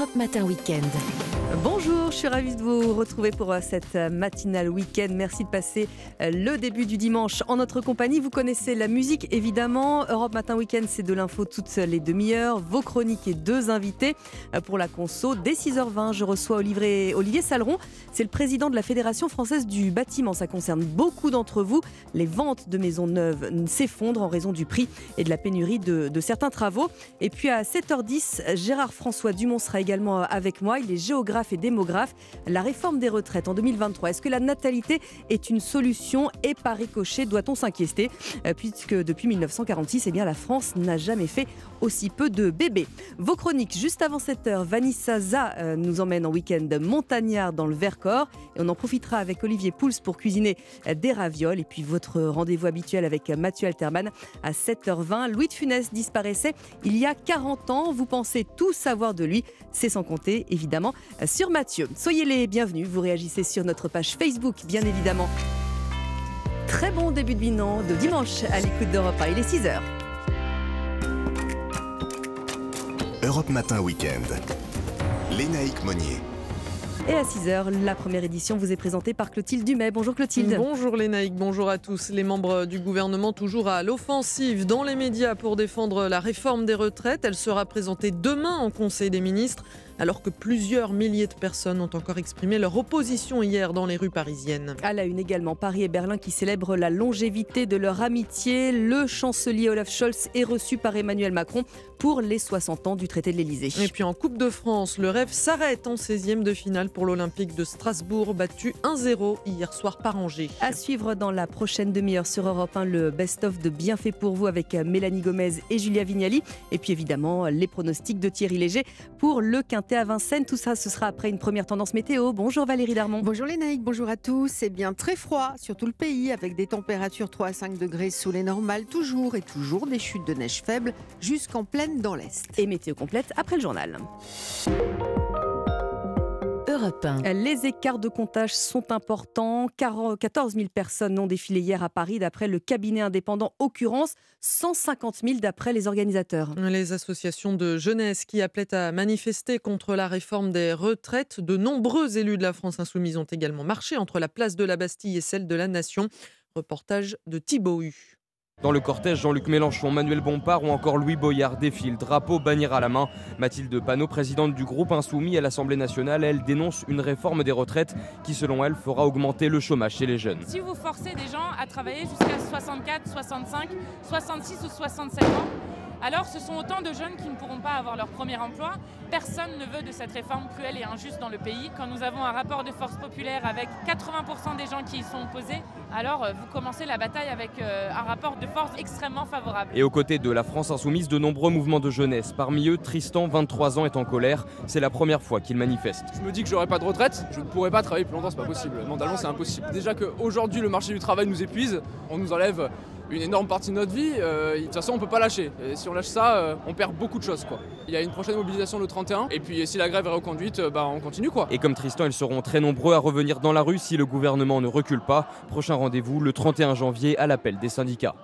Europe Matin Weekend. Bonjour, je suis ravie de vous retrouver pour euh, cette euh, matinale week-end. Merci de passer euh, le début du dimanche en notre compagnie. Vous connaissez la musique évidemment. Europe Matin Week-end, c'est de l'info toutes les demi-heures, vos chroniques et deux invités pour la conso. Dès 6h20, je reçois Olivier, Saleron. C'est le président de la Fédération française du bâtiment. Ça concerne beaucoup d'entre vous. Les ventes de maisons neuves s'effondrent en raison du prix et de la pénurie de, de certains travaux. Et puis à 7h10, Gérard François Dumont sera également avec moi. Il est géographe et démographe. La réforme des retraites en 2023, est-ce que la natalité est une solution et par ricochet doit-on s'inquiéter? Euh, Puisque depuis 1946, eh bien, la France n'a jamais fait aussi peu de bébés. Vos chroniques juste avant 7h, Vanessa Za euh, nous emmène en week-end montagnard dans le Vercors et on en profitera avec Olivier Pouls pour cuisiner euh, des ravioles et puis votre rendez-vous habituel avec Mathieu Alterman à 7h20. Louis de Funès disparaissait il y a 40 ans. Vous pensez tout savoir de lui, c'est sans compter évidemment sur Mathieu. Soyez les bienvenus, vous réagissez sur notre page Facebook, bien évidemment. Très bon début de bilan de dimanche à l'écoute d'Europe 1. Il est 6h. Europe Matin Weekend. Lénaïque Monnier. Et à 6h, la première édition vous est présentée par Clotilde Dumais. Bonjour Clotilde. Bonjour Lénaïque, bonjour à tous. Les membres du gouvernement toujours à l'offensive dans les médias pour défendre la réforme des retraites. Elle sera présentée demain en Conseil des ministres alors que plusieurs milliers de personnes ont encore exprimé leur opposition hier dans les rues parisiennes. À la une également, Paris et Berlin qui célèbrent la longévité de leur amitié. Le chancelier Olaf Scholz est reçu par Emmanuel Macron pour les 60 ans du traité de l'Elysée. Et puis en Coupe de France, le rêve s'arrête en 16e de finale pour l'Olympique de Strasbourg, battu 1-0 hier soir par Angers. À suivre dans la prochaine demi-heure sur Europe 1, le best-of de Bienfait pour vous avec Mélanie Gomez et Julia Vignali. Et puis évidemment, les pronostics de Thierry Léger pour le quintet à Vincennes. Tout ça, ce sera après une première tendance météo. Bonjour Valérie Darmon. Bonjour Lénaïque, bonjour à tous. C'est bien très froid sur tout le pays avec des températures 3 à 5 degrés sous les normales toujours et toujours des chutes de neige faibles jusqu'en pleine dans l'Est. Et météo complète après le journal. Les écarts de comptage sont importants. 14 000 personnes ont défilé hier à Paris d'après le cabinet indépendant Occurrence, 150 000 d'après les organisateurs. Les associations de jeunesse qui appelaient à manifester contre la réforme des retraites, de nombreux élus de la France insoumise ont également marché entre la place de la Bastille et celle de la Nation. Reportage de Thibaut Hu. Dans le cortège, Jean-Luc Mélenchon, Manuel Bompard ou encore Louis Boyard défilent, drapeau, bannière à la main. Mathilde Panot, présidente du groupe Insoumis à l'Assemblée nationale, elle dénonce une réforme des retraites qui, selon elle, fera augmenter le chômage chez les jeunes. Si vous forcez des gens à travailler jusqu'à 64, 65, 66 ou 67 ans, alors ce sont autant de jeunes qui ne pourront pas avoir leur premier emploi. Personne ne veut de cette réforme cruelle et injuste dans le pays. Quand nous avons un rapport de force populaire avec 80% des gens qui y sont opposés, alors euh, vous commencez la bataille avec euh, un rapport de force extrêmement favorable. Et aux côtés de la France insoumise, de nombreux mouvements de jeunesse. Parmi eux, Tristan, 23 ans, est en colère. C'est la première fois qu'il manifeste. Je me dis que j'aurai pas de retraite, je ne pourrai pas travailler plus longtemps, c'est pas possible. Mentalement, c'est impossible. Déjà qu'aujourd'hui, le marché du travail nous épuise, on nous enlève une énorme partie de notre vie. Euh, de toute façon, on peut pas lâcher. Et si on lâche ça, euh, on perd beaucoup de choses. Quoi. Il y a une prochaine mobilisation le 31. Et puis, si la grève est reconduite, euh, bah, on continue. Quoi. Et comme Tristan, ils seront très nombreux à revenir dans la rue si le gouvernement ne recule pas. Prochain rendez-vous le 31 janvier à l'appel des syndicats.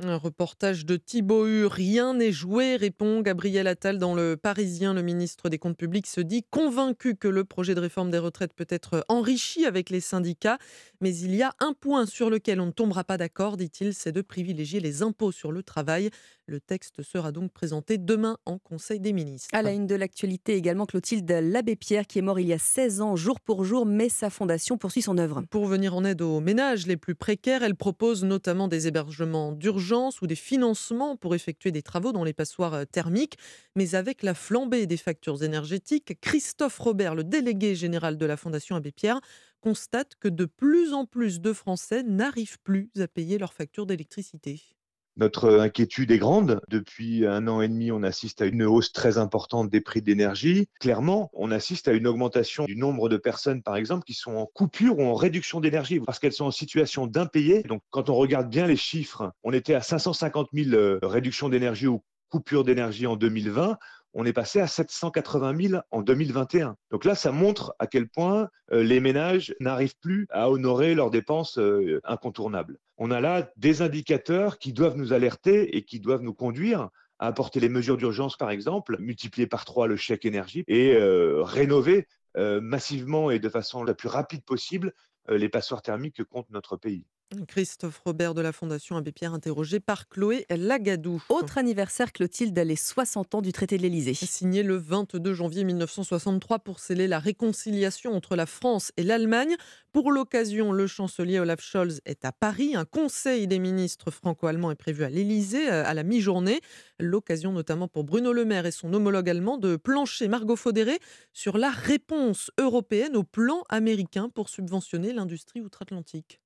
Un reportage de Thibaut. Rien n'est joué, répond Gabriel Attal dans Le Parisien. Le ministre des Comptes publics se dit convaincu que le projet de réforme des retraites peut être enrichi avec les syndicats. Mais il y a un point sur lequel on ne tombera pas d'accord, dit-il, c'est de privilégier les impôts sur le travail. Le texte sera donc présenté demain en Conseil des ministres. À la une de l'actualité également, Clotilde Labbé-Pierre, qui est mort il y a 16 ans, jour pour jour, mais sa fondation poursuit son œuvre. Pour venir en aide aux ménages les plus précaires, elle propose notamment des hébergements d'urgence ou des financements pour effectuer des travaux dans les passoires euh, thermiques. Mais avec la flambée des factures énergétiques, Christophe Robert, le délégué général de la Fondation Abbé Pierre, constate que de plus en plus de Français n'arrivent plus à payer leurs factures d'électricité. Notre inquiétude est grande. Depuis un an et demi, on assiste à une hausse très importante des prix d'énergie. Clairement, on assiste à une augmentation du nombre de personnes, par exemple, qui sont en coupure ou en réduction d'énergie parce qu'elles sont en situation d'impayé. Donc, quand on regarde bien les chiffres, on était à 550 000 euh, réductions d'énergie ou coupures d'énergie en 2020 on est passé à 780 000 en 2021. Donc là, ça montre à quel point euh, les ménages n'arrivent plus à honorer leurs dépenses euh, incontournables. On a là des indicateurs qui doivent nous alerter et qui doivent nous conduire à apporter les mesures d'urgence, par exemple, multiplier par trois le chèque énergie et euh, rénover massivement et de façon la plus rapide possible les passoires thermiques que compte notre pays. Christophe Robert de la Fondation Abbé Pierre, interrogé par Chloé Lagadou. Autre anniversaire, Clotilde, les 60 ans du traité de l'Élysée. Signé le 22 janvier 1963 pour sceller la réconciliation entre la France et l'Allemagne. Pour l'occasion, le chancelier Olaf Scholz est à Paris. Un conseil des ministres franco-allemands est prévu à l'Élysée euh, à la mi-journée. L'occasion notamment pour Bruno Le Maire et son homologue allemand de plancher Margot Faudéré sur la réponse européenne au plan américain pour subventionner l'industrie outre-Atlantique.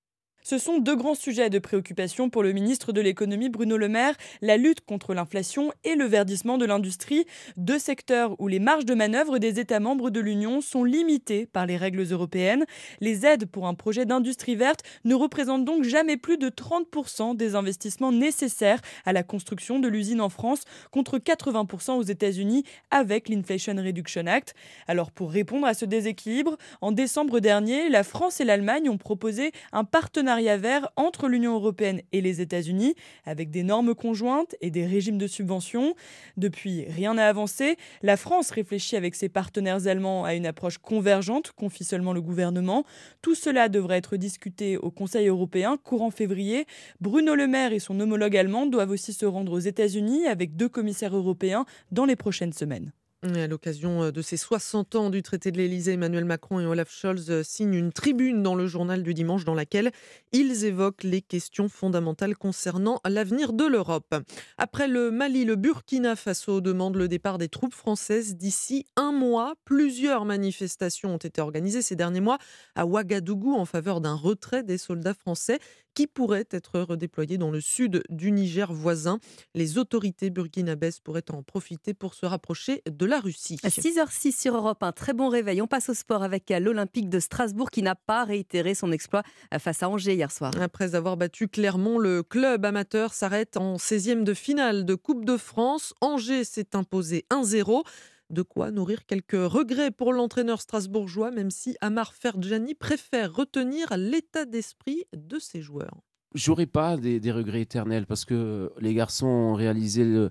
Ce sont deux grands sujets de préoccupation pour le ministre de l'économie Bruno Le Maire, la lutte contre l'inflation et le verdissement de l'industrie, deux secteurs où les marges de manœuvre des États membres de l'Union sont limitées par les règles européennes. Les aides pour un projet d'industrie verte ne représentent donc jamais plus de 30% des investissements nécessaires à la construction de l'usine en France contre 80% aux États-Unis avec l'Inflation Reduction Act. Alors pour répondre à ce déséquilibre, en décembre dernier, la France et l'Allemagne ont proposé un partenariat vert entre l'Union européenne et les États-Unis, avec des normes conjointes et des régimes de subvention. Depuis, rien n'a avancé. La France réfléchit avec ses partenaires allemands à une approche convergente, confie seulement le gouvernement. Tout cela devrait être discuté au Conseil européen courant février. Bruno Le Maire et son homologue allemand doivent aussi se rendre aux États-Unis avec deux commissaires européens dans les prochaines semaines. À l'occasion euh, de ces 60 ans du traité de l'Élysée, Emmanuel Macron et Olaf Scholz euh, signent une tribune dans le journal du dimanche dans laquelle ils évoquent les questions fondamentales concernant l'avenir de l'Europe. Après le Mali, le Burkina Faso demande le départ des troupes françaises d'ici un mois. Plusieurs manifestations ont été organisées ces derniers mois à Ouagadougou en faveur d'un retrait des soldats français qui pourraient être redéployés dans le sud du Niger voisin. Les autorités burkinabèses pourraient en profiter pour se rapprocher de la Russie. À 6h06 sur Europe, un très bon réveil. On passe au sport avec l'Olympique de Strasbourg qui n'a pas réitéré son exploit face à Angers hier soir. Après avoir battu Clermont, le club amateur s'arrête en 16e de finale de Coupe de France. Angers s'est imposé 1-0. De quoi nourrir quelques regrets pour l'entraîneur strasbourgeois, même si Amar Ferjani préfère retenir l'état d'esprit de ses joueurs. J'aurais pas des, regrets éternels parce que les garçons ont réalisé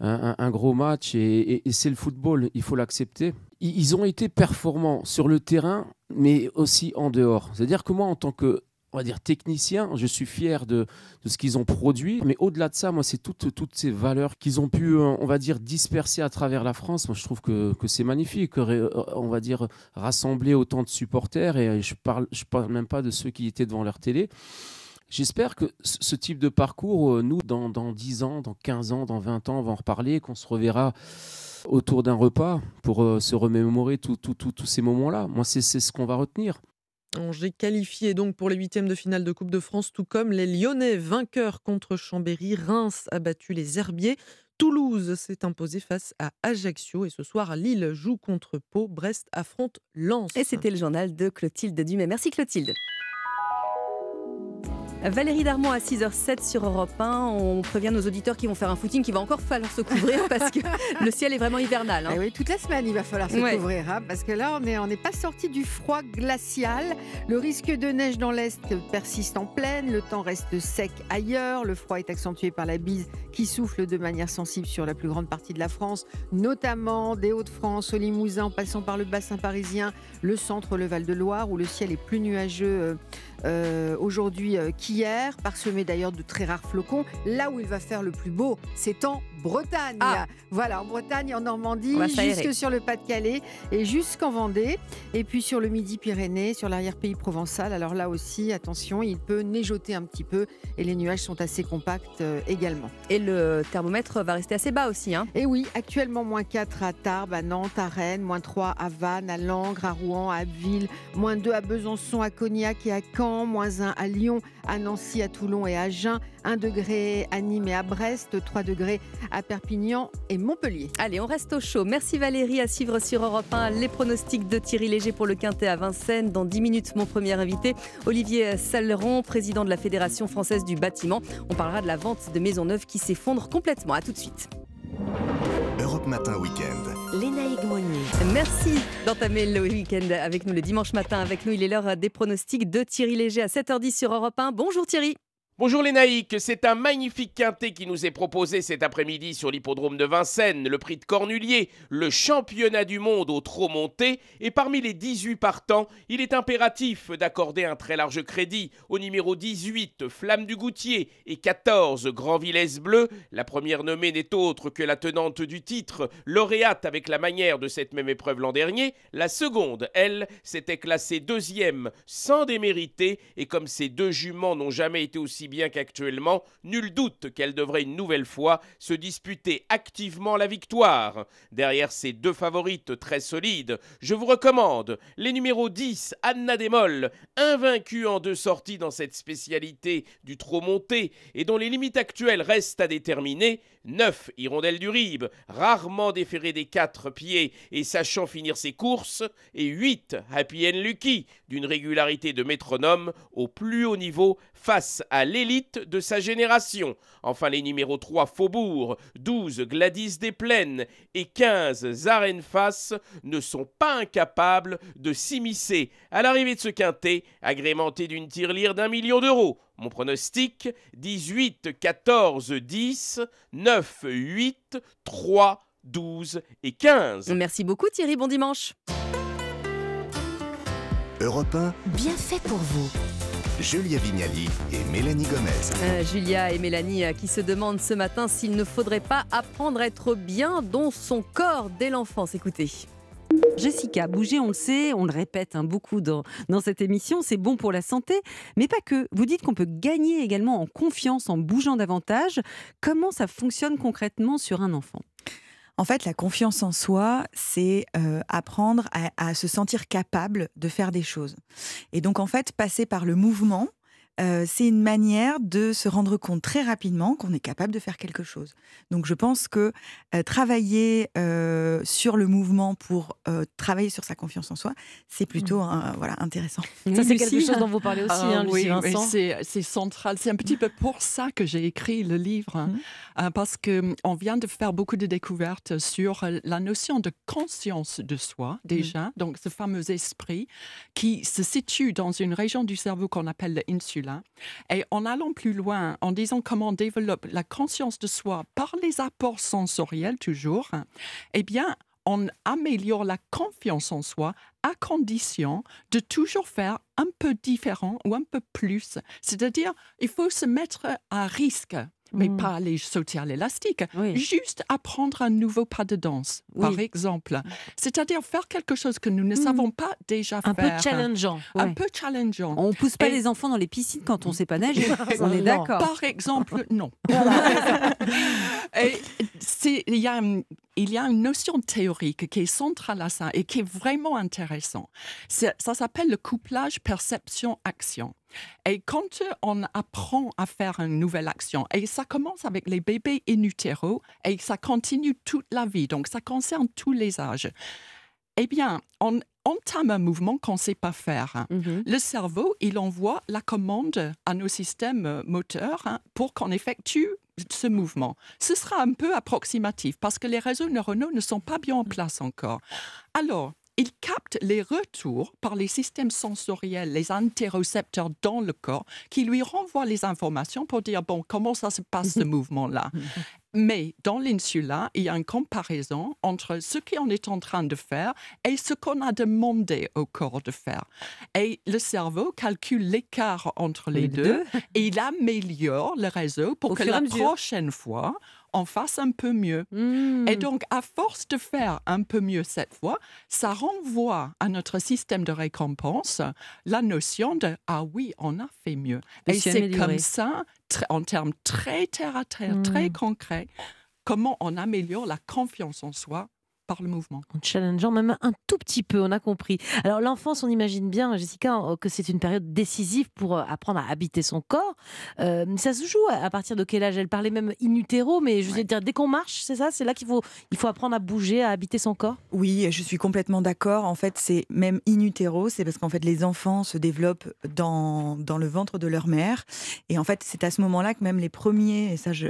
un, gros match et, c'est le football, il faut l'accepter. Ils ont été performants sur le terrain, mais aussi en dehors. C'est-à-dire que moi, en tant que on va dire technicien, je suis fier de, ce qu'ils ont produit, mais au-delà de ça, moi, c'est toutes, toutes ces valeurs qu'ils ont pu, euh, on va dire, disperser à travers la France. Moi, je trouve que, c'est magnifique, euh, on va dire, rassembler autant de supporters, et je parle, je parle même pas de ceux qui étaient devant leur télé. J'espère que ce type de parcours, euh, nous, dans, dans 10 ans, dans 15 ans, dans 20 ans, on va en reparler, qu'on se reverra autour d'un repas pour se remémorer tous ces moments-là. Moi, c'est ce qu'on va retenir. Angers qualifié donc pour les huitièmes de finale de Coupe de France, tout comme les Lyonnais vainqueurs contre Chambéry. Reims a battu les Herbiers. Toulouse s'est imposé face à Ajaccio et ce soir Lille joue contre Pau. Brest affronte Lens. Et c'était le journal de Clotilde Dumais. Merci Clotilde. Valérie Darmon à 6h07 sur Europe 1. On prévient nos auditeurs qui vont faire un footing qu'il va encore falloir se couvrir parce que le ciel est vraiment hivernal. Hein. Eh oui, toute la semaine il va falloir se couvrir hein, parce que là on n'est on pas sorti du froid glacial. Le risque de neige dans l'est persiste en pleine. Le temps reste sec ailleurs. Le froid est accentué par la bise qui souffle de manière sensible sur la plus grande partie de la France, notamment des Hauts-de-France au Limousin en passant par le bassin parisien, le centre, le Val-de-Loire où le ciel est plus nuageux. Euh, euh, aujourd'hui euh, qu'hier, parsemé d'ailleurs de très rares flocons. Là où il va faire le plus beau, c'est en Bretagne. Ah. Voilà, en Bretagne, en Normandie, jusque sur le Pas-de-Calais et jusqu'en Vendée. Et puis sur le Midi-Pyrénées, sur l'arrière-pays provençal. Alors là aussi, attention, il peut neigeoter un petit peu et les nuages sont assez compacts euh, également. Et le thermomètre va rester assez bas aussi. Hein et oui, actuellement moins 4 à Tarbes, à Nantes, à Rennes, moins 3 à Vannes, à Langres, à Rouen, à Abbeville, moins 2 à Besançon, à Cognac et à Caen, moins 1 à Lyon, à Nancy, à Toulon et à Agen, 1 degré à Nîmes et à Brest, 3 degrés à Perpignan et Montpellier. Allez, on reste au chaud. Merci Valérie à suivre sur Europe 1 les pronostics de Thierry Léger pour le Quintet à Vincennes. Dans 10 minutes, mon premier invité, Olivier Saleron, président de la Fédération française du bâtiment. On parlera de la vente de maisons neuves qui s'effondre complètement. À tout de suite. Europe Matin Week-end. Lénaïque Monnier. Merci d'entamer le week-end avec nous le dimanche matin. Avec nous, il est l'heure des pronostics de Thierry Léger à 7h10 sur Europe 1. Bonjour Thierry. Bonjour les naïcs, c'est un magnifique quintet qui nous est proposé cet après-midi sur l'hippodrome de Vincennes, le prix de Cornulier, le championnat du monde au trot monté, et parmi les 18 partants, il est impératif d'accorder un très large crédit au numéro 18, Flamme du Goutier, et 14, Grand Villesse Bleu. La première nommée n'est autre que la tenante du titre, lauréate avec la manière de cette même épreuve l'an dernier. La seconde, elle, s'était classée deuxième sans démériter, et comme ces deux juments n'ont jamais été aussi bien qu'actuellement, nul doute qu'elle devrait une nouvelle fois se disputer activement la victoire. Derrière ces deux favorites très solides, je vous recommande les numéros 10, Anna Desmolles, invaincue en deux sorties dans cette spécialité du trop monté et dont les limites actuelles restent à déterminer, 9, Hirondelle du Rib, rarement déférée des quatre pieds et sachant finir ses courses, et 8, Happy and Lucky, d'une régularité de métronome au plus haut niveau face à l'élite de sa génération. Enfin les numéros 3 Faubourg, 12 Gladys des Plaines et 15 Zarenfass ne sont pas incapables de s'immiscer à l'arrivée de ce quintet agrémenté d'une tirelire d'un million d'euros. Mon pronostic 18, 14, 10, 9, 8, 3, 12 et 15. Merci beaucoup Thierry, bon dimanche. Europe 1, Bien fait pour vous. Julia Vignali et Mélanie Gomez. Euh, Julia et Mélanie euh, qui se demandent ce matin s'il ne faudrait pas apprendre à être bien dans son corps dès l'enfance. Écoutez. Jessica, bouger, on le sait, on le répète hein, beaucoup dans, dans cette émission, c'est bon pour la santé, mais pas que. Vous dites qu'on peut gagner également en confiance en bougeant davantage. Comment ça fonctionne concrètement sur un enfant? En fait, la confiance en soi, c'est euh, apprendre à, à se sentir capable de faire des choses. Et donc, en fait, passer par le mouvement, euh, c'est une manière de se rendre compte très rapidement qu'on est capable de faire quelque chose. Donc je pense que euh, travailler euh, sur le mouvement pour euh, travailler sur sa confiance en soi, c'est plutôt un- voilà, intéressant. Ça, c'est quelque chose dont vous parlez aussi, Ah hein, Lucie oui, c'est c'est central. C'est un petit peu pour ça que j'ai écrit le livre, hein, euh, parce que on vient de faire beaucoup de découvertes sur la notion de conscience de soi déjà, donc ce fameux esprit qui se situe dans une région du cerveau qu'on appelle le Et en allant plus loin, en disant comment on développe la conscience de soi par les apports sensoriels toujours, eh bien, on améliore la confiance en soi à condition de toujours faire un peu différent ou un peu plus. C'est-à-dire, il faut se mettre à risque. Mais Mm. pas aller sauter à l'élastique, juste apprendre un nouveau pas de danse, par Oui. exemple. C'est-à-dire faire quelque chose que nous ne savons pas déjà Un peu faire. challengeant, Un ouais. peu challengeant. On pousse pas Et- les enfants dans les piscines quand on sait pas nager. on est d'accord. Par exemple, non. Il, y a, un- il y a une notion théorique qui est centrale à ça et qui est vraiment intéressante. Ça s'appelle le couplage perception-action. Et quand on apprend à faire une nouvelle action, et ça commence avec les bébés in utero et ça continue toute la vie, donc ça concerne tous les âges. Eh bien, on entame un mouvement qu'on ne sait pas faire. hein. Le cerveau, il envoie la commande à nos systèmes moteurs hein, pour qu'on effectue ce mouvement. Ce sera un peu approximatif parce que les réseaux neuronaux ne sont pas bien en place encore. Alors, il capte les retours par les systèmes sensoriels, les interocepteurs dans le corps, qui lui renvoient les informations pour dire, bon, comment ça se passe ce mouvement-là? Mais dans l'insula, il y a une comparaison entre ce qu'on est en train de faire et ce qu'on a demandé au corps de faire. Et le cerveau calcule l'écart entre les, Les deux, deux. et il améliore le réseau pour Au que la prochaine fois, on fasse un peu mieux. Et donc, à force de faire un peu mieux cette fois, ça renvoie à notre système de récompense la notion de ah oui, on a fait mieux. Et c'est comme ça, en termes très terre à terre, très Mm. concrets, comment on améliore la confiance en soi par le mouvement. En challengeant même un tout petit peu, on a compris. Alors l'enfance, on imagine bien, Jessica, euh, que c'est une période décisive pour euh, apprendre à habiter son corps. Euh, ça se joue à partir de quel âge? Elle parlait même in utero, mais je veux dire, dès qu'on marche, c'est ça? C'est là qu'il faut, il faut apprendre à bouger, à habiter son corps? Oui, je suis complètement d'accord. En fait, c'est même in utero, c'est parce qu'en fait, les enfants se développent dans, dans le ventre de leur mère. Et en fait, c'est à ce moment-là que même les premiers, et ça, je,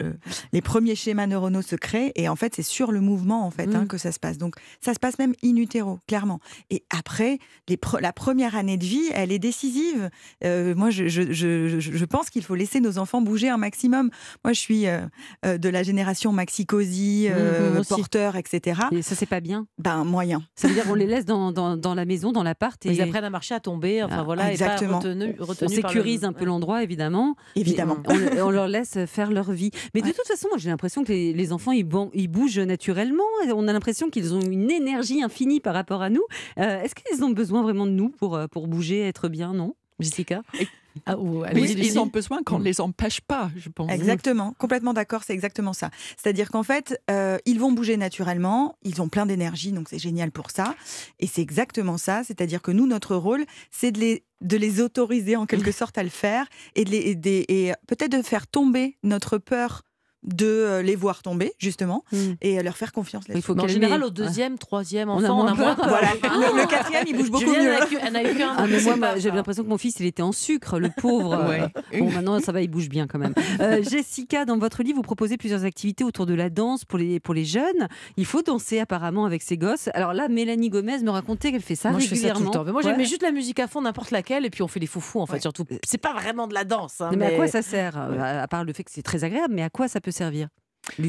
les premiers schémas neuronaux se créent. Et en fait, c'est sur le mouvement, en fait, hein, Mm. que ça se passe. Passe. Donc ça se passe même in utero, clairement. Et après, les la première année de vie, elle est décisive. Euh, moi, je, je, je, je pense qu'il faut laisser nos enfants bouger un maximum. Moi, je suis euh, euh, de la génération maxi-cosy, Mmh, aussi. porteur, etc. Et ça, c'est pas bien. Ben, moyen. Ça veut dire qu'on les laisse dans, dans, dans la maison, dans l'appart. Et Ils apprennent à marcher, à tomber, enfin Ah, voilà, exactement. et pas retenu, on le- sécurise un peu l'endroit, évidemment. Évidemment. On, on leur laisse faire leur vie. Mais de toute façon, moi, j'ai l'impression que les, les enfants, ils, bon- ils bougent naturellement. On a l'impression qu'ils ont une énergie infinie par rapport à nous. Euh, Est-ce qu'ils ont besoin vraiment de nous pour, euh, pour bouger, être bien, non Jessica? Ah, ou- Oui, ils ont besoin qu'on ne les empêche pas, je pense. Exactement, complètement d'accord, c'est exactement ça. C'est-à-dire qu'en fait, euh, ils vont bouger naturellement, ils ont plein d'énergie, donc c'est génial pour ça. Et c'est exactement ça, c'est-à-dire que nous, notre rôle, c'est de les, de les autoriser en quelque sorte à le faire et, de les, et et peut-être de faire tomber notre peur de euh, les voir tomber, justement, et à leur faire confiance. Il faut Mais en général, au deuxième, troisième On a enfant, on moins a moins peur. peur. Voilà, le, le quatrième, il bouge beaucoup Julien, mieux. Ah, moi, j'avais l'impression que mon fils, il était en sucre, le pauvre. Ouais. Bon, maintenant, ça va, il bouge bien quand même. Euh, Jessica, dans votre livre, vous proposez plusieurs activités autour de la danse pour les, pour les jeunes. Il faut danser apparemment avec ses gosses. Alors là, Mélanie Gomez me racontait qu'elle fait ça Moi, je fais ça tout régulièrement. le temps. Mais moi, Ouais. j'aimais juste la musique à fond, n'importe laquelle, et puis on fait les foufous, en fait, surtout. C'est pas vraiment de la danse. hein, mais à quoi ça sert euh, à à part le fait que c'est très agréable, mais à quoi ça peut servir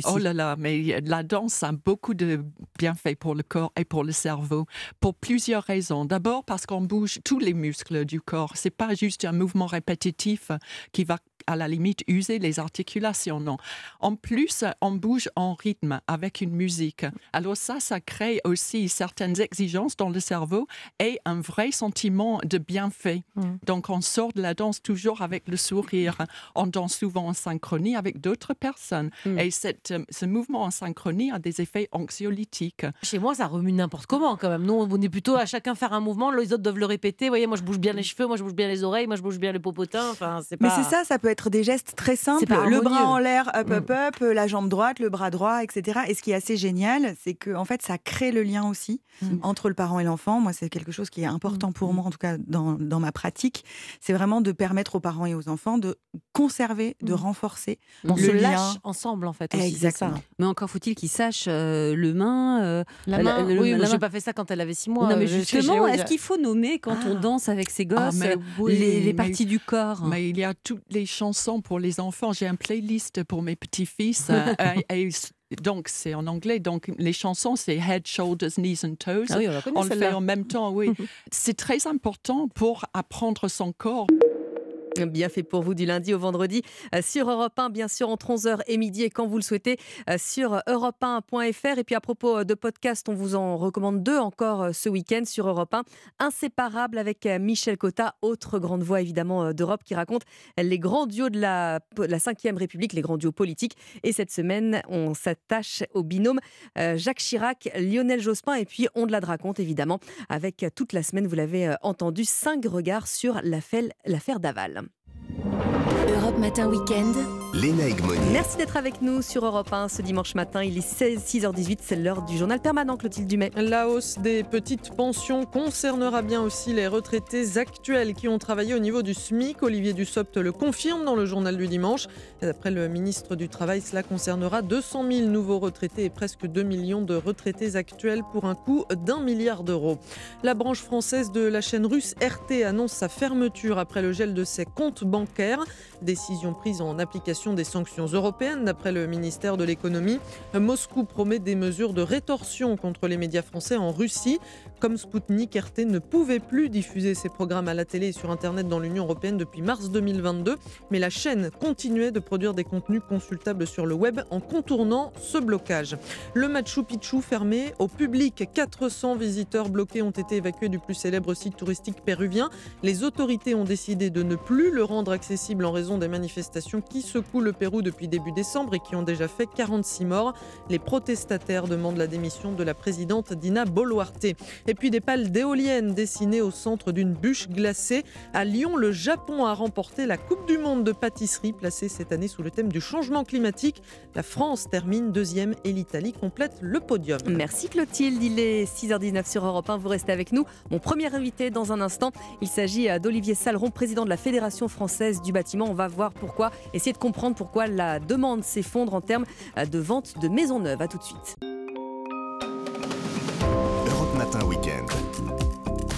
Oh là là, mais la danse a beaucoup de bienfaits pour le corps et pour le cerveau, pour plusieurs raisons. D'abord parce qu'on bouge tous les muscles du corps. C'est pas juste un mouvement répétitif qui va à la limite user les articulations, non. En plus, on bouge en rythme avec une musique. Alors ça, ça crée aussi certaines exigences dans le cerveau et un vrai sentiment de bienfait. Donc on sort de la danse toujours avec le sourire. On danse souvent en synchronie avec d'autres personnes. Et cette, ce mouvement en synchronie a des effets anxiolytiques. Chez moi, ça remue n'importe comment quand même. Nous, on est plutôt à chacun faire un mouvement, les autres doivent le répéter. Vous voyez, moi, je bouge bien les cheveux, moi, je bouge bien les oreilles, moi, je bouge bien le popotin. Enfin, c'est Mais c'est ça, ça peut être des gestes très simples. Le bras en l'air, up, up, Mm. up, la jambe droite, le bras droit, etc. Et ce qui est assez génial, c'est que en fait, ça crée le lien aussi entre le parent et l'enfant. Moi, c'est quelque chose qui est important pour moi, en tout cas dans, dans ma pratique. C'est vraiment de permettre aux parents et aux enfants de conserver, de renforcer On le se lien. lâche ensemble, en fait. aussi, ça. Exactement. Mais encore faut-il qu'ils sachent euh, le main. euh, La main, le- oui, j'ai pas fait ça quand elle avait six mois. non, mais euh, justement, est-ce qu'il faut nommer quand on danse avec ses gosses Ah, mais oui, les, les mais- parties du corps? Mais il y a toutes les chansons pour les enfants. J'ai un playlist pour mes petits-fils. euh, et- et donc, c'est en anglais. Donc, les chansons, c'est Head, Shoulders, Knees and Toes. Ah oui, on connaît, le fait en même temps, oui. c'est très important pour apprendre son corps. Bien fait pour vous du lundi au vendredi euh, sur Europe 1, bien sûr, entre 11h et midi et quand vous le souhaitez euh, sur europe1.fr. Et puis à propos euh, de podcast, on vous en recommande deux encore ce week-end sur Europe 1. Inséparable avec Michel Cotta, autre grande voix évidemment d'Europe qui raconte les grands duos de la, de la 5e République, les grands duos politiques. Et cette semaine, on s'attache au binôme Jacques Chirac, Lionel Jospin et puis on de la raconte évidemment avec toute la semaine, vous l'avez entendu, cinq regards sur l'affaire Daval. Yeah. Matin Weekend. Léna Egmoni. Merci d'être avec nous sur Europe 1 ce dimanche matin. Il est 16, 6h18, c'est l'heure du journal permanent Clotilde Dumais. La hausse des petites pensions concernera bien aussi les retraités actuels qui ont travaillé au niveau du SMIC. Olivier Dussopt le confirme dans le journal du dimanche. D'après le ministre du Travail, cela concernera 200 000 nouveaux retraités et presque 2 millions de retraités actuels pour un coût d'un milliard d'euros. La branche française de la chaîne russe RT annonce sa fermeture après le gel de ses comptes bancaires. Décision prise en application des sanctions européennes d'après le ministère de l'économie. Moscou promet des mesures de rétorsion contre les médias français en Russie. Comme Sputnik, RT ne pouvait plus diffuser ses programmes à la télé et sur Internet dans l'Union européenne depuis mars 2022, mais la chaîne continuait de produire des contenus consultables sur le web en contournant ce blocage. Le Machu Picchu fermé au public, 400 visiteurs bloqués ont été évacués du plus célèbre site touristique péruvien. Les autorités ont décidé de ne plus le rendre accessible en raison des manifestations qui secouent le Pérou depuis début décembre et qui ont déjà fait 46 morts. Les protestataires demandent la démission de la présidente Dina Boluarte. Et puis des pales d'éoliennes dessinées au centre d'une bûche glacée. À Lyon, le Japon a remporté la Coupe du Monde de pâtisserie placée cette année sous le thème du changement climatique. La France termine deuxième et l'Italie complète le podium. Merci Clotilde, il est 6h19 sur Europe 1, vous restez avec nous. Mon premier invité dans un instant, il s'agit euh, d'Olivier Saleron, président de la Fédération française du bâtiment. On va voir pourquoi, essayer de comprendre pourquoi la demande s'effondre en termes euh, de vente de maisons neuves. À tout de suite.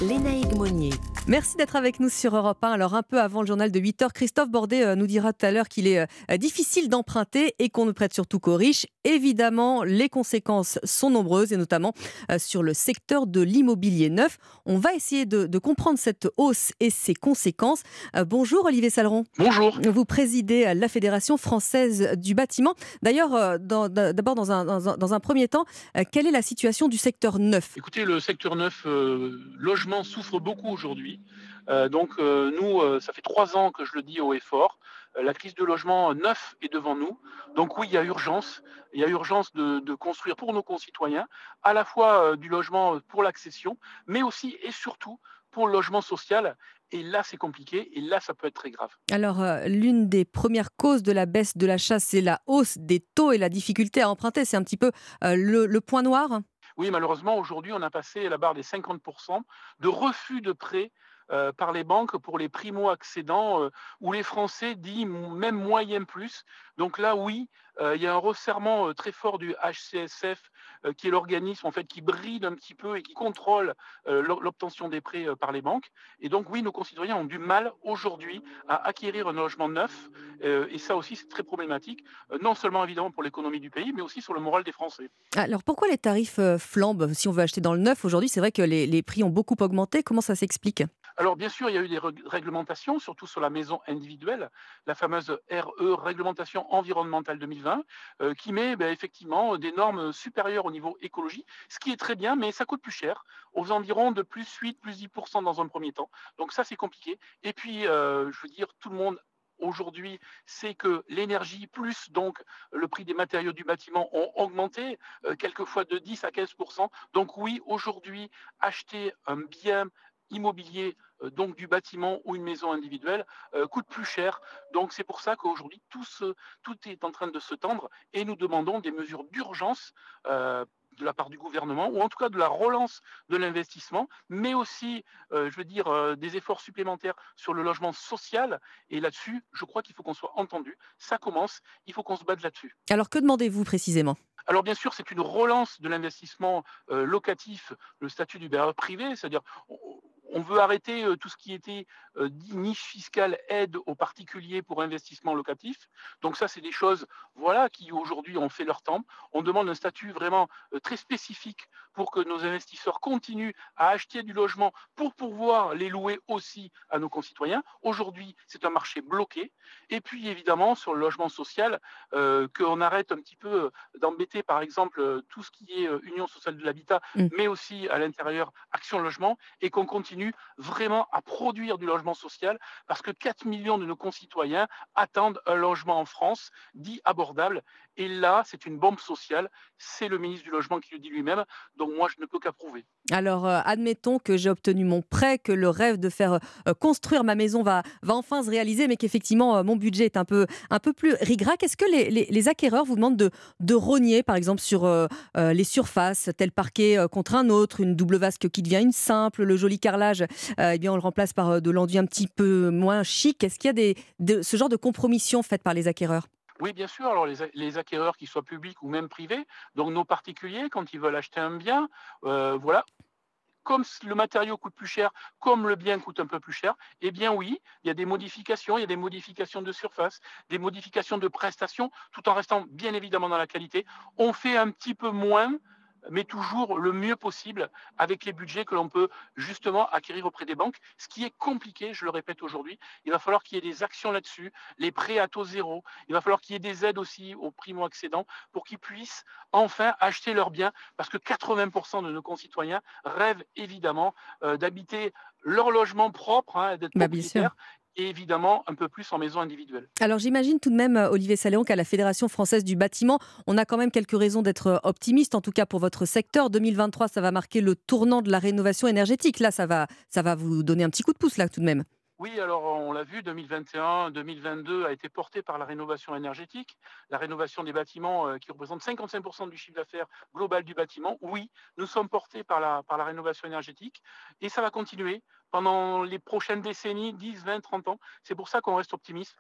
Lénaïque Monnier. Merci d'être avec nous sur Europe 1. Alors un peu avant le journal de 8h, Christophe Bordet euh, nous dira tout à l'heure qu'il est euh, difficile d'emprunter et qu'on ne prête surtout qu'aux riches. Évidemment, les conséquences sont nombreuses et notamment euh, sur le secteur de l'immobilier neuf. On va essayer de, de, comprendre cette hausse et ses conséquences. Bonjour Olivier Saleron. Bonjour. Vous présidez la Fédération française du bâtiment. D'ailleurs, d'abord dans un, dans, un, dans un, premier temps, quelle est la situation du secteur neuf? Écoutez, le secteur neuf, logement souffre beaucoup aujourd'hui. Euh, donc euh, nous, euh, ça fait trois ans que je le dis haut et fort. la crise de logement neuf est devant nous. Donc oui, il y a urgence. Il y a urgence de, construire pour nos concitoyens à la fois du logement pour l'accession, mais aussi et surtout pour le logement social. Et là, c'est compliqué. Et là, ça peut être très grave. Alors, l'une des premières causes de la baisse de l'achat, c'est la hausse des taux et la difficulté à emprunter. C'est un petit peu le, point noir oui, malheureusement, aujourd'hui, on a passé la barre des 50% de refus de prêts euh, par les banques pour les primo-accédants euh, ou les Français disent même moyen plus. Donc là, oui, euh, il y a un resserrement très fort du HCSF, qui est l'organisme en fait qui bride un petit peu et qui contrôle l'obtention des prêts par les banques. Et donc oui, nos concitoyens ont du mal aujourd'hui à acquérir un logement neuf. et ça aussi, c'est très problématique, non seulement évidemment pour l'économie du pays, mais aussi sur le moral des Français. Alors pourquoi les tarifs flambent? Si on veut acheter dans le neuf aujourd'hui C'est vrai que les, les prix ont beaucoup augmenté. Comment ça s'explique? Alors bien sûr, il y a eu des réglementations, surtout sur la maison individuelle, la fameuse RE, réglementation environnementale 2020, euh, qui met ben, effectivement des normes supérieures au niveau écologie, ce qui est très bien, mais ça coûte plus cher, aux environs de plus 8, plus 10% dans un premier temps. Donc ça, c'est compliqué. Et puis, euh, je veux dire, tout le monde aujourd'hui, sait que l'énergie plus donc le prix des matériaux du bâtiment ont augmenté, euh, quelquefois de 10 à 15% Donc oui, aujourd'hui, acheter un bien immobilier, euh, donc du bâtiment ou une maison individuelle, euh, coûte plus cher. Donc c'est pour ça qu'aujourd'hui, tout, tout est en train de se tendre et nous demandons des mesures d'urgence euh, de la part du gouvernement, ou en tout cas de la relance de l'investissement, mais aussi, je veux dire, des efforts supplémentaires sur le logement social. Et là-dessus, je crois qu'il faut qu'on soit entendu. Ça commence, il faut qu'on se batte là-dessus. Alors que demandez-vous précisément? Alors bien sûr, c'est une relance de l'investissement locatif, le statut du bailleur privé, c'est-à-dire on veut arrêter euh, tout ce qui était euh, niche fiscale, aide aux particuliers pour investissement locatif. Donc ça, c'est des choses voilà, qui aujourd'hui ont fait leur temps. On demande un statut vraiment euh, très spécifique pour que nos investisseurs continuent à acheter du logement pour pouvoir les louer aussi à nos concitoyens. Aujourd'hui, c'est un marché bloqué. Et puis, évidemment, sur le logement social, qu'on arrête un petit peu d'embêter, par exemple, tout ce qui est Union sociale de l'habitat, mmh. mais aussi à l'intérieur Action Logement, et qu'on continue vraiment à produire du logement social parce que 4 millions de nos concitoyens attendent un logement en France dit abordable. Et là, c'est une bombe sociale. C'est le ministre du Logement qui le dit lui-même. Donc moi, je ne peux qu'approuver. Alors, euh, admettons que j'ai obtenu mon prêt, que le rêve de faire euh, construire ma maison va, va enfin se réaliser, mais qu'effectivement, euh, mon budget est un peu, un peu plus rigrac. Est-ce que les, les, acquéreurs vous demandent de, de rogner, par exemple, sur les surfaces, tel parquet contre un autre, une double vasque qui devient une simple, le joli carrelage, eh bien, on le remplace par de l'enduit un petit peu moins chic Est-ce qu'il y a de, ce genre de compromission faite par les acquéreurs? Oui, bien sûr. Alors, les, acquéreurs, qu'ils soient publics ou même privés, donc nos particuliers, quand ils veulent acheter un bien, euh, voilà, comme le matériau coûte plus cher, comme le bien coûte un peu plus cher, eh bien oui, il y a des modifications, il y a des modifications de surface, des modifications de prestations, tout en restant bien évidemment dans la qualité. On fait un petit peu moins mais toujours le mieux possible avec les budgets que l'on peut justement acquérir auprès des banques. Ce qui est compliqué, je le répète aujourd'hui, il va falloir qu'il y ait des actions là-dessus, les prêts à taux zéro, il va falloir qu'il y ait des aides aussi aux primo-accédants pour qu'ils puissent enfin acheter leurs biens, parce que 80% de nos concitoyens rêvent évidemment euh, d'habiter leur logement propre, hein, d'être bah, propriétaire, et évidemment un peu plus en maison individuelle. Alors j'imagine tout de même, euh, Olivier Saléon, qu'à la Fédération française du bâtiment, on a quand même quelques raisons d'être euh, optimiste, en tout cas pour votre secteur. 2023, ça va marquer le tournant de la rénovation énergétique. Là, ça va, ça va vous donner un petit coup de pouce, là, tout de même. Oui, alors on l'a vu, 2021, 2022 a été porté par la rénovation énergétique, la rénovation des bâtiments euh, qui représente 55% du chiffre d'affaires global du bâtiment. Oui, nous sommes portés par la, par la rénovation énergétique et ça va continuer pendant les prochaines décennies, 10, 20, 30 ans. C'est pour ça qu'on reste optimiste.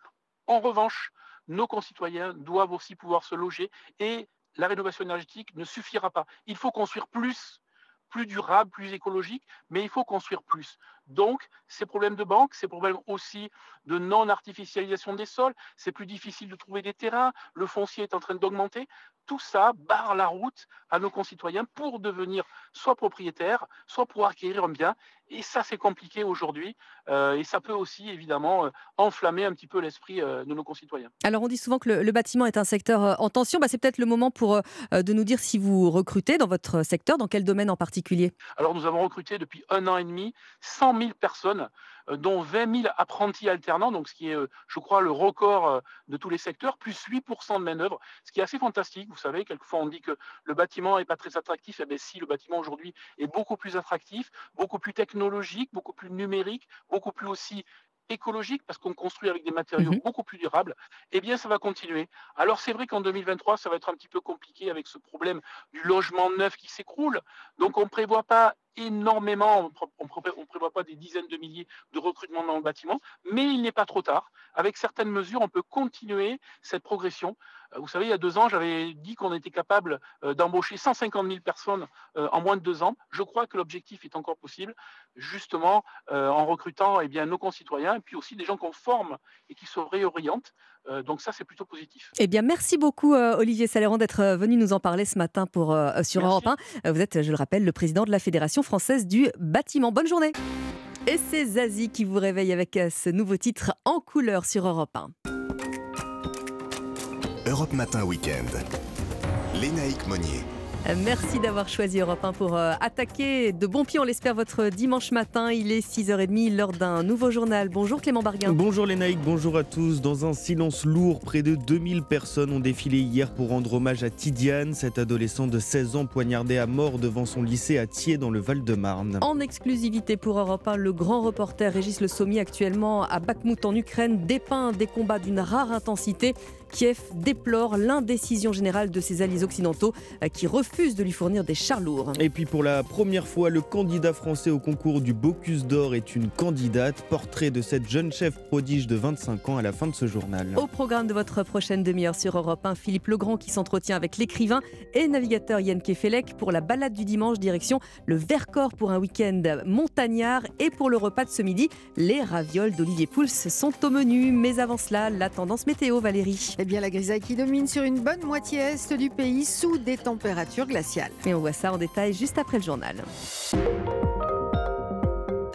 En revanche, nos concitoyens doivent aussi pouvoir se loger et la rénovation énergétique ne suffira pas. Il faut construire plus plus durable, plus écologique, mais il faut construire plus. Donc, ces problèmes de banque, ces problèmes aussi de non-artificialisation des sols, c'est plus difficile de trouver des terrains, le foncier est en train d'augmenter. Tout ça barre la route à nos concitoyens pour devenir soit propriétaires, soit pour acquérir un bien. Et ça, c'est compliqué aujourd'hui. Euh, et ça peut aussi, évidemment, euh, enflammer un petit peu l'esprit euh, de nos concitoyens. Alors, on dit souvent que le, bâtiment est un secteur en tension. Bah, c'est peut-être le moment pour de nous dire si vous recrutez dans votre secteur, dans quel domaine en particulier? Alors, nous avons recruté depuis un an et demi 100 000 personnes euh, dont 20 000 apprentis alternants, donc ce qui est, euh, je crois, le record euh, de tous les secteurs, plus 8% de main-d'œuvre, ce qui est assez fantastique. Vous savez, quelquefois on dit que le bâtiment n'est pas très attractif. Eh bien, si, le bâtiment aujourd'hui est beaucoup plus attractif, beaucoup plus technologique, beaucoup plus numérique, beaucoup plus aussi écologique parce qu'on construit avec des matériaux mmh beaucoup plus durables, eh bien ça va continuer. Alors c'est vrai qu'en 2023, ça va être un petit peu compliqué avec ce problème du logement neuf qui s'écroule. Donc on ne prévoit pas énormément, on ne prévoit pas des dizaines de milliers de recrutements dans le bâtiment, mais il n'est pas trop tard. Avec certaines mesures, on peut continuer cette progression. Euh, vous savez, il y a deux ans, j'avais dit qu'on était capable euh, d'embaucher 150 000 personnes euh, en moins de deux ans. Je crois que l'objectif est encore possible, justement en recrutant eh nos concitoyens et puis aussi des gens qu'on forme et qui se réorientent. Donc ça, c'est plutôt positif. Eh bien, merci beaucoup Olivier Saléron d'être venu nous en parler ce matin pour, sur Europe 1. Vous êtes, je le rappelle, le président de la Fédération française du bâtiment. Bonne journée et c'est Zazie qui vous réveille avec ce nouveau titre en couleur sur Europe 1. Europe Matin Weekend. Lénaïque Monnier. Merci d'avoir choisi Europe 1 pour euh, attaquer de bon pied, on l'espère, votre dimanche matin. Il est 6h30, lors d'un nouveau journal. Bonjour Clément Barguin. Bonjour Lénaïque, bonjour à tous. Dans un silence lourd, près de 2000 personnes ont défilé hier pour rendre hommage à Tidiane, cet adolescent de 16 ans poignardé à mort devant son lycée à Thiers dans le Val-de-Marne. En exclusivité pour Europe 1, le grand reporter Régis Le Sommier, actuellement à Bakhmout en Ukraine, dépeint des combats d'une rare intensité. Kiev déplore l'indécision générale de ses alliés occidentaux euh, qui refusent de lui fournir des chars lourds. Et puis pour la première fois, le candidat français au concours du Bocuse d'Or est une candidate. Portrait de cette jeune chef prodige de 25 ans à la fin de ce journal. Au programme de votre prochaine demi-heure sur Europe 1, Philippe Legrand qui s'entretient avec l'écrivain et navigateur Yann Kefelec pour la balade du dimanche direction le Vercors pour un week-end montagnard et pour le repas de ce midi, les ravioles d'Olivier Pouls sont au menu. Mais avant cela, la tendance météo Valérie. Eh bien, la grisaille qui domine sur une bonne moitié est du pays sous des températures glaciales. Et on voit ça en détail juste après le journal.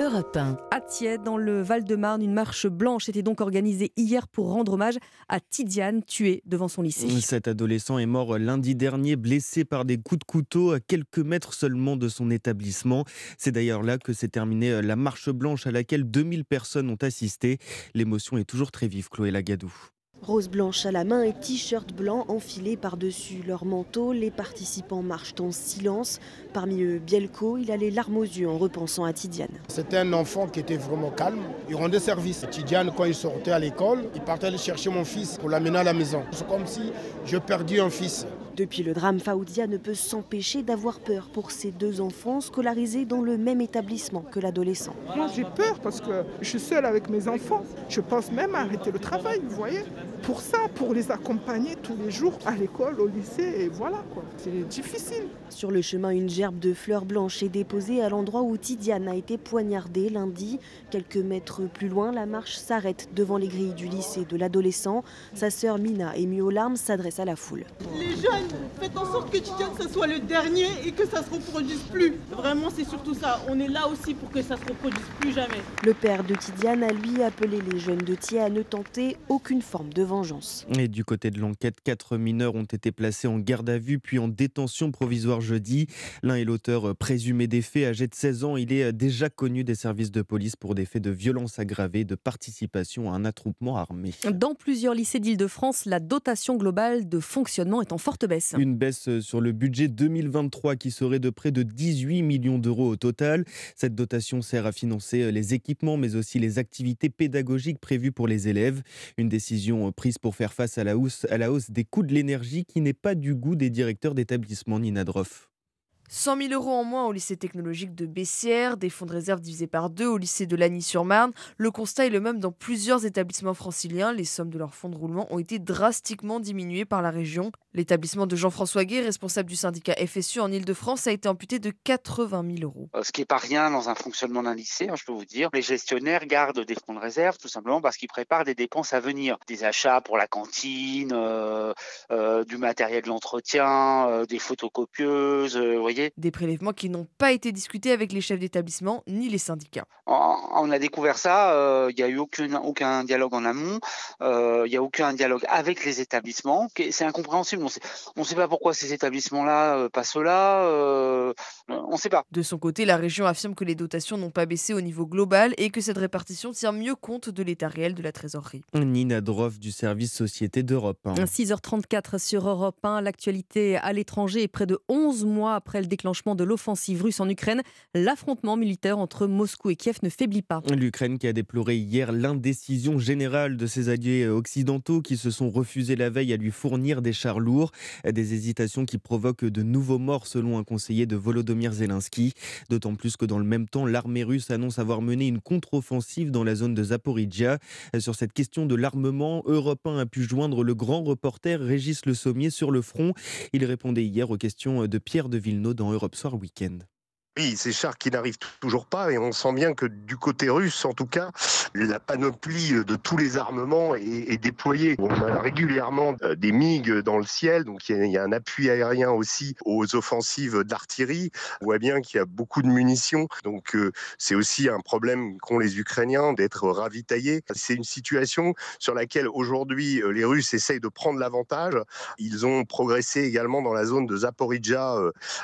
Europe 1. À Thiers, dans le Val-de-Marne, une marche blanche était donc organisée hier pour rendre hommage à Tidiane, tuée devant son lycée. Cet adolescent est mort lundi dernier, blessé par des coups de couteau à quelques mètres seulement de son établissement. C'est d'ailleurs là que s'est terminée la marche blanche à laquelle 2000 personnes ont assisté. L'émotion est toujours très vive, Chloé Lagadou. Rose blanche à la main et t-shirt blanc enfilé par-dessus leur manteau, les participants marchent en silence. Parmi eux, Bielko, il a les larmes aux yeux en repensant à Tidiane. C'était un enfant qui était vraiment calme, il rendait service. Tidiane, quand il sortait à l'école, il partait aller chercher mon fils pour l'amener à la maison. C'est comme si je perdis un fils. Depuis le drame, Faoudia ne peut s'empêcher d'avoir peur pour ses deux enfants scolarisés dans le même établissement que l'adolescent. Moi j'ai peur parce que je suis seule avec mes enfants. Je pense même à arrêter le travail, vous voyez. Pour ça, pour les accompagner tous les jours à l'école, au lycée, et voilà quoi. C'est difficile. Sur le chemin, une gerbe de fleurs blanches est déposée à l'endroit où Tidiane a été poignardée lundi. Quelques mètres plus loin, la marche s'arrête devant les grilles du lycée de l'adolescent. Sa sœur Mina, émue aux larmes, s'adresse à la foule. Les jeunes faites en sorte que Tidiane, ça soit le dernier et que ça se reproduise plus. Vraiment, c'est surtout ça. On est là aussi pour que ça se reproduise plus jamais. Le père de Tidiane a lui appelé les jeunes de Thiers à ne tenter aucune forme de vengeance. Et du côté de l'enquête, quatre mineurs ont été placés en garde à vue puis en détention provisoire jeudi. L'un est l'auteur présumé des faits, âgé de 16 ans. Il est déjà connu des services de police pour des faits de violence aggravée, de participation à un attroupement armé. Dans plusieurs lycées d'Île-de-France, la dotation globale de fonctionnement est en forte baisse. Une baisse euh, sur le budget 2023 qui serait de près de 18 millions d'euros au total. Cette dotation sert à financer euh, les équipements mais aussi les activités pédagogiques prévues pour les élèves. Une décision euh, prise pour faire face à la hausse, à la hausse des coûts de l'énergie qui n'est pas du goût des directeurs d'établissement Nina Droff. 100 000 euros en moins au lycée technologique de Bessières, des fonds de réserve divisés par deux au lycée de Lagny-sur-Marne. Le constat est le même dans plusieurs établissements franciliens. Les sommes de leurs fonds de roulement ont été drastiquement diminuées par la région. L'établissement de Jean-François Gué, responsable du syndicat FSU en Ile-de-France, a été amputé de 80 000 euros. Ce qui n'est pas rien dans un fonctionnement d'un lycée, hein, je peux vous dire. Les gestionnaires gardent des fonds de réserve tout simplement parce qu'ils préparent des dépenses à venir. Des achats pour la cantine, euh, euh, du matériel d'entretien, euh, des photocopieuses, vous voyez. Des prélèvements qui n'ont pas été discutés avec les chefs d'établissement ni les syndicats. On a découvert ça, il n'y a eu aucun dialogue en amont, il n'y a aucun dialogue avec les établissements. C'est incompréhensible. On ne sait pas pourquoi ces établissements-là passent là, on ne sait pas. De son côté, la région affirme que les dotations n'ont pas baissé au niveau global et que cette répartition tient mieux compte de l'état réel de la trésorerie. Nina Droff du service Société d'Europe 6h34 sur Europe 1, l'actualité à l'étranger et près de 11 mois après le déclenchement de l'offensive russe en Ukraine, l'affrontement militaire entre Moscou et Kiev ne faiblit pas. L'Ukraine qui a déploré hier l'indécision générale de ses alliés occidentaux qui se sont refusés la veille à lui fournir des chars lourds, des hésitations qui provoquent de nouveaux morts selon un conseiller de Volodymyr Zelensky, d'autant plus que dans le même temps, l'armée russe annonce avoir mené une contre-offensive dans la zone de Zaporizhia. Sur cette question de l'armement, Europe 1 a pu joindre le grand reporter Régis Le Sommier sur le front. Il répondait hier aux questions de Pierre de Villeneuve dans Europe Soir Weekend. Oui, ces chars qui n'arrivent toujours pas et on sent bien que du côté russe, en tout cas, la panoplie de tous les armements est, déployée. On a régulièrement euh, des MiG dans le ciel, donc il y, a, un appui aérien aussi aux offensives d'artillerie. On voit bien qu'il y a beaucoup de munitions, donc euh, c'est aussi un problème qu'ont les Ukrainiens d'être ravitaillés. C'est une situation sur laquelle aujourd'hui euh, les Russes essayent de prendre l'avantage. Ils ont progressé également dans la zone de Zaporizhia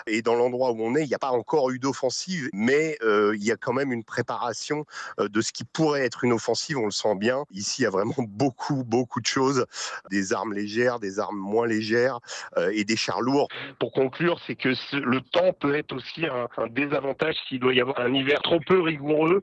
et dans l'endroit où on est, il n'y a pas encore eu d'offensive, mais euh, il y a quand même une préparation euh, de ce qui pourrait être une offensive, on le sent bien. Ici, il y a vraiment beaucoup, beaucoup de choses, des armes légères, des armes moins légères euh, et des chars lourds. Pour conclure, c'est que le temps peut être aussi un, désavantage s'il doit y avoir un hiver trop peu rigoureux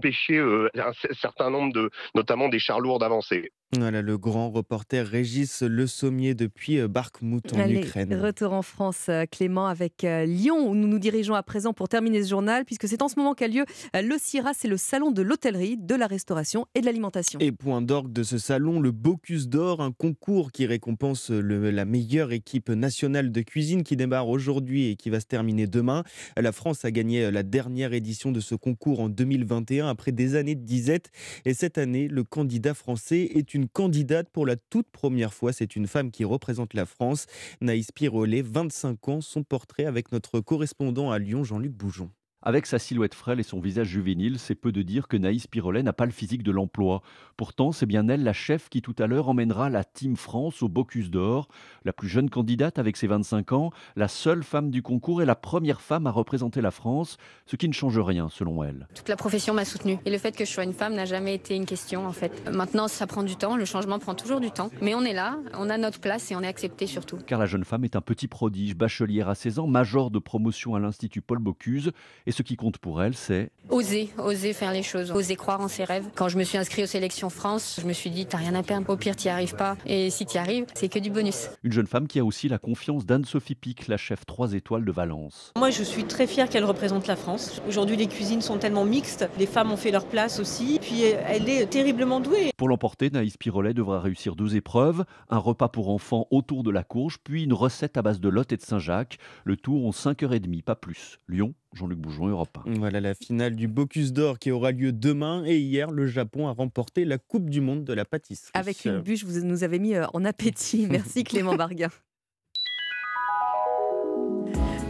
pêcher un certain nombre de, notamment des chars lourds d'avancée. Voilà le grand reporter Régis Le Sommier depuis euh, Barkmout en Ukraine. Retour en France, euh, Clément, avec euh, Lyon, où nous nous dirigeons à présent pour terminer ce journal, puisque c'est en ce moment qu'a lieu le CIRA, c'est le salon de l'hôtellerie, de la restauration et de l'alimentation. Et point d'orgue de ce salon, le Bocuse d'Or, un concours qui récompense la meilleure équipe nationale de cuisine qui démarre aujourd'hui et qui va se terminer demain. La France a gagné la dernière édition de ce concours en 2021 après des années de disette. Et cette année, le candidat français est une candidate pour la toute première fois. C'est une femme qui représente la France. Naïs Pirolet, 25 ans, son portrait avec notre correspondant à Lyon, Jean-Luc Boujon. Avec sa silhouette frêle et son visage juvénile, c'est peu de dire que Naïs Pirolet n'a pas le physique de l'emploi. Pourtant, c'est bien elle, la chef, qui tout à l'heure emmènera la Team France au Bocuse d'Or. La plus jeune candidate avec ses 25 ans, la seule femme du concours et la première femme à représenter la France, ce qui ne change rien selon elle. Toute la profession m'a soutenue. Et le fait que je sois une femme n'a jamais été une question en fait. Maintenant, ça prend du temps, le changement prend toujours du temps. Mais on est là, on a notre place et on est accepté surtout. Car la jeune femme est un petit prodige, bachelière à 16 ans, major de promotion à l'Institut Paul Bocuse. Et ce qui compte pour elle, c'est Oser, oser faire les choses, oser croire en ses rêves. Quand je me suis inscrit aux sélections France, je me suis dit, t'as rien à perdre. Au pire, t'y arrives pas. Et si t'y arrives, c'est que du bonus. Une jeune femme qui a aussi la confiance d'Anne-Sophie Pic, la chef 3 étoiles de Valence. Moi, je suis très fière qu'elle représente la France. Aujourd'hui, les cuisines sont tellement mixtes. Les femmes ont fait leur place aussi. Puis, elle est terriblement douée. Pour l'emporter, Naïs Pirolet devra réussir deux épreuves un repas pour enfants autour de la courge, puis une recette à base de Lot et de Saint-Jacques. Le tour en 5h30, pas plus. Lyon, Jean-Luc Boujon, Europe 1. Voilà la finale du Bocuse d'Or qui aura lieu demain. Et hier, le Japon a remporté la Coupe du Monde de la pâtisserie. Avec une bûche, vous nous avez mis euh, en appétit. Merci Clément Barguin.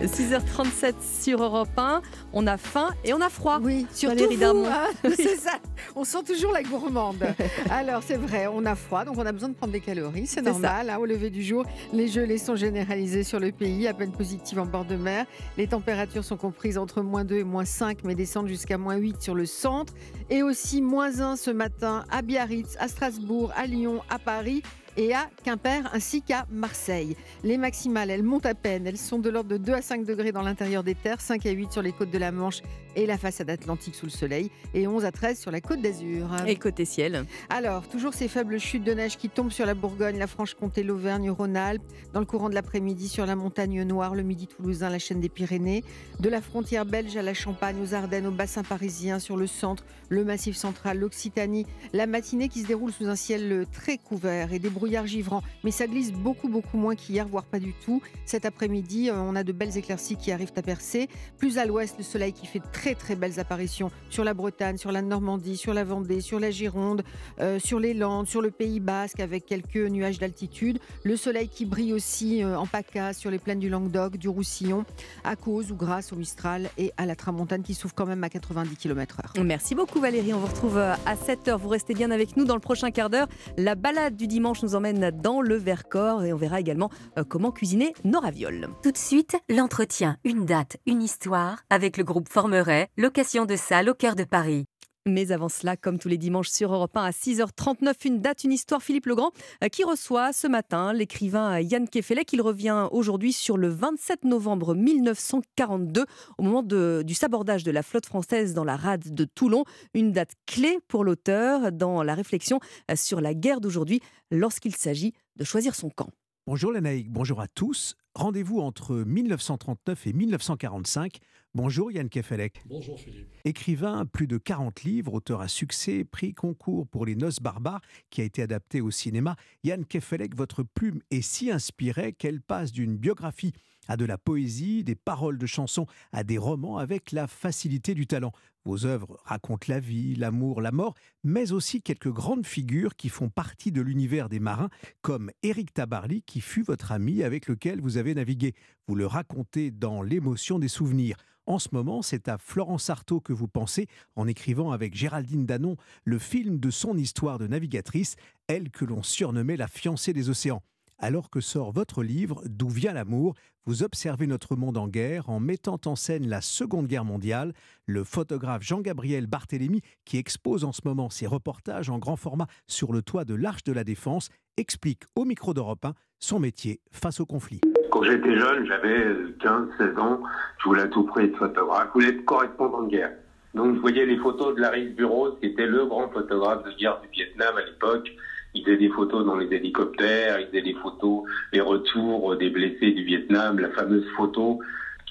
6h37 sur Europe 1. On a faim et on a froid. Oui, surtout vous, hein. c'est ça. On sent toujours la gourmande. Alors c'est vrai, on a froid, donc on a besoin de prendre des calories. C'est normal. Hein, au lever du jour, les gelées sont généralisées sur le pays, à peine positives en bord de mer. Les températures sont comprises entre moins 2 et moins 5, mais descendent jusqu'à moins 8 sur le centre. Et aussi moins 1 ce matin à Biarritz, à Strasbourg, à Lyon, à Paris et à Quimper ainsi qu'à Marseille. Les maximales, elles montent à peine. Elles sont de l'ordre de 2 à 5 degrés dans l'intérieur des terres, 5 à 8 sur les côtes de la Manche et la façade atlantique sous le soleil et 11 à 13 sur la côte d'Azur. Et côté ciel Alors, toujours ces faibles chutes de neige qui tombent sur la Bourgogne, la Franche-Comté, l'Auvergne-Rhône-Alpes, dans le courant de l'après-midi sur la montagne noire, le midi toulousain, la chaîne des Pyrénées, de la frontière belge à la Champagne, aux Ardennes, au bassin parisien, sur le centre, le massif central, l'Occitanie, la matinée qui se déroule sous un ciel très couvert et des brouillard givrant, mais ça glisse beaucoup, beaucoup moins qu'hier, voire pas du tout. Cet après-midi, euh, on a de belles éclaircies qui arrivent à percer. Plus à l'ouest, le soleil qui fait très, très belles apparitions sur la Bretagne, sur la Normandie, sur la Vendée, sur la Gironde, euh, sur les Landes, sur le Pays Basque, avec quelques nuages d'altitude. Le soleil qui brille aussi euh, en PACA sur les plaines du Languedoc, du Roussillon, à cause ou grâce au Mistral et à la Tramontane qui souffle quand même à 90 km/h. Merci beaucoup Valérie, on vous retrouve à 7h. Vous restez bien avec nous dans le prochain quart d'heure. La balade du dimanche nous emmène dans le Vercors et on verra également euh, comment cuisiner nos ravioles. Tout de suite, l'entretien, une date, une histoire avec le groupe Formeret, location de salle au cœur de Paris. Mais avant cela, comme tous les dimanches sur Europe 1 à 6h39, une date, une histoire, Philippe Legrand, euh, qui reçoit ce matin l'écrivain Yann Kefelec. Il revient aujourd'hui sur le 27 novembre 1942, au moment du sabordage de la flotte française dans la rade de Toulon. Une date clé pour l'auteur dans la réflexion euh, sur la guerre d'aujourd'hui lorsqu'il s'agit de choisir son camp. Bonjour Lénaïque, bonjour à tous. Rendez-vous entre 1939 et 1945 Bonjour Yann Kefelec. Bonjour Philippe. Écrivain, plus de 40 livres, auteur à succès, prix concours pour Les Noces barbares, qui a été adapté au cinéma. Yann Kefelec, votre plume est si inspirée qu'elle passe d'une biographie à de la poésie, des paroles de chansons à des romans avec la facilité du talent. Vos œuvres racontent la vie, l'amour, la mort, mais aussi quelques grandes figures qui font partie de l'univers des marins, comme Éric Tabarly, qui fut votre ami avec lequel vous avez navigué. Vous le racontez dans L'émotion des souvenirs. En ce moment, c'est à Florence Artaud que vous pensez en écrivant avec Géraldine Danon le film de son histoire de navigatrice, elle que l'on surnommait la fiancée des océans. Alors que sort votre livre D'où vient l'amour, vous observez notre monde en guerre en mettant en scène la Seconde Guerre mondiale. Le photographe Jean-Gabriel Barthélémy, qui expose en ce moment ses reportages en grand format sur le toit de l'Arche de la Défense, explique au micro d'Europe 1 son métier face au conflit. Quand j'étais jeune, j'avais 15-16 ans, je voulais à tout prix être photographe, je voulais être correspondant de guerre. Donc je voyais les photos de Larry Bureau, qui était le grand photographe de guerre du Vietnam à l'époque. Il faisait des photos dans les hélicoptères, il faisait des photos, les retours des blessés du Vietnam, la fameuse photo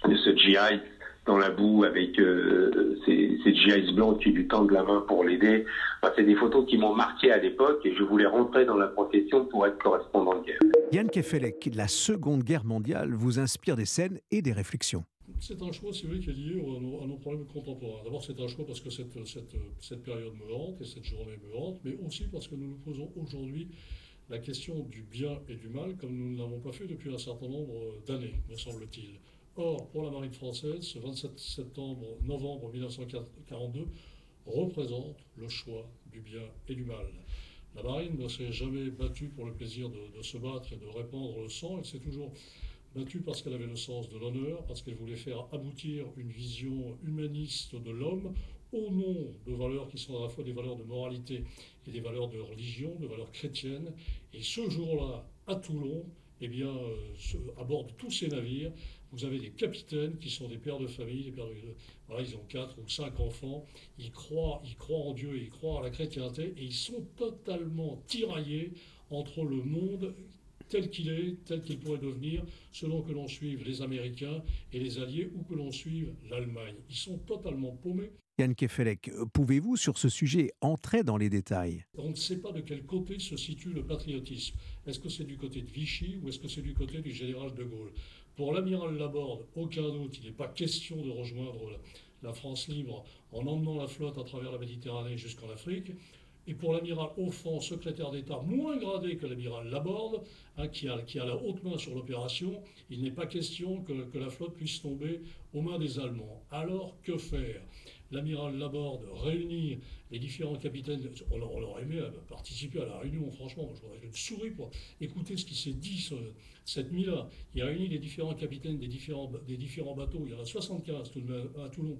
de ce GI dans la boue avec euh, ces, ces GIs blancs qui temps de la main pour l'aider. c'est des photos qui m'ont marqué à l'époque et je voulais rentrer dans la profession pour être correspondant de guerre. Yann Kefelec, la Seconde Guerre mondiale vous inspire des scènes et des réflexions. C'est un choix, si vous voulez, qui est lié à nos, problèmes contemporains. D'abord, c'est un choix parce que cette, cette, cette période me hante et cette journée me hante, mais aussi parce que nous nous posons aujourd'hui la question du bien et du mal comme nous ne l'avons pas fait depuis un certain nombre d'années, me semble-t-il. Or, pour la marine française, ce 27 septembre, novembre 1942 représente le choix du bien et du mal. La marine ne s'est jamais battue pour le plaisir de, se battre et de répandre le sang, elle s'est toujours battue parce qu'elle avait le sens de l'honneur, parce qu'elle voulait faire aboutir une vision humaniste de l'homme au nom de valeurs qui sont à la fois des valeurs de moralité et des valeurs de religion, de valeurs chrétiennes. Et ce jour-là, à Toulon, eh bien, euh, à bord de tous ces navires, vous avez des capitaines qui sont des pères de famille, des pères voilà, ils ont quatre ou cinq enfants, ils croient, ils croient en Dieu, ils croient à la chrétienté, et ils sont totalement tiraillés entre le monde tel qu'il est, tel qu'il pourrait devenir, selon que l'on suive les Américains et les Alliés ou que l'on suive l'Allemagne. Ils sont totalement paumés. Yann Kefelec, pouvez-vous sur ce sujet entrer dans les détails? On ne sait pas de quel côté se situe le patriotisme. Est-ce que c'est du côté de Vichy ou est-ce que c'est du côté du général de Gaulle? Pour l'amiral Laborde, aucun doute, il n'est pas question de rejoindre la France libre en emmenant la flotte à travers la Méditerranée jusqu'en Afrique. Et pour l'amiral Offon, secrétaire d'État moins gradé que l'amiral Laborde, hein, qui, a, la haute main sur l'opération, il n'est pas question que, la flotte puisse tomber aux mains des Allemands. Alors que faire? L'amiral Laborde réunir les différents capitaines. On, aurait aimé participer à la réunion, franchement. J'aurais une souris pour écouter ce qui s'est dit cette nuit-là. Il a réuni les différents capitaines des différents, bateaux. Il y en a 75 tout de même à Toulon,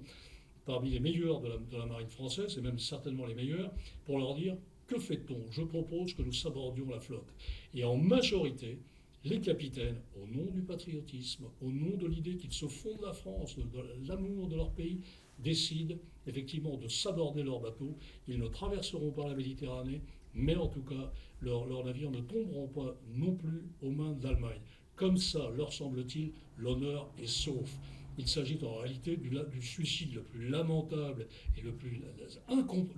parmi les meilleurs de la, marine française, et même certainement les meilleurs, pour leur dire que fait-on? Je propose que nous sabordions la flotte. Et en majorité, les capitaines, au nom du patriotisme, au nom de l'idée qu'ils se font de la France, de l'amour de leur pays, décident effectivement de s'aborder leurs bateaux. Ils ne traverseront pas la Méditerranée, mais en tout cas, leurs navires ne tomberont pas non plus aux mains de l'Allemagne. Comme ça, leur semble-t-il, l'honneur est sauf. Il s'agit en réalité du, suicide le plus lamentable et le plus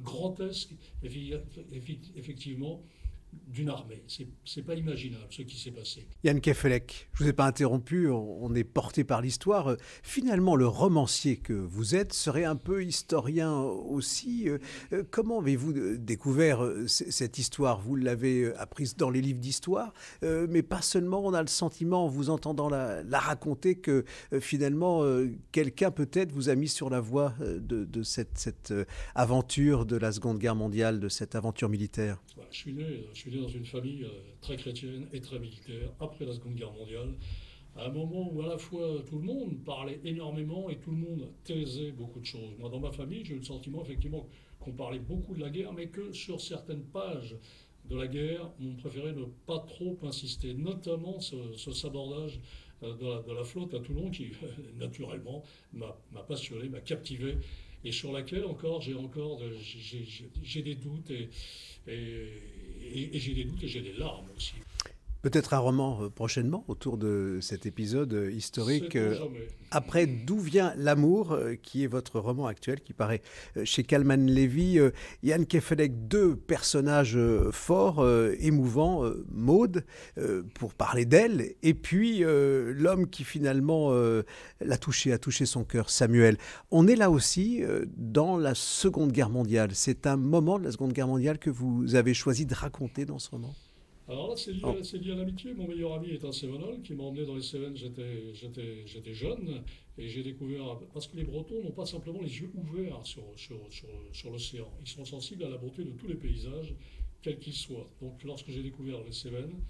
grotesque, effectivement, d'une armée. C'est pas imaginable ce qui s'est passé. Yann Kefelec, je vous ai pas interrompu, on est porté par l'histoire. Finalement, le romancier que vous êtes serait un peu historien aussi. Euh, comment avez-vous découvert euh, cette histoire? Vous l'avez euh, apprise dans les livres d'histoire, mais pas seulement. On a le sentiment, en vous entendant la, raconter, que finalement, quelqu'un peut-être vous a mis sur la voie de, cette, cette, aventure de la Seconde Guerre mondiale, de cette aventure militaire. je suis né, je suis né dans une famille euh, très chrétienne et très militaire après la Seconde Guerre mondiale, à un moment où à la fois tout le monde parlait énormément et tout le monde taisait beaucoup de choses. Moi, dans ma famille, j'ai eu le sentiment effectivement qu'on parlait beaucoup de la guerre, mais que sur certaines pages de la guerre, on préférait ne pas trop insister, notamment ce, sabordage euh, de la, flotte à Toulon qui, naturellement, m'a passionné, m'a captivé et sur laquelle encore j'ai encore j'ai des doutes et, j'ai des doutes et j'ai des larmes aussi. Peut-être un roman euh, prochainement autour de cet épisode euh, historique. Euh, après D'où vient l'amour, qui est votre roman actuel, qui paraît chez Kalman Levy. Yann Kefelec, deux personnages forts, émouvants. Maude, pour parler d'elle, et puis l'homme qui finalement l'a touché, a touché son cœur, Samuel. On est là aussi dans la Seconde Guerre mondiale. C'est un moment de la Seconde Guerre mondiale que vous avez choisi de raconter dans ce roman? Alors là, c'est lié, oh. à l'amitié. Mon meilleur ami est un Sévenol qui m'a emmené dans les Cévennes. J'étais jeune et j'ai découvert. Parce que les Bretons n'ont pas simplement les yeux ouverts sur, sur, sur, l'océan. Ils sont sensibles à la beauté de tous les paysages, quels qu'ils soient. Donc lorsque j'ai découvert les Cévennes,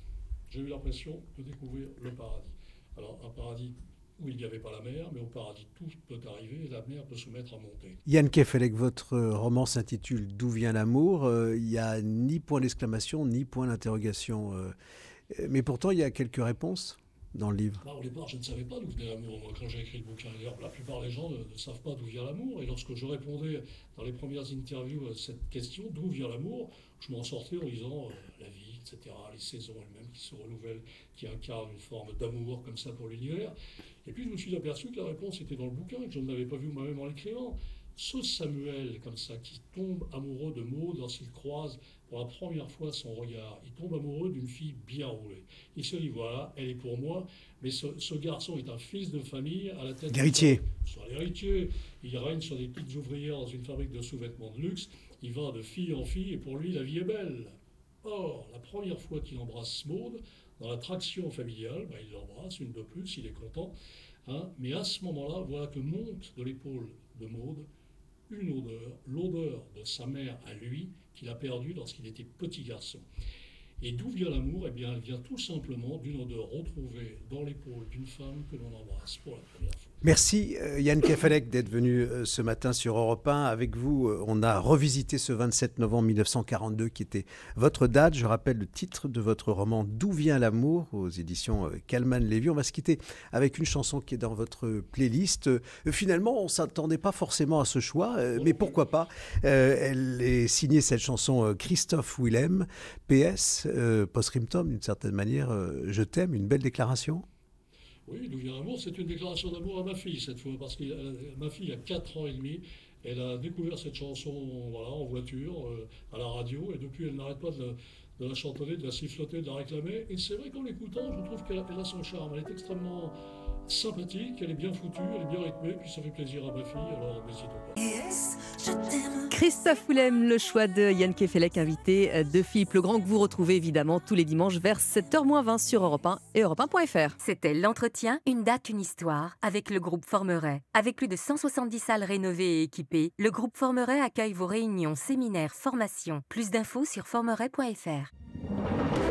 j'ai eu l'impression de découvrir le paradis. Alors un paradis où il n'y avait pas la mer, mais au paradis tout peut arriver et la mer peut se mettre à monter. Yann Kefelec, votre roman s'intitule D'où vient l'amour euh, Il n'y a ni point d'exclamation, ni point d'interrogation. Euh, mais pourtant, il y a quelques réponses dans le livre. Bah, au départ, je ne savais pas d'où venait l'amour. Moi, quand j'ai écrit le bouquin, la plupart des gens ne, savent pas d'où vient l'amour. Et lorsque je répondais dans les premières interviews à cette question, d'où vient l'amour, je m'en sortais en disant euh, la vie etc., les saisons elles-mêmes qui se renouvellent, qui incarnent une forme d'amour comme ça pour l'univers. Et puis je me suis aperçu que la réponse était dans le bouquin que je ne l'avais pas vu moi-même en l'écrivant. Ce Samuel, comme ça, qui tombe amoureux de Maud lorsqu'il croise pour la première fois son regard, il tombe amoureux d'une fille bien roulée. Il se dit, voilà, elle est pour moi, mais ce, garçon est un fils de famille à la tête... D'héritier. Soit l'héritier. Il règne sur des petites ouvrières dans une fabrique de sous-vêtements de luxe. Il va de fille en fille et pour lui, la vie est belle. Or, la première fois qu'il embrasse Maud, dans la traction familiale, ben, il l'embrasse une de plus, il est content. Hein, mais à ce moment-là, voilà que monte de l'épaule de Maud une odeur, l'odeur de sa mère à lui, qu'il a perdue lorsqu'il était petit garçon. Et d'où vient l'amour? Eh bien, elle vient tout simplement d'une odeur retrouvée dans l'épaule d'une femme que l'on embrasse pour la première fois. Merci euh, Yann Kefelec d'être venu euh, ce matin sur Europe 1. Avec vous, euh, on a revisité ce 27 novembre 1942 qui était votre date. Je rappelle le titre de votre roman D'où vient l'amour aux éditions Calman Lévy. On va se quitter avec une chanson qui est dans votre playlist. Finalement, on ne s'attendait pas forcément à ce choix, mais pourquoi pas Elle est signée cette chanson Christophe Willem, PS, post-scriptum d'une certaine manière, je t'aime, une belle déclaration oui, d'où vient C'est une déclaration d'amour à ma fille cette fois, parce que euh, ma fille a 4 ans et demi. Elle a découvert cette chanson voilà, en voiture, euh, à la radio, et depuis elle n'arrête pas de la, chantonner, de la siffloter, de la réclamer. Et c'est vrai qu'en l'écoutant, je trouve qu'elle a son charme. Elle est extrêmement sympathique, elle est bien foutue, elle est bien rythmée, puis ça fait plaisir à ma fille, alors n'hésitez pas. Christophe Oulem, le choix de Yann Kefelec, invité de Philippe Legrand, que vous retrouvez évidemment tous les dimanches vers 7h20 sur Europe 1 et Europe 1.fr. C'était l'entretien Une date, une histoire avec le groupe Formeret. Avec plus de 170 salles rénovées et équipées, le groupe Formeret accueille vos réunions, séminaires, formations. Plus d'infos sur formeret.fr.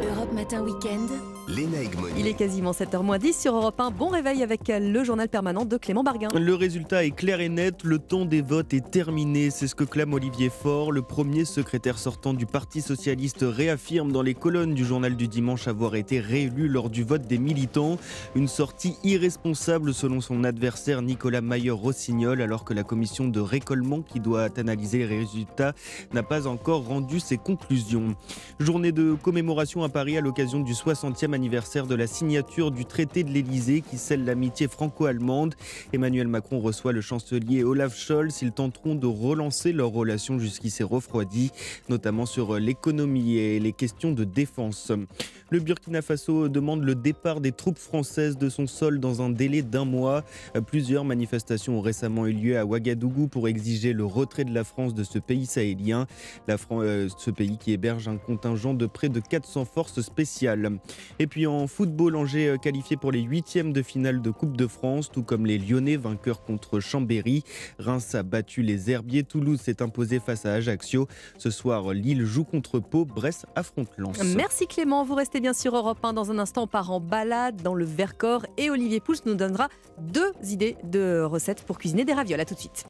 Europe Matin Weekend. Il est quasiment 7h10 sur Europe 1. Bon réveil avec le journal permanent de Clément Barguin. Le résultat est clair et net. Le temps des votes est terminé. C'est ce que clame Olivier Faure. Le premier secrétaire sortant du Parti Socialiste réaffirme dans les colonnes du journal du dimanche avoir été réélu lors du vote des militants. Une sortie irresponsable selon son adversaire Nicolas Mayer-Rossignol, alors que la commission de récollement qui doit analyser les résultats n'a pas encore rendu ses conclusions. Journée de commémoration à Paris à l'occasion du 60e anniversaire de la signature du traité de l'Elysée qui scelle l'amitié franco-allemande. Emmanuel Macron reçoit le chancelier Olaf Scholz. Ils tenteront de relancer leur relation jusqu'ici refroidie, notamment sur l'économie et les questions de défense. Le Burkina Faso demande le départ des troupes françaises de son sol dans un délai d'un mois. Plusieurs manifestations ont récemment eu lieu à Ouagadougou pour exiger le retrait de la France de ce pays sahélien. La euh, ce pays qui héberge un contingent de près de 400 forces spéciales. Et puis en football, Angers euh, qualifié pour les huitièmes de finale de Coupe de France, tout comme les Lyonnais vainqueurs contre Chambéry. Reims a battu les Herbiers, Toulouse s'est imposé face à Ajaccio. Ce soir, Lille joue contre Pau, Brest affronte Lens. Merci Clément, vous restez bien sur Europe 1 dans un instant, on part en balade dans le Vercors et Olivier Pouls nous donnera deux idées de recettes pour cuisiner des ravioles. A tout de suite.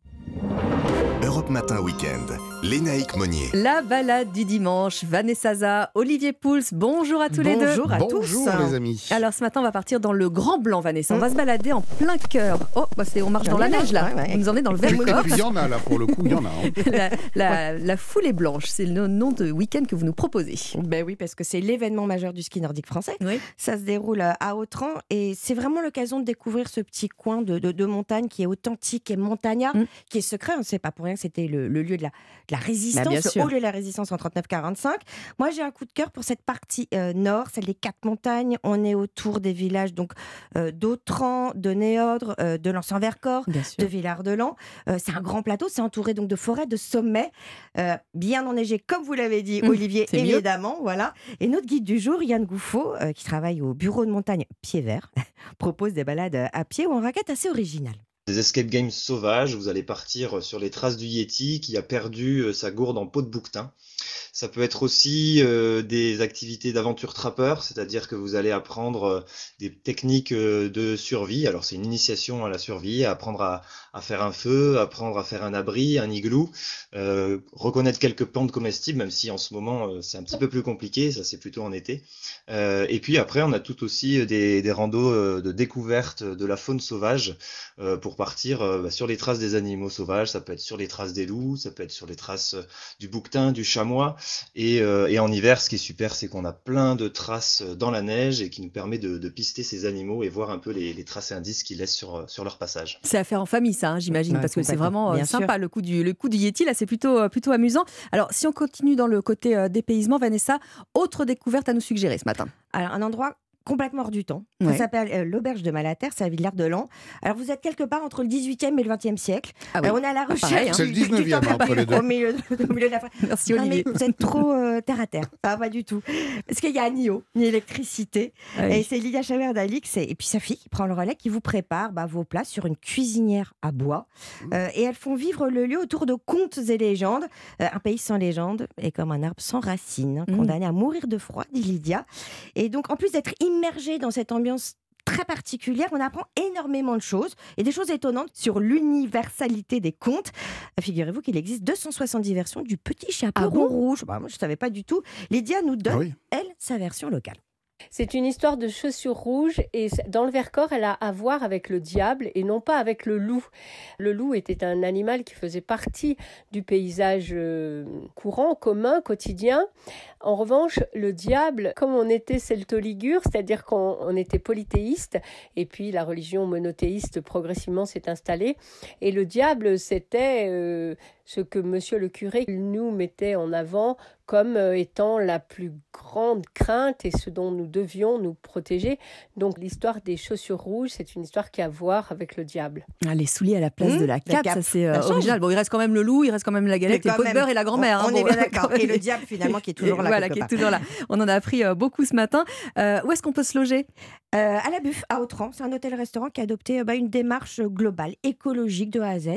Europe Matin Weekend, Lénaïque Monnier. La balade du dimanche, Vanessa Za, Olivier Pouls, bonjour à tous les deux. Bonjour à tous. Bonjour les amis. Alors ce matin, on va partir dans le Grand Blanc, Vanessa. On va se balader en plein cœur. Oh, bah c'est, on marche dans la neige là. On nous en est dans le Vercors. Il y en a là, pour le coup, il y en a. Hein. la, la, foulée blanche, c'est le nom de week-end que vous nous proposez. Ben oui, parce que c'est l'événement majeur du ski nordique français. Ça se déroule à Autran et c'est vraiment l'occasion de découvrir ce petit coin de, de, montagne qui est authentique et montagnard, mm. qui est secret. On ne sait pas pour rien que c'était le, le lieu de la, la résistance, bah, le hall de la résistance en 39-45. Moi, j'ai un coup de cœur pour cette partie euh, nord, celle des quatre montagnes. On est autour des villages donc euh, d'Autran, de Néodre, euh, de Lens-en-Vercors, de Villard-de-Lans. c'est un grand plateau, c'est entouré donc de forêts, de sommets, bien enneigés, comme vous l'avez dit, mmh, Olivier, évidemment. Voilà. Et notre guide du jour, Yann Gouffot, qui travaille au bureau de montagne Pied Vert, propose des balades à pied ou en raquette assez originales des escape games sauvages. Vous allez partir sur les traces du Yeti qui a perdu euh, sa gourde en peau de bouquetin. Ça peut être aussi euh, des activités d'aventure trappeur, c'est-à-dire que vous allez apprendre euh, des techniques euh, de survie. Alors c'est une initiation à la survie, apprendre à, à, faire un feu, apprendre à faire un abri, un igloo, reconnaître quelques plantes comestibles, même si en ce moment c'est un petit peu plus compliqué, ça c'est plutôt en été. et puis après on a tout aussi des, des randos de découverte de la faune sauvage pour partir bah, sur les traces des animaux sauvages. Ça peut être sur les traces des loups, ça peut être sur les traces du bouquetin, du chamois. Euh, et, en hiver, ce qui est super, c'est qu'on a plein de traces dans la neige et qui nous permet de, pister ces animaux et voir un peu les, traces et indices qu'ils laissent sur, sur leur passage. C'est à faire en famille, ça, hein, j'imagine, parce que c'est vraiment euh, sympa. Le coup, du, le coup du Yeti, là, c'est plutôt, euh, plutôt amusant. Alors, si on continue dans le côté dépaysement, Vanessa, autre découverte à nous suggérer ce matin. Alors, un endroit complètement hors du temps. Ça s'appelle euh, l'auberge de Malater, c'est à Villard-de-Lans. Alors vous êtes quelque part entre le 18e et le 20e siècle. Ah on est à la ah, recherche. Hein. C'est le 19e entre les deux. Au milieu, de la fin. Merci Olivier. vous êtes trop euh, terre à terre. Pas, pas du tout. Parce qu'il y a ni eau, ni électricité. Ah et c'est Lydia Chaverdalix et puis sa fille qui prend le relais, qui vous prépare bah, vos plats sur une cuisinière à bois. Mmh. Euh, et elles font vivre le lieu autour de contes et légendes. un pays sans légende est comme un arbre sans racines, mmh. condamné à mourir de froid, dit Lydia. Et donc en plus d'être immergé dans cette ambiance très particulière. On apprend énormément de choses et des choses étonnantes sur l'universalité des contes. Figurez-vous qu'il existe 270 versions du Petit Chaperon ah Rouge. Bah, moi, je ne savais pas du tout. Lydia nous donne, ah elle, sa version locale. C'est une histoire de chaussures rouges et dans le Vercors, elle a à voir avec le diable et non pas avec le loup. Le loup était un animal qui faisait partie du paysage euh, courant, commun, quotidien. En revanche, le diable, comme on était celto-ligure, c'est-à-dire qu'on était polythéiste, et puis la religion monothéiste progressivement s'est installée, et le diable, c'était euh, ce que monsieur le curé nous mettait en avant comme euh, étant la plus grande crainte et ce dont nous devions nous protéger. Donc l'histoire des chaussures rouges, c'est une histoire qui a à voir avec le diable. Ah, les souliers à la place mmh, de la cape, ça c'est euh, original. Bon, il reste quand même le loup, il reste quand même la galette, pots de beurre et la grand-mère. On, hein, est bien d'accord. Et le diable finalement qui est toujours là. Voilà, qui est toujours là. On en a appris euh, beaucoup ce matin. où est-ce qu'on peut se loger? À la Buff, à Autran. C'est un hôtel-restaurant qui a adopté bah, une démarche globale, écologique de A à Z.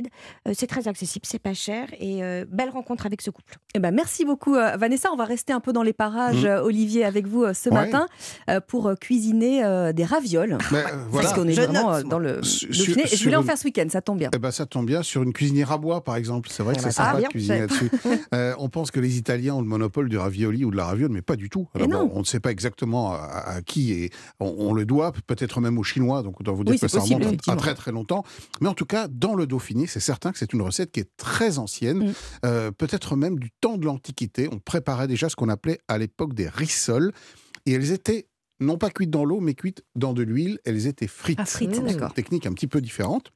c'est très accessible, c'est pas cher et belle rencontre avec ce couple. Eh ben, merci beaucoup Vanessa, on va rester un peu dans les parages, mmh. Olivier, avec vous euh, ce matin euh, pour euh, cuisiner des ravioles. Parce qu'on est vraiment dans le. je voulais en faire ce week-end, ça tombe bien. Eh ben, ça tombe bien sur une cuisinière à bois, par exemple. C'est vrai que c'est sympa ah, de cuisiner là-dessus. on pense que les Italiens ont le monopole du ravioli ou de la raviole, mais pas du tout. Alors, on ne sait pas exactement à, qui et on, le doit, peut-être même aux Chinois. Donc autant vous dire que ça remonte à très très longtemps. Mais en tout cas, dans le Dauphiné, c'est certain que c'est une recette qui est très ancienne, mm. peut-être même du temps de l'Antiquité. On préparait déjà ce qu'on appelait à l'époque des rissoles. Et elles étaient non pas cuites dans l'eau, mais cuites dans de l'huile. Elles étaient frites. Ah, frites, d'accord. Technique un petit peu différente.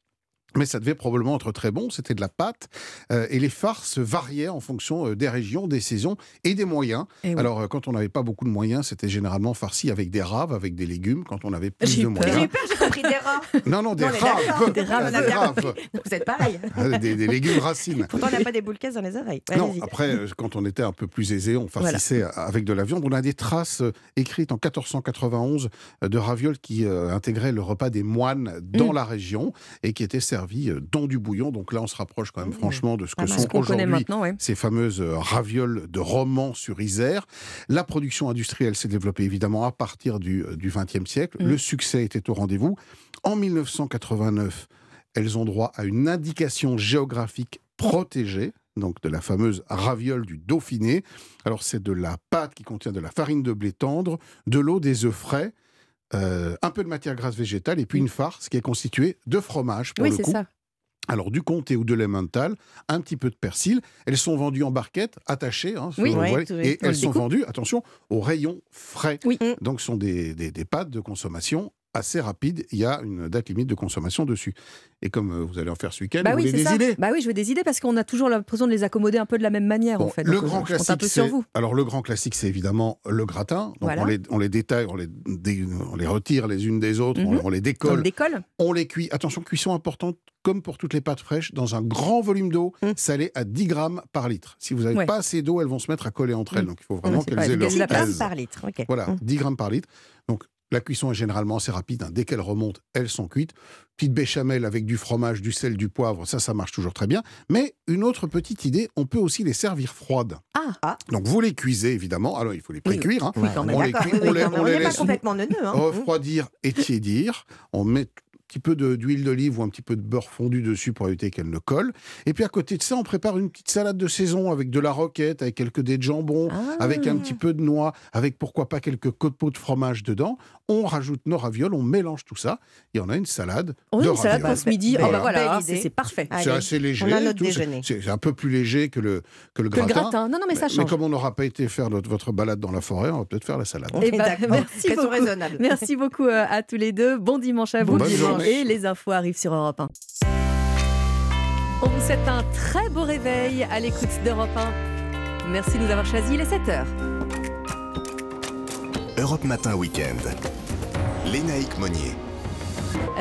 Mais ça devait probablement être très bon, c'était de la pâte. Euh, et les farces variaient en fonction euh, des régions, des saisons et des moyens. Oui. Alors, euh, quand on n'avait pas beaucoup de moyens, c'était généralement farci avec des raves, avec des légumes. Quand on avait plus de eu peur. moyens. J'ai eu peur, j'ai compris des rats. Non, non, des raves. Des raves, on a Des raves. Vous êtes pareil. Des, des légumes racines. Pourtant, on n'a pas des boules caisses dans les oreilles. Non, après, quand on était un peu plus aisé, on farcissait avec de la viande. On a des traces euh, écrites en 1491 euh, de ravioles qui euh, intégraient le repas des moines dans Mm. la région et qui étaient servis euh, dans du bouillon. Donc là, on se rapproche quand même franchement de ce que mal. sont aujourd'hui ouais. ces fameuses euh, ravioles de Romans sur Isère. La production industrielle s'est développée évidemment à partir du euh, XXe siècle. Mm. Le succès était au rendez-vous. En 1989, elles ont droit à une indication géographique protégée, donc de la fameuse raviole du Dauphiné. Alors c'est de la pâte qui contient de la farine de blé tendre, de l'eau, des œufs frais, euh, un peu de matière grasse végétale et puis une farce qui est constituée de fromage pour Oui, le coup. ça. Alors du comté ou de l'emmental, un petit peu de persil. Elles sont vendues en barquettes, attachées. hein, Oui, ouais, tout- et elles le sont vendues, attention, au rayon frais. Oui. Donc ce sont des, des- des pâtes de consommation assez rapides. Il y a une date limite de consommation dessus. Et comme euh, vous allez en faire ce week-end, Bah vous oui, voulez des ça. idées Bah oui, je veux des idées parce qu'on a toujours l'impression de les accommoder un peu de la même manière Bon, en fait. le Donc, grand classique, c'est vous. alors le grand classique, c'est évidemment le gratin. Donc Voilà. on, les, on les détaille, on les, dé- on les retire les unes des autres, on- Mhm. on, les On décolle, le décolle. on les cuit. Attention, cuisson importante, comme pour toutes les pâtes fraîches, dans un grand volume d'eau, salé à 10 grammes par litre. Si vous n'avez Mm. Ouais. pas assez d'eau, elles vont se mettre à coller entre elles. Mm. Donc il faut vraiment qu'elles aient leur 10 grammes par litre. Voilà, Mm. 10 grammes par litre. Donc la cuisson est généralement assez rapide. hein. Dès qu'elles remontent, elles sont cuites. Petite béchamel avec du fromage, du sel, du poivre, ça, ça marche toujours très bien. Mais une autre petite idée, on peut aussi les servir froides. Ah, Donc vous les cuisez évidemment. Alors il faut les pré-cuire. hein. Oui, quand même. on les cuit, oui, on les, on On les laisse complètement neuneux, hein. refroidir et tiédir. On met un petit peu d'huile d'olive ou un petit peu de beurre fondu dessus pour éviter qu'elle ne colle. Et puis à côté de ça, on prépare une petite salade de saison avec de la roquette, avec quelques dés de jambon, Ah. avec un petit peu de noix, avec pourquoi pas quelques copeaux de fromage dedans. On rajoute nos ravioles, on mélange tout ça et on a une salade Oui, de une salade pour ce midi. Ah bah voilà, c'est parfait. C'est assez léger. on a notre déjeuner. C'est un peu plus léger que le, que le Que le gratin. gratin. Non, non, mais ça Mais change. comme on n'aura pas été faire notre- votre balade dans la forêt, on va peut-être faire la salade. Eh ben, D'accord. merci beaucoup. raisonnable. Merci beaucoup à tous les deux. Bon dimanche à vous. Journée. Et les infos arrivent sur Europe 1. On vous souhaite un très beau réveil à l'écoute d'Europe 1. Merci de nous avoir choisis. Il est 7h. Europe Matin Weekend. Lénaïque Monnier.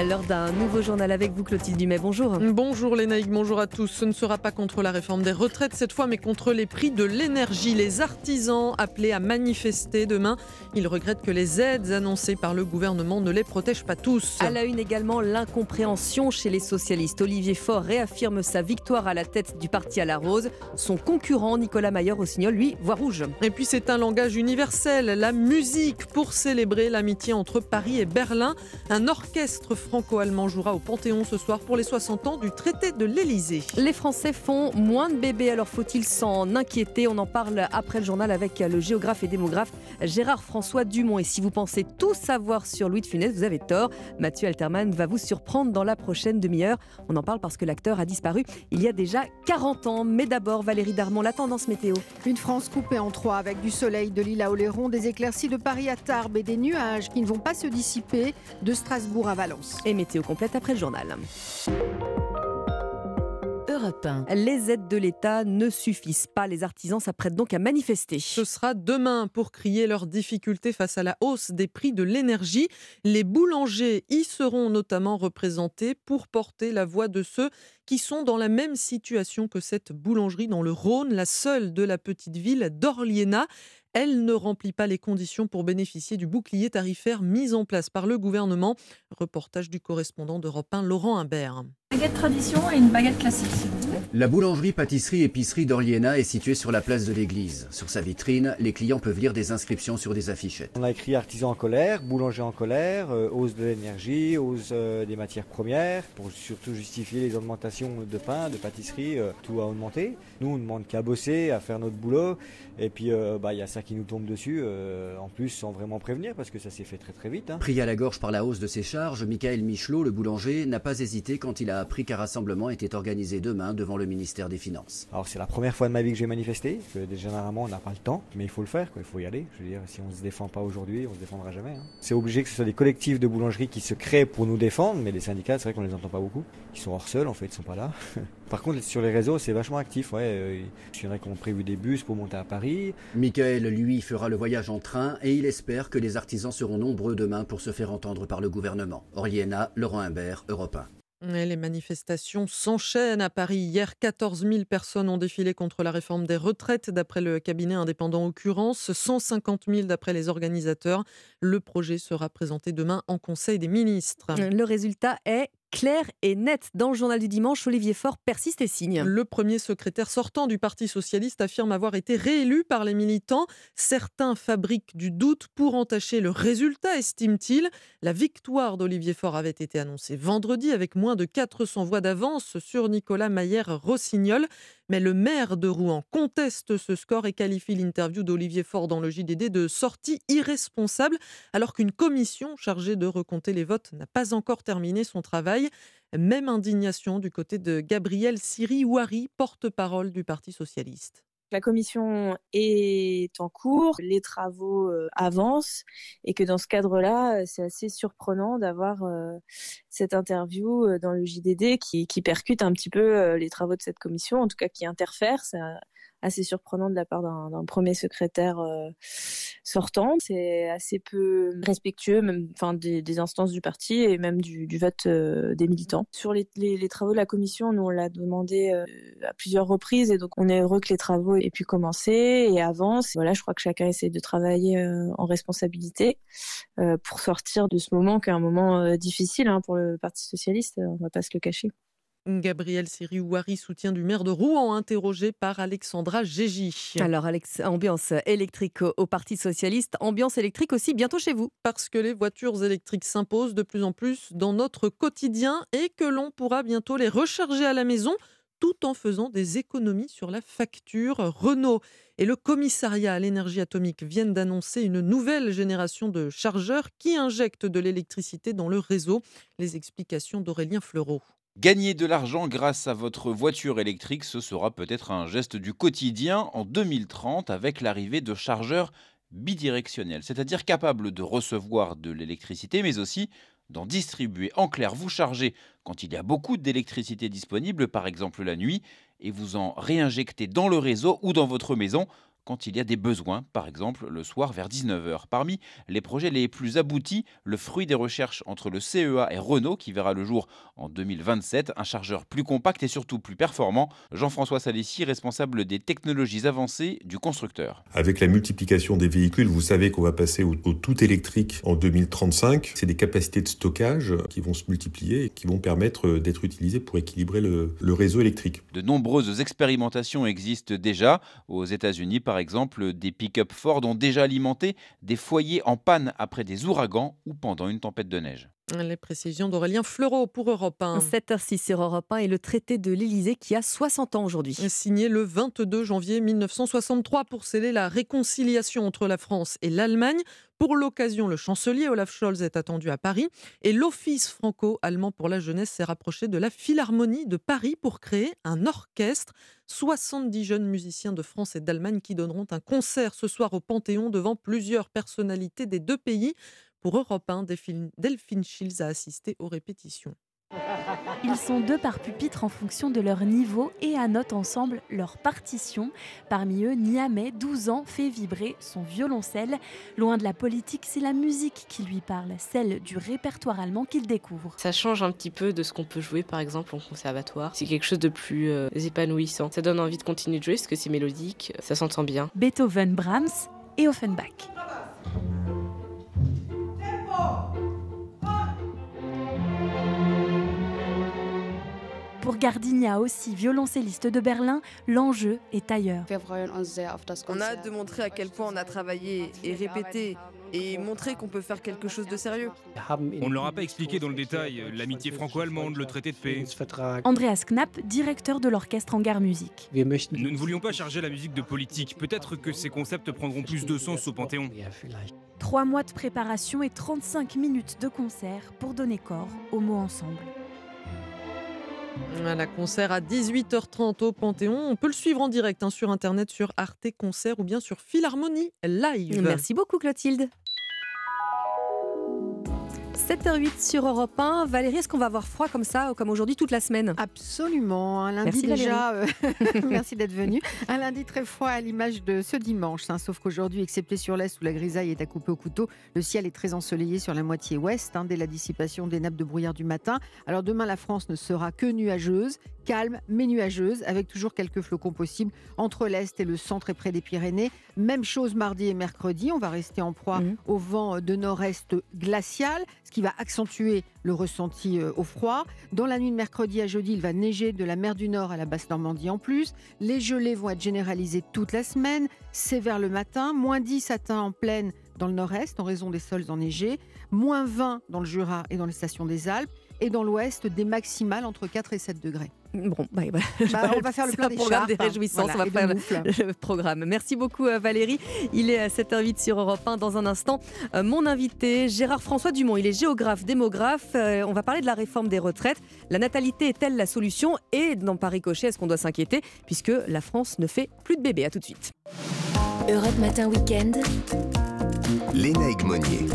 Lors d'un nouveau journal avec vous, Clotilde Dumais. Bonjour. Bonjour Lénaïque, bonjour à tous. Ce ne sera pas contre la réforme des retraites cette fois, mais contre les prix de l'énergie. Les artisans appelés à manifester demain, ils regrettent que les aides annoncées par le gouvernement ne les protègent pas tous. À la une également, l'incompréhension chez les socialistes. Olivier Faure réaffirme sa victoire à la tête du parti à la rose. Son concurrent, Nicolas Mayer Rossignol, lui, voit rouge. Et puis c'est un langage universel, la musique, pour célébrer l'amitié entre Paris et Berlin. Un orchestre franco-allemand jouera au Panthéon ce soir pour les 60 ans du traité de l'Élysée. Les Français font moins de bébés, alors faut-il s'en inquiéter? On en parle après le journal avec le géographe et démographe Gérard François Dumont. Et si vous pensez tout savoir sur Louis de Funès, vous avez tort. Mathieu Alterman va vous surprendre dans la prochaine demi-heure. On en parle parce que l'acteur a disparu il y a déjà 40 ans. Mais d'abord, Valérie Darmon, la tendance météo. Une France coupée en trois avec du soleil de l'île à Oléron, des éclaircies de Paris à Tarbes et des nuages qui ne vont pas se dissiper de Strasbourg à Valence. Et météo complète après le journal. Europe 1. Les aides de l'État ne suffisent pas. Les artisans s'apprêtent donc à manifester. Ce sera demain pour crier leurs difficultés face à la hausse des prix de l'énergie. Les boulangers y seront notamment représentés pour porter la voix de ceux qui sont dans la même situation que cette boulangerie dans le Rhône, la seule de la petite ville d'Orliena. Elle ne remplit pas les conditions pour bénéficier du bouclier tarifaire mis en place par le gouvernement. Reportage du correspondant d'Europe 1, Laurent Imbert. Baguette tradition et une baguette classique. La boulangerie, pâtisserie, épicerie d'Orliena est située sur la place de l'église. Sur sa vitrine, les clients peuvent lire des inscriptions sur des affichettes. On a écrit artisan en colère, boulanger en colère, euh, hausse de l'énergie, hausse euh, des matières premières, pour surtout justifier les augmentations de pain, de pâtisserie, euh, tout a augmenté. Nous, on ne demande qu'à bosser, à faire notre boulot, et puis bah, il y a ça qui nous tombe dessus, en plus sans vraiment prévenir, parce que ça s'est fait très très vite. hein. Pris à la gorge par la hausse de ses charges, Michael Michelot, le boulanger, n'a pas hésité quand il a appris qu'un rassemblement était organisé demain devant le ministère des Finances. Alors c'est la première fois de ma vie que j'ai manifesté, que généralement on n'a pas le temps, mais il faut le faire, quoi, il faut y aller. Je veux dire, si on ne se défend pas aujourd'hui, on ne se défendra jamais. Hein. C'est obligé que ce soit des collectifs de boulangerie qui se créent pour nous défendre, mais les syndicats, c'est vrai qu'on les entend pas beaucoup. Ils sont hors sol en fait, ils sont pas là. Par contre, sur les réseaux, c'est vachement actif. Ouais. Euh, il y en a qui ont prévu des bus pour monter à Paris. Michael, lui, fera le voyage en train et il espère que les artisans seront nombreux demain pour se faire entendre par le gouvernement. Oriena, Laurent Imbert, Europe 1. Les manifestations s'enchaînent à Paris. Hier, 14 000 personnes ont défilé contre la réforme des retraites, d'après le cabinet indépendant Occurrence, 150 000 d'après les organisateurs. Le projet sera présenté demain en Conseil des ministres. Le résultat est clair et net. Dans le journal du dimanche, Olivier Faure persiste et signe. Le premier secrétaire sortant du Parti socialiste affirme avoir été réélu par les militants. Certains fabriquent du doute pour entacher le résultat, estime-t-il. La victoire d'Olivier Faure avait été annoncée vendredi avec moins de 400 voix d'avance sur Nicolas Maillère-Rossignol. Mais le maire de Rouen conteste ce score et qualifie l'interview d'Olivier Faure dans le JDD de sortie irresponsable, alors qu'une commission chargée de recompter les votes n'a pas encore terminé son travail. Même indignation du côté de Gabriel Siri-Ouari, porte-parole du Parti socialiste. La commission est en cours, les travaux euh, avancent et que dans ce cadre-là, c'est assez surprenant d'avoir euh, cette interview euh, dans le JDD qui, percute un petit peu les travaux de cette commission, en tout cas qui interfère. Assez surprenant de la part d'un premier secrétaire euh, sortant. C'est assez peu respectueux, même, enfin, des, instances du parti et même du, vote euh, des militants. Sur les, travaux de la commission, nous on l'a demandé euh, à plusieurs reprises et donc on est heureux que les travaux aient pu commencer et avancent. Voilà, je crois que chacun essaie de travailler en responsabilité pour sortir de ce moment qui est un moment difficile hein, pour le Parti socialiste. On va pas se le cacher. Gabriel Siri-Ouari, soutien du maire de Rouen, interrogé par Alexandra Gégy. Alors, ambiance électrique au Parti Socialiste, ambiance électrique aussi bientôt chez vous. Parce que les voitures électriques s'imposent de plus en plus dans notre quotidien et que l'on pourra bientôt les recharger à la maison tout en faisant des économies sur la facture. Renault et le commissariat à l'énergie atomique viennent d'annoncer une nouvelle génération de chargeurs qui injectent de l'électricité dans le réseau. Les explications d'Aurélien Fleureau. Gagner de l'argent grâce à votre voiture électrique, ce sera peut-être un geste du quotidien en 2030 avec l'arrivée de chargeurs bidirectionnels, c'est-à-dire capables de recevoir de l'électricité mais aussi d'en distribuer. En clair, vous chargez quand il y a beaucoup d'électricité disponible, par exemple la nuit, et vous en réinjectez dans le réseau ou dans votre maison quand il y a des besoins, par exemple le soir vers 19h. Parmi les projets les plus aboutis, le fruit des recherches entre le CEA et Renault qui verra le jour en 2027, un chargeur plus compact et surtout plus performant. Jean-François Salessi, responsable des technologies avancées du constructeur. Avec la multiplication des véhicules, vous savez qu'on va passer au, tout électrique en 2035. C'est des capacités de stockage qui vont se multiplier et qui vont permettre d'être utilisées pour équilibrer le, le réseau électrique. De nombreuses expérimentations existent déjà aux États-Unis par exemple, des pick-up Ford ont déjà alimenté des foyers en panne après des ouragans ou pendant une tempête de neige. Les précisions d'Aurélien Fleureau pour Europe 1. 7h06 sur Europe 1 et le traité de l'Elysée qui a 60 ans aujourd'hui. Signé le 22 janvier 1963 pour sceller la réconciliation entre la France et l'Allemagne. Pour l'occasion, le chancelier Olaf Scholz est attendu à Paris et l'Office franco-allemand pour la jeunesse s'est rapproché de la Philharmonie de Paris pour créer un orchestre. 70 jeunes musiciens de France et d'Allemagne qui donneront un concert ce soir au Panthéon devant plusieurs personnalités des deux pays. Pour Europe 1, Delphine Schills a assisté aux répétitions. Ils sont deux par pupitre en fonction de leur niveau et annotent ensemble leur partition. Parmi eux, Niamey, 12 ans, fait vibrer son violoncelle. Loin de la politique, c'est la musique qui lui parle, celle du répertoire allemand qu'il découvre. Ça change un petit peu de ce qu'on peut jouer par exemple en conservatoire. C'est quelque chose de plus euh, épanouissant. Ça donne envie de continuer de jouer parce que c'est mélodique, ça s'entend bien. Beethoven, Brahms et Offenbach. Pour Gardigna aussi, violoncelliste de Berlin, l'enjeu est ailleurs. On a hâte de montrer à quel point on a travaillé et répété et montrer qu'on peut faire quelque chose de sérieux. On ne leur a pas expliqué dans le détail l'amitié franco-allemande, le traité de paix. Andreas Knapp, directeur de l'orchestre Hangar Musique. Nous ne voulions pas charger la musique de politique. Peut-être que ces concepts prendront plus de sens au Panthéon. Trois mois de préparation et 35 minutes de concert pour donner corps au mot ensemble. La concert à 18h30 au Panthéon. On peut le suivre en direct hein, sur internet sur Arte Concert ou bien sur Philharmonie Live. Merci beaucoup Clotilde. 7h08 sur Europe 1. Valérie, est-ce qu'on va avoir froid comme ça, comme aujourd'hui, toute la semaine? Absolument. Un lundi Merci, déjà. euh, merci d'être venu. Un lundi très froid à l'image de ce dimanche. hein, sauf qu'aujourd'hui, excepté sur l'est où la grisaille est à couper au couteau, le ciel est très ensoleillé sur la moitié ouest, hein, dès la dissipation des nappes de brouillard du matin. Alors demain, la France ne sera que nuageuse, calme mais nuageuse, avec toujours quelques flocons possibles entre l'est et le centre et près des Pyrénées. Même chose mardi et mercredi. On va rester en proie au vent de nord-est glacial, ce qui va accentuer le ressenti euh, au froid. Dans la nuit de mercredi à jeudi, il va neiger de la mer du Nord à la basse Normandie en plus. Les gelées vont être généralisées toute la semaine. Vers le matin. Moins 10 atteint en pleine dans le nord-est en raison des sols enneigés. Moins 20 dans le Jura et dans les stations des Alpes. Et dans l'ouest, des maximales entre 4 et 7 degrés. Bon, bah, voilà. Bah, on va faire le plein un programme des hein. réjouissances. Voilà, on va faire le- programme. Merci beaucoup euh, Valérie. Il est à 7h08 sur Europe 1. Dans un instant, euh, mon invité, Gérard François Dumont. Il est géographe, démographe. Euh, On va parler de la réforme des retraites. La natalité est-elle la solution? Et dans Paris Cochet, est-ce qu'on doit s'inquiéter? Puisque la France ne fait plus de bébés. À tout de suite. Europe Matin Weekend. Lénaïque Monnier.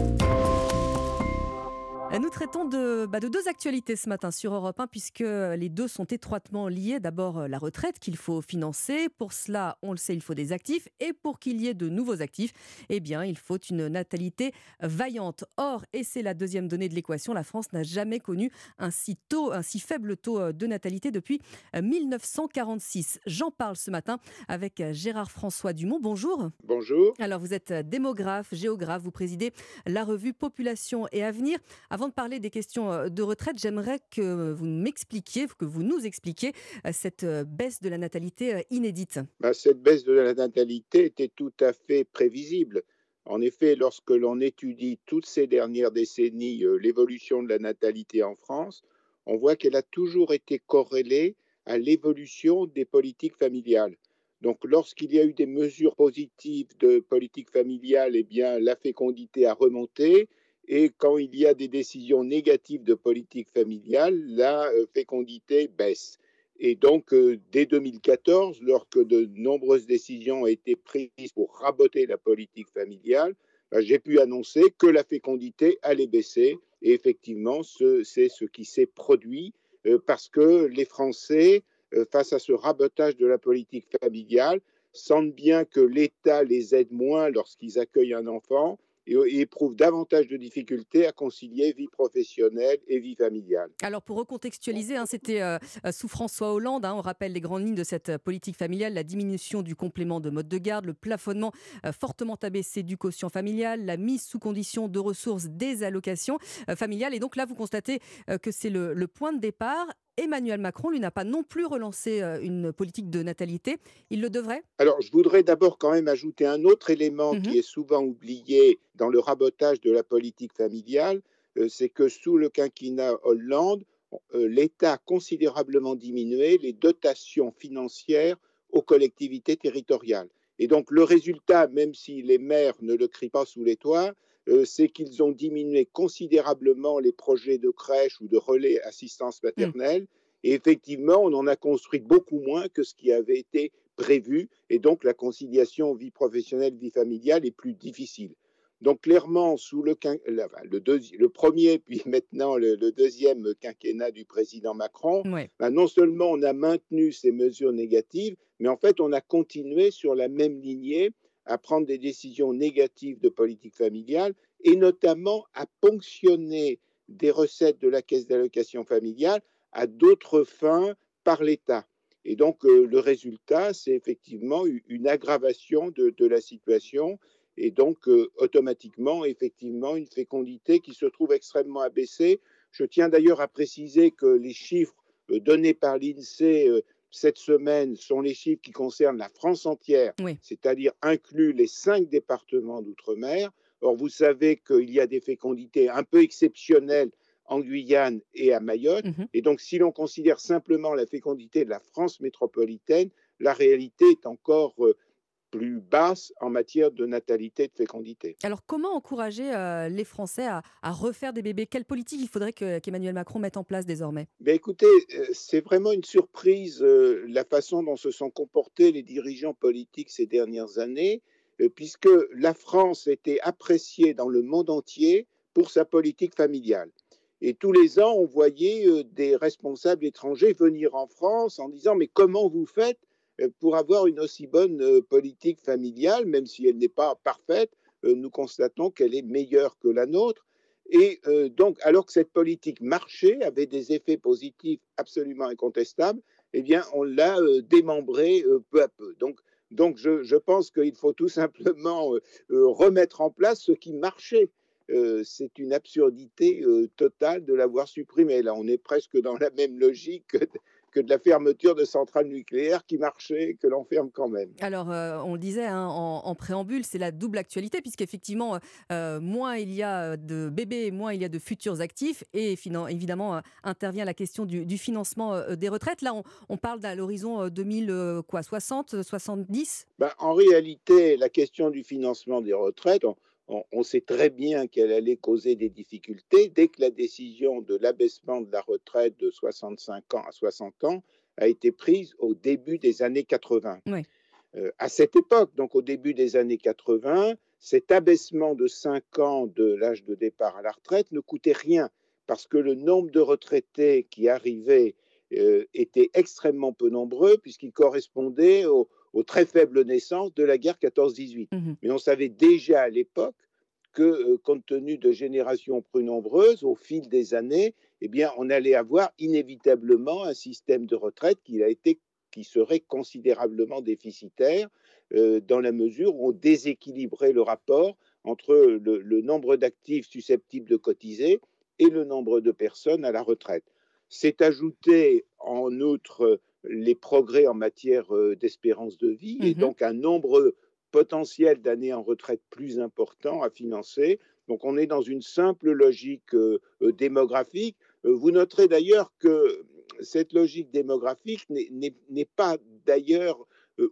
Euh, Nous traitons de, bah, de deux actualités ce matin sur Europe 1, puisque les deux sont étroitement liés. D'abord, euh, la retraite qu'il faut financer. Pour cela, on le sait, il faut des actifs. Et pour qu'il y ait de nouveaux actifs, eh bien, il faut une natalité vaillante. Or, et c'est la deuxième donnée de l'équation, la France n'a jamais connu un si, tôt, un si faible taux euh, de natalité depuis euh, 1946. J'en parle ce matin avec euh, Gérard François Dumont. Bonjour. Bonjour. Alors, vous êtes euh, démographe, géographe, vous présidez la revue Population et Avenir. Avant de parler des questions euh, de retraite, j'aimerais que vous m'expliquiez, que vous nous expliquiez euh, cette euh, baisse de la natalité inédite. Bah, cette baisse de la natalité était tout à fait prévisible. En effet, lorsque l'on étudie toutes ces dernières décennies l'évolution de la natalité en France, on voit qu'elle a toujours été corrélée à l'évolution des politiques familiales. Donc, lorsqu'il y a eu des mesures positives de politique familiale, eh bien, la fécondité a remonté. Et quand il y a des décisions négatives de politique familiale, la euh, fécondité baisse. Et donc, euh, dès 2014, lorsque de nombreuses décisions ont été prises pour raboter la politique familiale, ben, j'ai pu annoncer que la fécondité allait baisser. Et effectivement, ce- c'est ce qui s'est produit euh, parce que les Français, face à ce rabotage de la politique familiale, sentent bien que l'État les aide moins lorsqu'ils accueillent un enfant et, éprouvent davantage de difficultés à concilier vie professionnelle et vie familiale. Alors pour recontextualiser, hein, c'était euh, euh, sous François Hollande, hein, on rappelle les grandes lignes de cette euh, politique familiale, la diminution du complément de mode de garde, le plafonnement fortement abaissé du quotient familial, la mise sous condition de ressources des allocations familiales. Et donc là, vous constatez que c'est le point de départ. Emmanuel Macron, lui, n'a pas non plus relancé euh, une politique de natalité. Il le devrait? Alors, je voudrais d'abord quand même ajouter un autre élément qui est souvent oublié dans le rabotage de la politique familiale, euh, c'est que sous le quinquennat Hollande, euh, l'État a considérablement diminué les dotations financières aux collectivités territoriales. Et donc, le résultat, même si les maires ne le crient pas sous les toits, c'est qu'ils ont diminué considérablement les projets de crèche ou de relais assistance maternelle. Et effectivement, on en a construit beaucoup moins que ce qui avait été prévu. Et donc, la conciliation vie professionnelle, vie familiale est plus difficile. Donc, clairement, sous le, quin- le, deuxi- le premier, puis maintenant le, le deuxième quinquennat du président Macron, ben, non seulement on a maintenu ces mesures négatives, mais en fait, on a continué sur la même lignée à prendre des décisions négatives de politique familiale et notamment à ponctionner des recettes de la caisse d'allocation familiale à d'autres fins par l'État. Et donc, euh, le résultat, c'est effectivement une aggravation de, la situation et donc euh, automatiquement, effectivement, une fécondité qui se trouve extrêmement abaissée. Je tiens d'ailleurs à préciser que les chiffres euh, donnés par l'INSEE cette semaine sont les chiffres qui concernent la France entière, c'est-à-dire inclus les cinq départements d'outre-mer. Or, vous savez qu'il y a des fécondités un peu exceptionnelles en Guyane et à Mayotte. Et donc, si l'on considère simplement la fécondité de la France métropolitaine, la réalité est encore euh, plus basse en matière de natalité et de fécondité. Alors comment encourager euh, les Français à, refaire des bébés? Quelle politique il faudrait qu'Emmanuel Macron mette en place désormais? Ben Écoutez, euh, c'est vraiment une surprise euh, la façon dont se sont comportés les dirigeants politiques ces dernières années, puisque la France était appréciée dans le monde entier pour sa politique familiale. Et tous les ans, on voyait des responsables étrangers venir en France en disant Mais comment vous faites pour avoir une aussi bonne euh, politique familiale, même si elle n'est pas parfaite, euh, nous constatons qu'elle est meilleure que la nôtre. Et donc, alors que cette politique marchait, avait des effets positifs absolument incontestables, eh bien, on l'a démembrée peu à peu. Donc, donc je, je pense qu'il faut tout simplement remettre en place ce qui marchait. c'est une absurdité totale de l'avoir supprimé. Là, on est presque dans la même logique que de la fermeture de centrales nucléaires qui marchaient, que l'on ferme quand même. Alors, euh, on le disait hein, en, préambule, c'est la double actualité, puisqu'effectivement, euh, moins il y a de bébés, moins il y a de futurs actifs, et évidemment, euh, intervient la question du, financement des retraites. Là, on, parle à l'horizon 2060, 70 ben, En réalité, la question du financement des retraites, on, sait très bien qu'elle allait causer des difficultés dès que la décision de l'abaissement de la retraite de 65 ans à 60 ans a été prise au début des années 80. Euh, à cette époque, donc au début des années 80, cet abaissement de 5 ans de l'âge de départ à la retraite ne coûtait rien parce que le nombre de retraités qui arrivaient euh, était extrêmement peu nombreux puisqu'il correspondait au, aux très faibles naissances de la guerre 14-18. Mmh Mais on savait déjà à l'époque que, euh, compte tenu de générations plus nombreuses, au fil des années, eh bien, on allait avoir inévitablement un système de retraite qui, a été, qui serait considérablement déficitaire euh, dans la mesure où on déséquilibrait le rapport entre le, le nombre d'actifs susceptibles de cotiser et le nombre de personnes à la retraite. C'est ajouté en outre les progrès en matière euh, d'espérance de vie et mmh donc un nombre potentiel d'années en retraite plus important à financer. Donc on est dans une simple logique euh, euh, démographique. Vous noterez d'ailleurs que cette logique démographique n'est pas d'ailleurs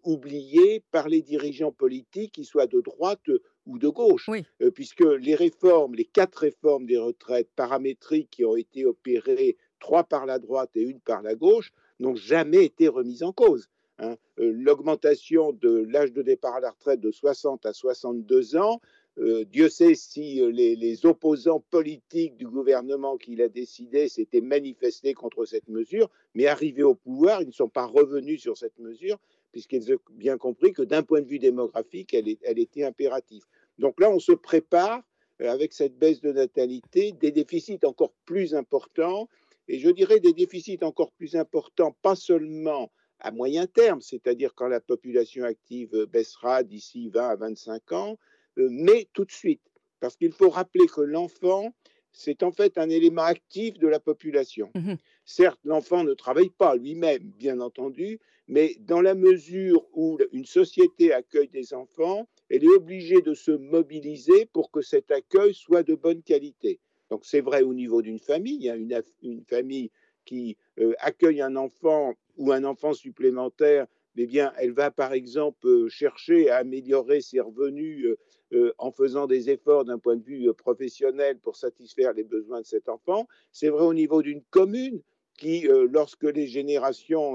oubliée par les dirigeants politiques, qu'ils soient de droite ou de gauche, puisque les réformes, les quatre réformes des retraites paramétriques qui ont été opérées, trois par la droite et une par la gauche, n'ont jamais été remises en cause. Hein. Euh, l'augmentation de l'âge de départ à la retraite de 60 à 62 ans, euh, Dieu sait si euh, les, opposants politiques du gouvernement qui l'a décidé s'étaient manifestés contre cette mesure, mais arrivés au pouvoir, ils ne sont pas revenus sur cette mesure, puisqu'ils ont bien compris que d'un point de vue démographique, elle, elle était impérative. Donc là, on se prépare, avec cette baisse de natalité, des déficits encore plus importants et je dirais des déficits encore plus importants, pas seulement à moyen terme, c'est-à-dire quand la population active baissera d'ici 20 à 25 ans, euh, mais tout de suite. Parce qu'il faut rappeler que l'enfant, c'est en fait un élément actif de la population. Mmh Certes, l'enfant ne travaille pas lui-même, bien entendu, mais dans la mesure où une société accueille des enfants, elle est obligée de se mobiliser pour que cet accueil soit de bonne qualité. Donc c'est vrai au niveau d'une famille. Il y a une, famille qui euh, accueille un enfant ou un enfant supplémentaire. Eh bien, elle va par exemple euh, chercher à améliorer ses revenus euh, en faisant des efforts d'un point de vue professionnel pour satisfaire les besoins de cet enfant. C'est vrai au niveau d'une commune qui, lorsque les générations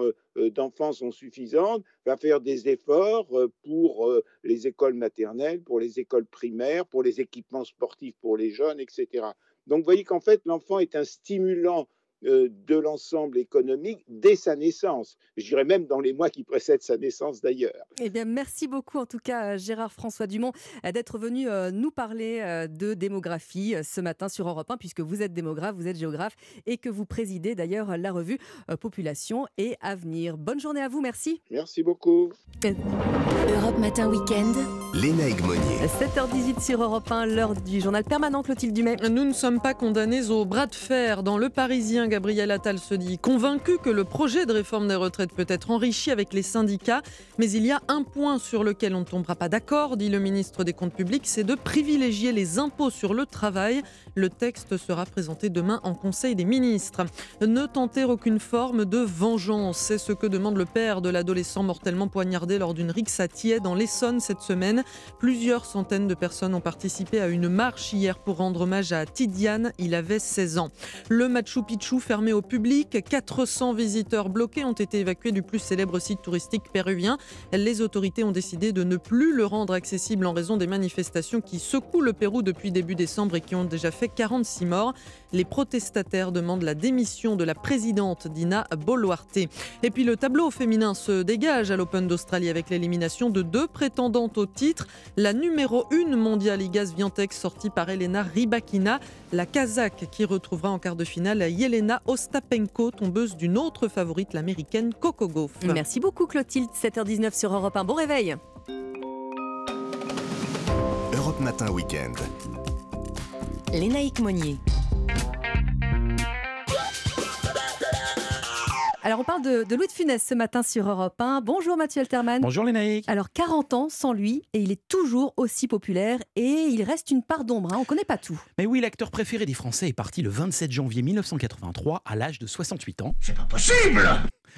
d'enfants sont suffisantes, va faire des efforts pour les écoles maternelles, pour les écoles primaires, pour les équipements sportifs pour les jeunes, etc. Donc vous voyez qu'en fait, l'enfant est un stimulant de l'ensemble économique dès sa naissance. Je dirais même dans les mois qui précèdent sa naissance d'ailleurs. Eh bien, merci beaucoup en tout cas Gérard François Dumont euh, d'être venu euh, nous parler de démographie ce matin sur Europe 1 puisque vous êtes démographe, vous êtes géographe et que vous présidez d'ailleurs la revue Population et Avenir. Bonne journée à vous, merci. Merci beaucoup. Europe Matin Week-end. Léna Egmonier. 7h18 sur Europe 1, l'heure du journal permanent Clotilde Dumais. Nous ne sommes pas condamnés au bras de fer dans le Parisien Gabriel Attal se dit convaincu que le projet de réforme des retraites peut être enrichi avec les syndicats, mais il y a un point sur lequel on ne tombera pas d'accord, dit le ministre des Comptes publics, c'est de privilégier les impôts sur le travail. Le texte sera présenté demain en Conseil des ministres. Ne tenter aucune forme de vengeance, c'est ce que demande le père de l'adolescent mortellement poignardé lors d'une rixe à Thiers dans l'Essonne cette semaine. Plusieurs centaines de personnes ont participé à une marche hier pour rendre hommage à Tidiane, il avait 16 ans. Le Machu Picchu fermé au public, 400 visiteurs bloqués ont été évacués du plus célèbre site touristique péruvien. Les autorités ont décidé de ne plus le rendre accessible en raison des manifestations qui secouent le Pérou depuis début décembre et qui ont déjà fait 46 morts. Les protestataires demandent la démission de la présidente Dina Boluarte. Et puis le tableau féminin se dégage à l'Open d'Australie avec l'élimination de deux prétendantes au titre. La numéro 1 mondiale Igaz Viantec sortie par Elena Rybakina, la Kazakh qui retrouvera en quart de finale Yelena Ostapenko, tombeuse d'une autre favorite, l'américaine Coco Gauff. Merci beaucoup Clotilde, 7h19 sur Europe 1. Bon réveil. Europe Matin Weekend. Lénaïque Monnier. Alors on parle de, Louis de Funès ce matin sur Europe 1. Bonjour Mathieu Alterman. Bonjour Lénaïque. Alors 40 ans sans lui et il est toujours aussi populaire et il reste une part d'ombre, hein. on ne connaît pas tout. Mais oui, l'acteur préféré des Français est parti le 27 janvier 1983 à l'âge de 68 ans. C'est pas possible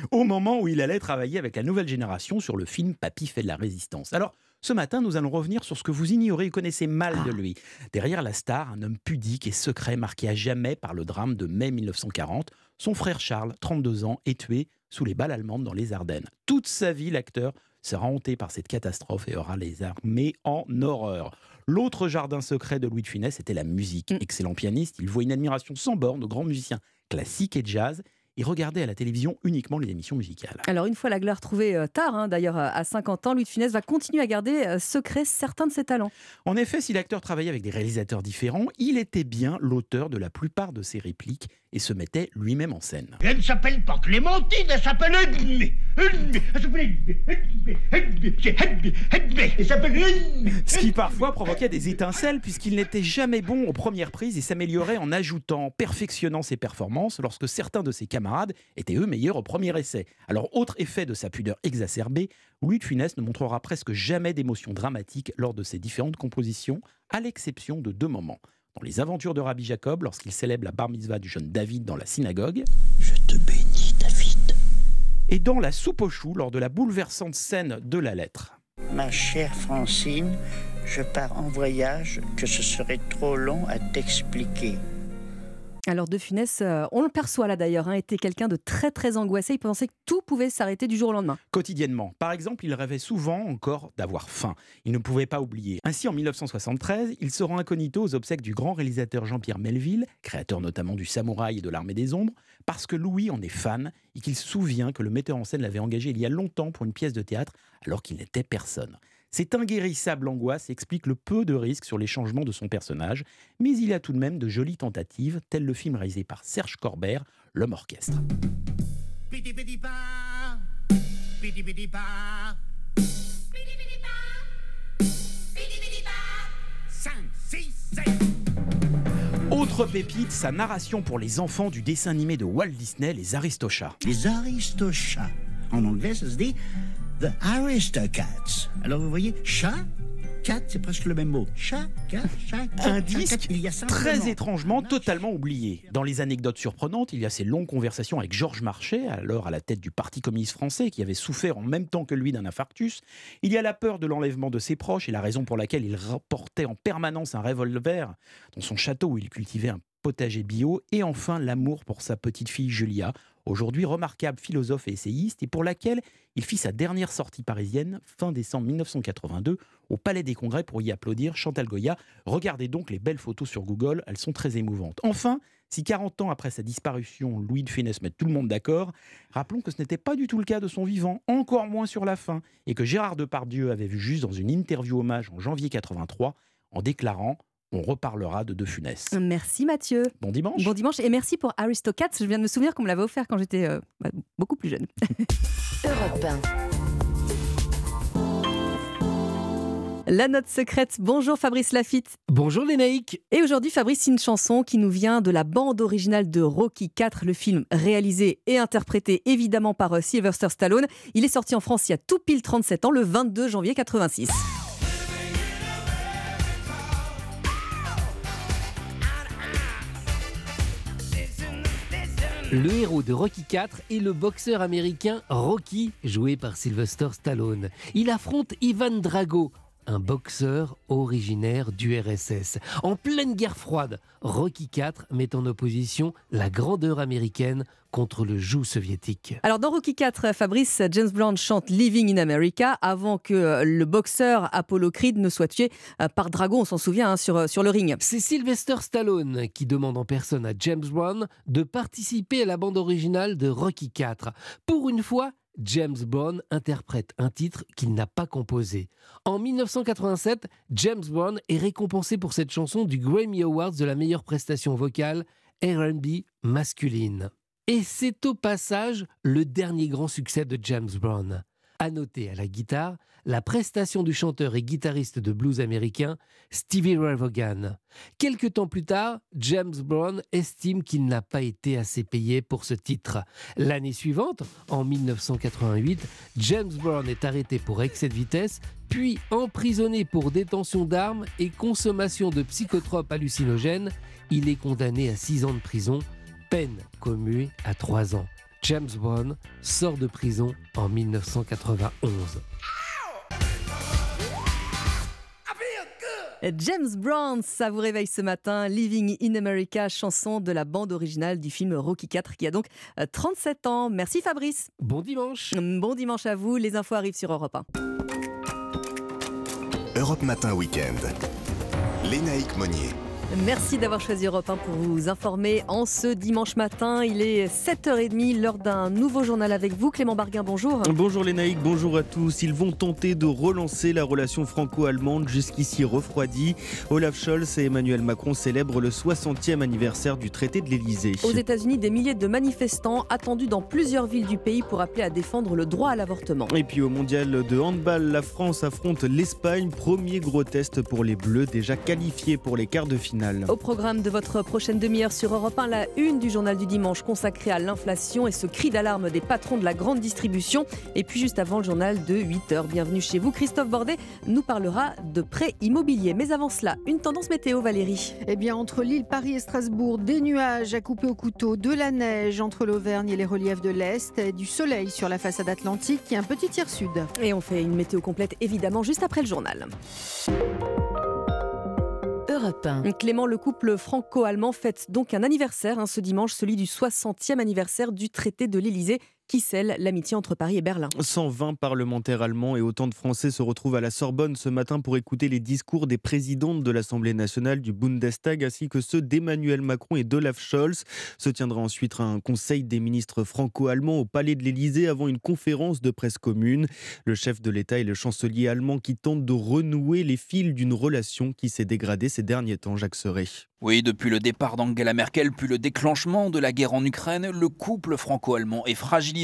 Au moment où il allait travailler avec la nouvelle génération sur le film Papy fait de la résistance. Alors ce matin, nous allons revenir sur ce que vous ignorez et connaissez mal de lui. Derrière la star, un homme pudique et secret marqué à jamais par le drame de mai 1940. Son frère Charles, 32 ans, est tué sous les balles allemandes dans les Ardennes. Toute sa vie, l'acteur sera hanté par cette catastrophe et aura les armées en horreur. L'autre jardin secret de Louis de Funès était la musique. Mm. Excellent pianiste, il voit une admiration sans borne aux grands musiciens classiques et jazz et regardait à la télévision uniquement les émissions musicales. Alors une fois la gloire trouvée euh, tard, hein, d'ailleurs euh, à 50 ans, Louis de Funès va continuer à garder euh, secret certains de ses talents. En effet, si l'acteur travaillait avec des réalisateurs différents, il était bien l'auteur de la plupart de ses répliques et se mettait lui-même en scène. Elle ne s'appelle pas Clémentine, elle s'appelle Edmé. Elle s'appelle Elle s'appelle Ce qui parfois provoquait des étincelles puisqu'il n'était jamais bon aux premières prises et s'améliorait en ajoutant, perfectionnant ses performances lorsque certains de ses camarades étaient eux meilleurs au premier essai. Alors, autre effet de sa pudeur exacerbée, Louis de Funès ne montrera presque jamais d'émotions dramatiques lors de ses différentes compositions, à l'exception de deux moments dans les aventures de Rabbi Jacob lorsqu'il célèbre la bar mitzvah du jeune David dans la synagogue. Je te bénis, David. Et dans la soupe aux choux lors de la bouleversante scène de la lettre. Ma chère Francine, je pars en voyage que ce serait trop long à t'expliquer. Alors De Funès, euh, on le perçoit là d'ailleurs, hein, était quelqu'un de très très angoissé. Il pensait que tout pouvait s'arrêter du jour au lendemain. Quotidiennement. Par exemple, il rêvait souvent encore d'avoir faim. Il ne pouvait pas oublier. Ainsi, en 1973, il se rend incognito aux obsèques du grand réalisateur Jean-Pierre Melville, créateur notamment du Samouraï et de l'Armée des Ombres, parce que Louis en est fan et qu'il se souvient que le metteur en scène l'avait engagé il y a longtemps pour une pièce de théâtre alors qu'il n'était personne. Cette inguérissable angoisse explique le peu de risques sur les changements de son personnage, mais il y a tout de même de jolies tentatives, tel le film réalisé par Serge Corbert, L'homme orchestre. Autre pépite, sa narration pour les enfants du dessin animé de Walt Disney, Les Aristochats. Les Aristochats. En anglais, ça se dit The Aristocats. Alors vous voyez, chat, cat, c'est presque le même mot. Chat, cat, chat, Un disque très étrangement totalement oublié. Dans les anecdotes surprenantes, il y a ces longues conversations avec Georges Marchais, alors à la tête du Parti communiste français, qui avait souffert en même temps que lui d'un infarctus. Il y a la peur de l'enlèvement de ses proches et la raison pour laquelle il rapportait en permanence un revolver dans son château où il cultivait un potager bio. Et enfin, l'amour pour sa petite fille Julia, aujourd'hui remarquable philosophe et essayiste, et pour laquelle il fit sa dernière sortie parisienne fin décembre 1982 au Palais des Congrès pour y applaudir Chantal Goya. Regardez donc les belles photos sur Google, elles sont très émouvantes. Enfin, si 40 ans après sa disparition, Louis de Funès met tout le monde d'accord, rappelons que ce n'était pas du tout le cas de son vivant, encore moins sur la fin, et que Gérard Depardieu avait vu juste dans une interview hommage en janvier 83 en déclarant on reparlera de De Funès. Merci Mathieu. Bon dimanche. Bon dimanche et merci pour Aristocats. Je viens de me souvenir qu'on me l'avait offert quand j'étais euh, bah, beaucoup plus jeune. Europe La note secrète. Bonjour Fabrice Lafitte. Bonjour Lénaïque. Et aujourd'hui, Fabrice, une chanson qui nous vient de la bande originale de Rocky 4, le film réalisé et interprété évidemment par euh, Sylvester Stallone. Il est sorti en France il y a tout pile 37 ans, le 22 janvier 86. Le héros de Rocky IV est le boxeur américain Rocky, joué par Sylvester Stallone. Il affronte Ivan Drago, un boxeur originaire du RSS. En pleine guerre froide, Rocky IV met en opposition la grandeur américaine contre le joug soviétique. Alors dans Rocky IV, Fabrice, James Bond chante Living in America avant que le boxeur Apollo Creed ne soit tué euh, par Drago, on s'en souvient, hein, sur, euh, sur le ring. C'est Sylvester Stallone qui demande en personne à James Brown de participer à la bande originale de Rocky IV. Pour une fois, James Brown interprète un titre qu'il n'a pas composé. En 1987, James Brown est récompensé pour cette chanson du Grammy Awards de la meilleure prestation vocale RB masculine. Et c'est au passage le dernier grand succès de James Brown. À noter à la guitare la prestation du chanteur et guitariste de blues américain Stevie Ray Vaughan. Quelque temps plus tard, James Brown estime qu'il n'a pas été assez payé pour ce titre. L'année suivante, en 1988, James Brown est arrêté pour excès de vitesse, puis emprisonné pour détention d'armes et consommation de psychotropes hallucinogènes. Il est condamné à 6 ans de prison, peine commuée à 3 ans. James Brown sort de prison en 1991. James Brown, ça vous réveille ce matin. Living in America, chanson de la bande originale du film Rocky 4 qui a donc 37 euh, ans. Merci Fabrice. Bon dimanche. Bon dimanche à vous. Les infos arrivent sur Europe 1. Europe Matin Weekend. Lénaïque Monnier. Merci d'avoir choisi Europe 1 pour vous informer en ce dimanche matin. Il est 7h30, l'heure d'un nouveau journal avec vous. Clément Barguin, bonjour. Bonjour les naïcs, bonjour à tous. Ils vont tenter de relancer la relation franco-allemande jusqu'ici refroidie. Olaf Scholz et Emmanuel Macron célèbrent le 60e anniversaire du traité de l'Elysée. Aux États-Unis, des milliers de manifestants attendus dans plusieurs villes du pays pour appeler à défendre le droit à l'avortement. Et puis au mondial de handball, la France affronte l'Espagne. Premier gros test pour les Bleus, déjà qualifiés pour les quarts de finale. Au programme de votre prochaine demi-heure sur Europe 1, la une du journal du dimanche consacrée à l'inflation et ce cri d'alarme des patrons de la grande distribution. Et puis juste avant le journal de 8h, bienvenue chez vous. Christophe Bordet nous parlera de prêts immobiliers. Mais avant cela, une tendance météo, Valérie. Eh bien, entre l'île Paris et Strasbourg, des nuages à couper au couteau, de la neige entre l'Auvergne et les reliefs de l'Est, du soleil sur la façade atlantique et un petit tiers sud. Et on fait une météo complète évidemment juste après le journal. Clément, le couple franco-allemand fête donc un anniversaire hein, ce dimanche, celui du 60e anniversaire du traité de l'Élysée qui scelle l'amitié entre Paris et Berlin. 120 parlementaires allemands et autant de Français se retrouvent à la Sorbonne ce matin pour écouter les discours des présidentes de l'Assemblée nationale du Bundestag ainsi que ceux d'Emmanuel Macron et d'Olaf Scholz. Se tiendra ensuite un conseil des ministres franco-allemands au Palais de l'Élysée avant une conférence de presse commune. Le chef de l'État et le chancelier allemand qui tentent de renouer les fils d'une relation qui s'est dégradée ces derniers temps, Jacques Serret. Oui, depuis le départ d'Angela Merkel, puis le déclenchement de la guerre en Ukraine, le couple franco-allemand est fragilisé.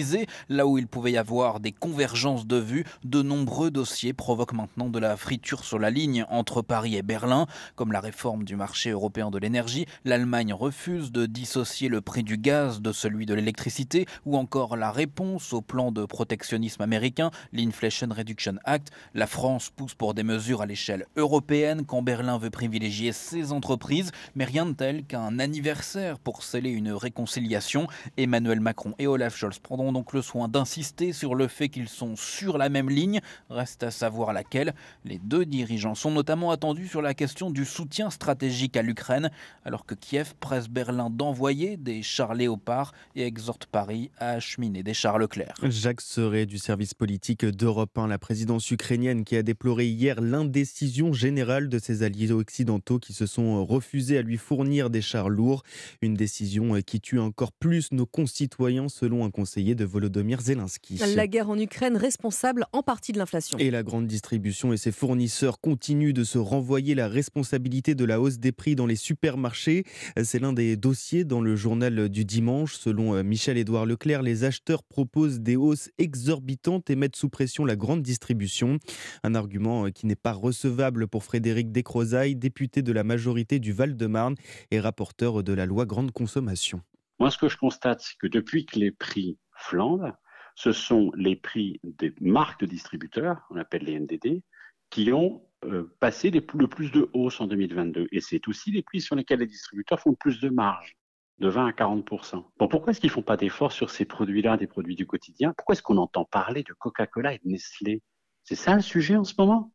Là où il pouvait y avoir des convergences de vues, de nombreux dossiers provoquent maintenant de la friture sur la ligne entre Paris et Berlin, comme la réforme du marché européen de l'énergie. L'Allemagne refuse de dissocier le prix du gaz de celui de l'électricité, ou encore la réponse au plan de protectionnisme américain, l'Inflation Reduction Act. La France pousse pour des mesures à l'échelle européenne quand Berlin veut privilégier ses entreprises mais rien de tel qu'un anniversaire pour sceller une réconciliation. Emmanuel Macron et Olaf Scholz prendront donc le soin d'insister sur le fait qu'ils sont sur la même ligne, reste à savoir laquelle. Les deux dirigeants sont notamment attendus sur la question du soutien stratégique à l'Ukraine, alors que Kiev presse Berlin d'envoyer des chars léopards et exhorte Paris à acheminer des chars Leclerc. Jacques Serret du service politique d'Europe 1, la présidence ukrainienne qui a déploré hier l'indécision générale de ses alliés occidentaux qui se sont refusés à lui fournir des chars lourds. Une décision qui tue encore plus nos concitoyens selon un conseiller conseiller de Volodymyr Zelensky. La guerre en Ukraine responsable en partie de l'inflation. Et la grande distribution et ses fournisseurs continuent de se renvoyer la responsabilité de la hausse des prix dans les supermarchés. C'est l'un des dossiers dans le journal du dimanche. Selon euh, Michel-Édouard Leclerc, les acheteurs proposent des hausses exorbitantes et mettent sous pression la grande distribution. Un argument euh, qui n'est pas recevable pour Frédéric Descrozaille, député de la majorité du Val-de-Marne et rapporteur de la loi grande consommation. Moi, ce que je constate, c'est que depuis que les prix flambent, ce sont les prix des marques de distributeurs, on appelle les NDD, qui ont euh, passé le plus de hausse en 2022. Et c'est aussi les prix sur lesquels les distributeurs font le plus de marge, de 20 à 40 Bon, pourquoi est-ce qu'ils ne font pas d'efforts sur ces produits-là, des produits du quotidien? Pourquoi est-ce qu'on entend parler de Coca-Cola et de Nestlé? C'est ça le sujet en ce moment?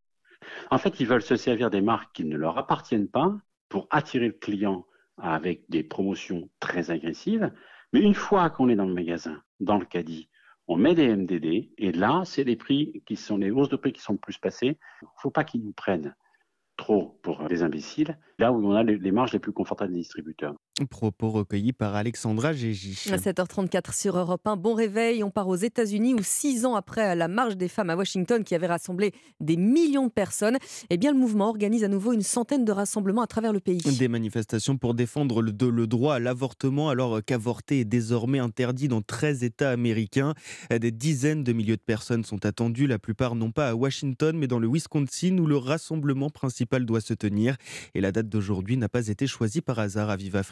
En fait, ils veulent se servir des marques qui ne leur appartiennent pas pour attirer le client avec des promotions très agressives. Mais une fois qu'on est dans le magasin, dans le caddie, on met des MDD et là, c'est les prix qui sont les hausses de prix qui sont le plus passées. Il ne faut pas qu'ils nous prennent trop pour des imbéciles, là où on a les, marges les plus confortables des distributeurs. Propos recueillis par Alexandra Gégy. À 7h34 sur Europe 1, bon réveil. On part aux États-Unis où six ans après la marche des femmes à Washington qui avait rassemblé des millions de personnes, eh bien le mouvement organise à nouveau une centaine de rassemblements à travers le pays. Des manifestations pour défendre le, le droit à l'avortement alors qu'avorter est désormais interdit dans 13 États américains. Des dizaines de milliers de personnes sont attendues, la plupart non pas à Washington mais dans le Wisconsin où le rassemblement principal doit se tenir. Et la date d'aujourd'hui n'a pas été choisie par hasard à Viva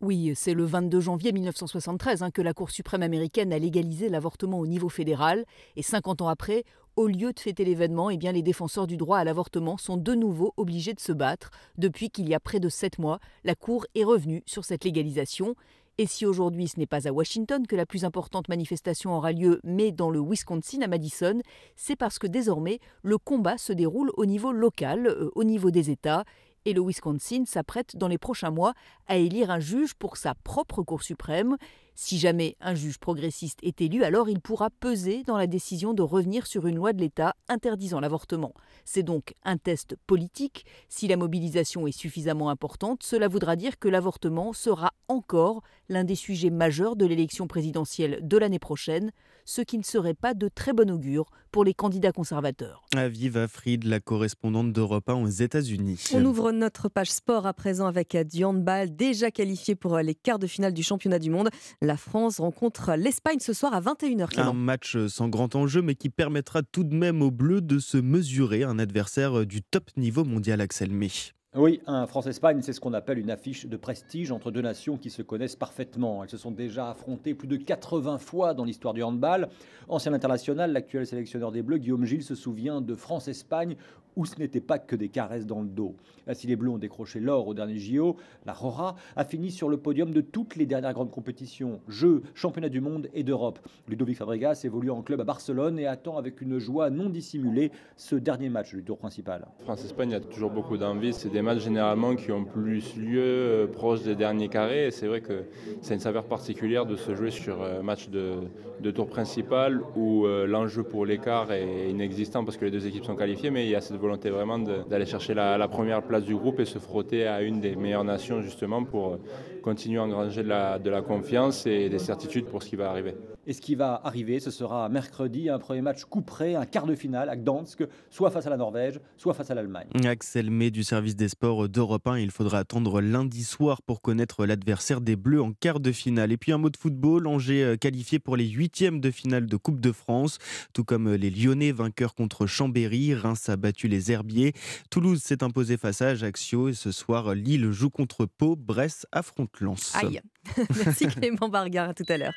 Oui, c'est le 22 janvier 1973 hein, que la Cour suprême américaine a légalisé l'avortement au niveau fédéral. Et 50 ans après, au lieu de fêter l'événement, eh bien, les défenseurs du droit à l'avortement sont de nouveau obligés de se battre. Depuis qu'il y a près de 7 mois, la Cour est revenue sur cette légalisation. Et si aujourd'hui ce n'est pas à Washington que la plus importante manifestation aura lieu, mais dans le Wisconsin, à Madison, c'est parce que désormais le combat se déroule au niveau local, euh, au niveau des États, et le Wisconsin s'apprête dans les prochains mois à élire un juge pour sa propre Cour suprême. Si jamais un juge progressiste est élu, alors il pourra peser dans la décision de revenir sur une loi de l'État interdisant l'avortement. C'est donc un test politique. Si la mobilisation est suffisamment importante, cela voudra dire que l'avortement sera encore l'un des sujets majeurs de l'élection présidentielle de l'année prochaine, ce qui ne serait pas de très bon augure pour les candidats conservateurs. Aviva Fried, la correspondante d'Europe 1 aux États-Unis. On ouvre notre page sport à présent avec du handball, déjà qualifié pour les quarts de finale du championnat du monde. La France rencontre l'Espagne ce soir à 21h. Un match sans grand enjeu, mais qui permettra tout de même aux Bleus de se mesurer un adversaire du top niveau mondial, Axel May. Oui, un France-Espagne, c'est ce qu'on appelle une affiche de prestige entre deux nations qui se connaissent parfaitement. Elles se sont déjà affrontées plus de 80 fois dans l'histoire du handball. Ancien international, l'actuel sélectionneur des Bleus, Guillaume Gilles, se souvient de France-Espagne où ce n'était pas que des caresses dans le dos. Si les Bleus ont décroché l'or au dernier JO, la Rora a fini sur le podium de toutes les dernières grandes compétitions, Jeux, Championnats du monde et d'Europe. Ludovic Fabregas évolue en club à Barcelone et attend avec une joie non dissimulée ce dernier match du tour principal. France-Espagne, il y a toujours beaucoup d'envie. C'est des matchs généralement qui ont plus lieu euh, proche des derniers carrés. C'est vrai que c'est une saveur particulière de se jouer sur un euh, match de, tour principal où euh, l'enjeu pour l'écart est inexistant parce que les deux équipes sont qualifiées, mais il y a cette volonté vraiment d'aller chercher la, première place du groupe et se frotter à une des meilleures nations justement pour continuer à engranger de la, de la confiance et des certitudes pour ce qui va arriver. Et ce qui va arriver, ce sera mercredi, un premier match couperé, un quart de finale à Gdansk, soit face à la Norvège, soit face à l'Allemagne. Axel May du service des sports d'Europe 1, il faudra attendre lundi soir pour connaître l'adversaire des Bleus en quart de finale. Et puis un mot de football, Angers euh, qualifié pour les huitièmes de finale de Coupe de France, tout comme euh, les Lyonnais vainqueurs contre Chambéry, Reims a battu les Herbiers, Toulouse s'est imposé face à Ajaccio et ce soir Lille joue contre Pau, Brest affronte Lens. Aïe Merci Clément Bargain, à tout à l'heure.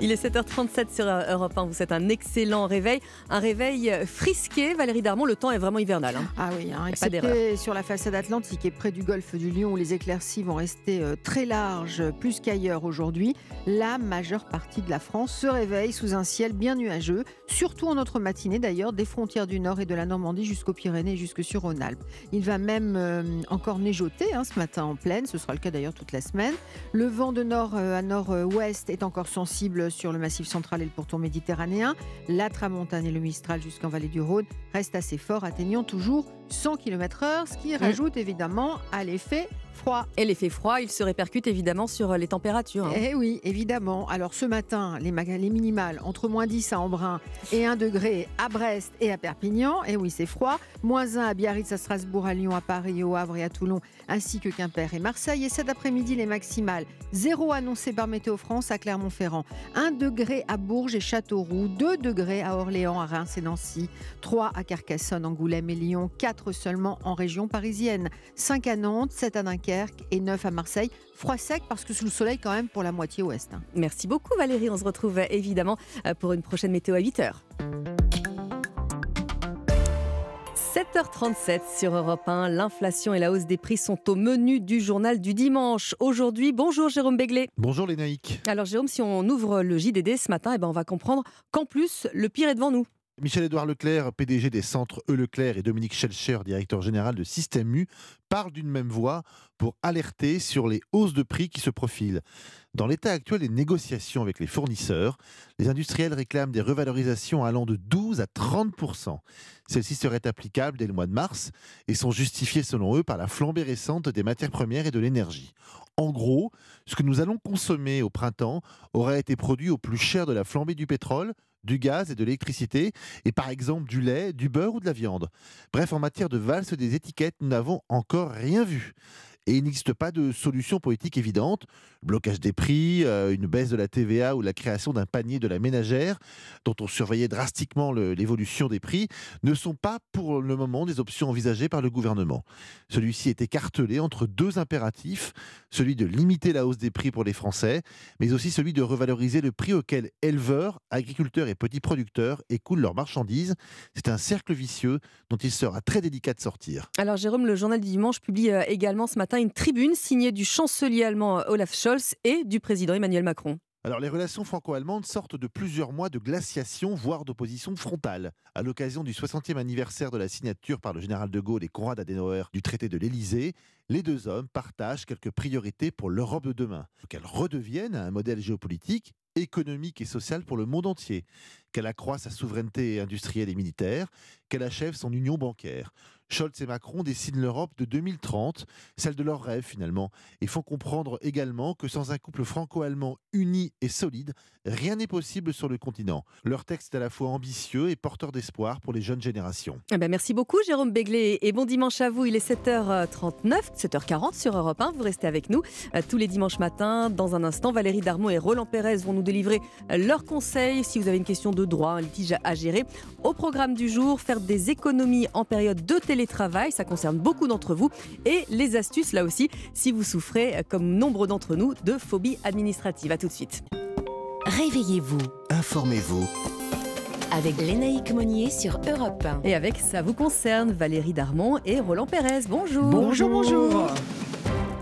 Il est 7h37 sur Europe 1. Vous êtes un excellent réveil. Un réveil frisqué. Valérie Darmon, le temps est vraiment hivernal. Hein. Ah oui, hein, excepté sur la façade atlantique et près du golfe du Lion où les éclaircies vont rester euh, très larges, plus qu'ailleurs aujourd'hui. La majeure partie de la France se réveille sous un ciel bien nuageux, surtout en notre matinée d'ailleurs, des frontières du Nord et de la Normandie jusqu'aux Pyrénées et jusque sur Rhône-Alpes. Il va même euh, encore neigeoter hein, ce matin en pleine. Ce sera le cas d'ailleurs toute la semaine. Le vent de nord euh, à nord-ouest est encore sensible sur le massif central et le pourtour méditerranéen. La tramontane et le mistral jusqu'en vallée du Rhône restent assez forts, atteignant toujours 100 km/h, ce qui rajoute évidemment à l'effet froid. Et l'effet froid, il se répercute évidemment sur les températures. hein. Eh oui, évidemment. Alors ce matin, les, les minimales entre moins 10 à Embrun et 1 degré à Brest et à Perpignan. Et oui, c'est froid. Moins 1 à Biarritz, à Strasbourg, à Lyon, à Paris, au Havre et à Toulon, ainsi que Quimper et Marseille. Et cet après-midi, les maximales 0 annoncé par Météo France à Clermont-Ferrand, 1 degré à Bourges et Châteauroux, 2 degrés à Orléans, à Reims et Nancy, 3 à Carcassonne, Angoulême et Lyon, 4 seulement en région parisienne, 5 à Nantes, 7 à Dunkerque et 9 à Marseille. Froid sec parce que sous le soleil quand même pour la moitié ouest. Merci beaucoup Valérie, on se retrouve euh, évidemment euh, pour une prochaine météo à 8h. 7h37 sur Europe 1, l'inflation et la hausse des prix sont au menu du journal du dimanche. Aujourd'hui, bonjour Jérôme Béglé. Bonjour les naïcs. Alors Jérôme, si on ouvre le JDD ce matin, eh ben on va comprendre qu'en plus, le pire est devant nous. Michel-Édouard Leclerc, PDG des centres E. Leclerc et Dominique Schelcher, directeur général de Système U, parlent d'une même voix pour alerter sur les hausses de prix qui se profilent. Dans l'état actuel des négociations avec les fournisseurs, les industriels réclament des revalorisations allant de 12 à 30% Celles-ci seraient applicables dès le mois de mars et sont justifiées selon eux par la flambée récente des matières premières et de l'énergie. En gros, ce que nous allons consommer au printemps aurait été produit au plus cher de la flambée du pétrole, du gaz et de l'électricité, et par exemple du lait, du beurre ou de la viande. Bref, en matière de valse des étiquettes, nous n'avons encore rien vu. Et il n'existe pas de solution politique évidente. Blocage des prix, euh, une baisse de la TVA ou la création d'un panier de la ménagère, dont on surveillait drastiquement l'évolution des prix, ne sont pas pour le moment des options envisagées par le gouvernement. Celui-ci est écartelé entre deux impératifs, celui de limiter la hausse des prix pour les Français, mais aussi celui de revaloriser le prix auquel éleveurs, agriculteurs et petits producteurs écoulent leurs marchandises. C'est un cercle vicieux dont il sera très délicat de sortir. Alors Jérôme, le journal du dimanche publie euh, également ce matin une tribune signée du chancelier allemand Olaf Scholz et du président Emmanuel Macron. Alors les relations franco-allemandes sortent de plusieurs mois de glaciation, voire d'opposition frontale. À l'occasion du 60e anniversaire de la signature par le général de Gaulle et Konrad Adenauer du traité de l'Élysée, les deux hommes partagent quelques priorités pour l'Europe de demain. Qu'elle redevienne un modèle géopolitique, économique et social pour le monde entier, qu'elle accroisse sa souveraineté industrielle et militaire, qu'elle achève son union bancaire. Scholz et Macron dessinent l'Europe de 2030, celle de leurs rêves finalement, et font comprendre également que sans un couple franco-allemand uni et solide, rien n'est possible sur le continent. Leur texte est à la fois ambitieux et porteur d'espoir pour les jeunes générations. Eh ben, merci beaucoup Jérôme Béglé et bon dimanche à vous. Il est 7h39, 7h40 sur Europe 1. Vous restez avec nous euh, tous les dimanches matins. Dans un instant, Valérie Darmon et Roland Pérez vont nous délivrer euh, leurs conseils si vous avez une question de droit, un litige à gérer. Au programme du jour, faire des économies en période de télétravail, ça concerne beaucoup d'entre vous. Et les astuces là aussi si vous souffrez, euh, comme nombre d'entre nous, de phobie administrative. À tout de suite. Réveillez-vous Informez-vous. avec Lénaïque Monnier sur Europe 1. Et avec Ça vous concerne, Valérie Darmon et Roland Pérez. Bonjour. Bonjour, bonjour.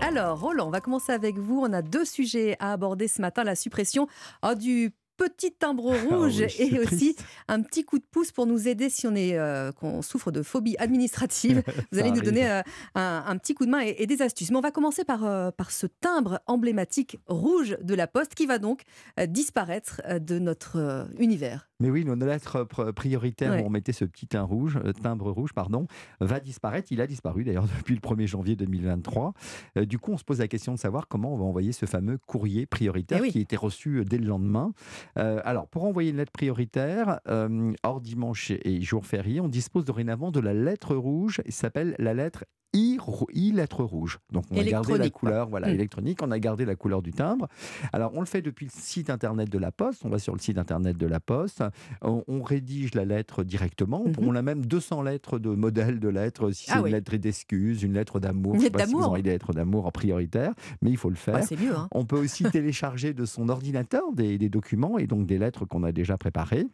Alors, Roland, on va commencer avec vous. On a deux sujets à aborder ce matin. La suppression ah, du petit timbre rouge oui, c'est et aussi triste. un petit coup de pouce pour nous aider si on est euh, qu'on souffre de phobie administrative. Vous allez nous donner euh, un, un petit coup de main et, et des astuces. Mais on va commencer par, euh, par ce timbre emblématique rouge de la Poste qui va donc disparaître de notre univers. Mais oui, nos lettres pr- prioritaires Ouais. où on mettait ce petit teint rouge, timbre rouge, pardon, va disparaître. Il a disparu d'ailleurs depuis le 1er janvier 2023. Euh, du coup, on se pose la question de savoir comment on va envoyer ce fameux courrier prioritaire Eh oui. qui était reçu dès le lendemain. Euh, alors, pour envoyer une lettre prioritaire, euh, hors dimanche et jour férié, on dispose dorénavant de la lettre rouge. Il s'appelle la lettre I, I lettre rouge. Donc, on a gardé la couleur voilà, Mm. électronique, on a gardé la couleur du timbre. Alors, on le fait depuis le site internet de la Poste. On va sur le site internet de la Poste. On, on rédige la lettre directement. On a même 200 lettres de modèles de lettres. Si c'est Mhm. Ah une oui. lettre d'excuse, une lettre d'amour. Une Je sais pas si vous des lettres d'amour en prioritaire, mais il faut le faire. Ouais, c'est mieux, hein. On peut aussi télécharger de son ordinateur des, des documents et donc des lettres qu'on a déjà préparées.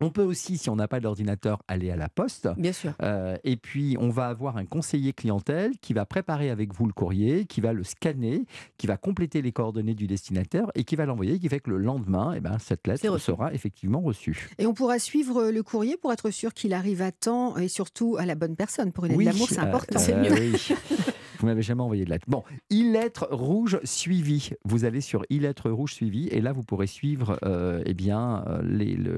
On peut aussi, si on n'a pas d'ordinateur, aller à la poste. Bien sûr. Euh, et puis, on va avoir un conseiller clientèle qui va préparer avec vous le courrier, qui va le scanner, qui va compléter les coordonnées du destinataire et qui va l'envoyer, qui fait que le lendemain, eh ben, cette lettre sera effectivement reçue. Et on pourra suivre le courrier pour être sûr qu'il arrive à temps et surtout à la bonne personne. Pour une lettre Oui, d'amour, c'est euh, important. euh, oui. Vous m'avez jamais envoyé de lettre. Bon, e-lettre rouge suivi. Vous allez sur e-lettre rouge suivi et là vous pourrez suivre euh, eh bien, euh,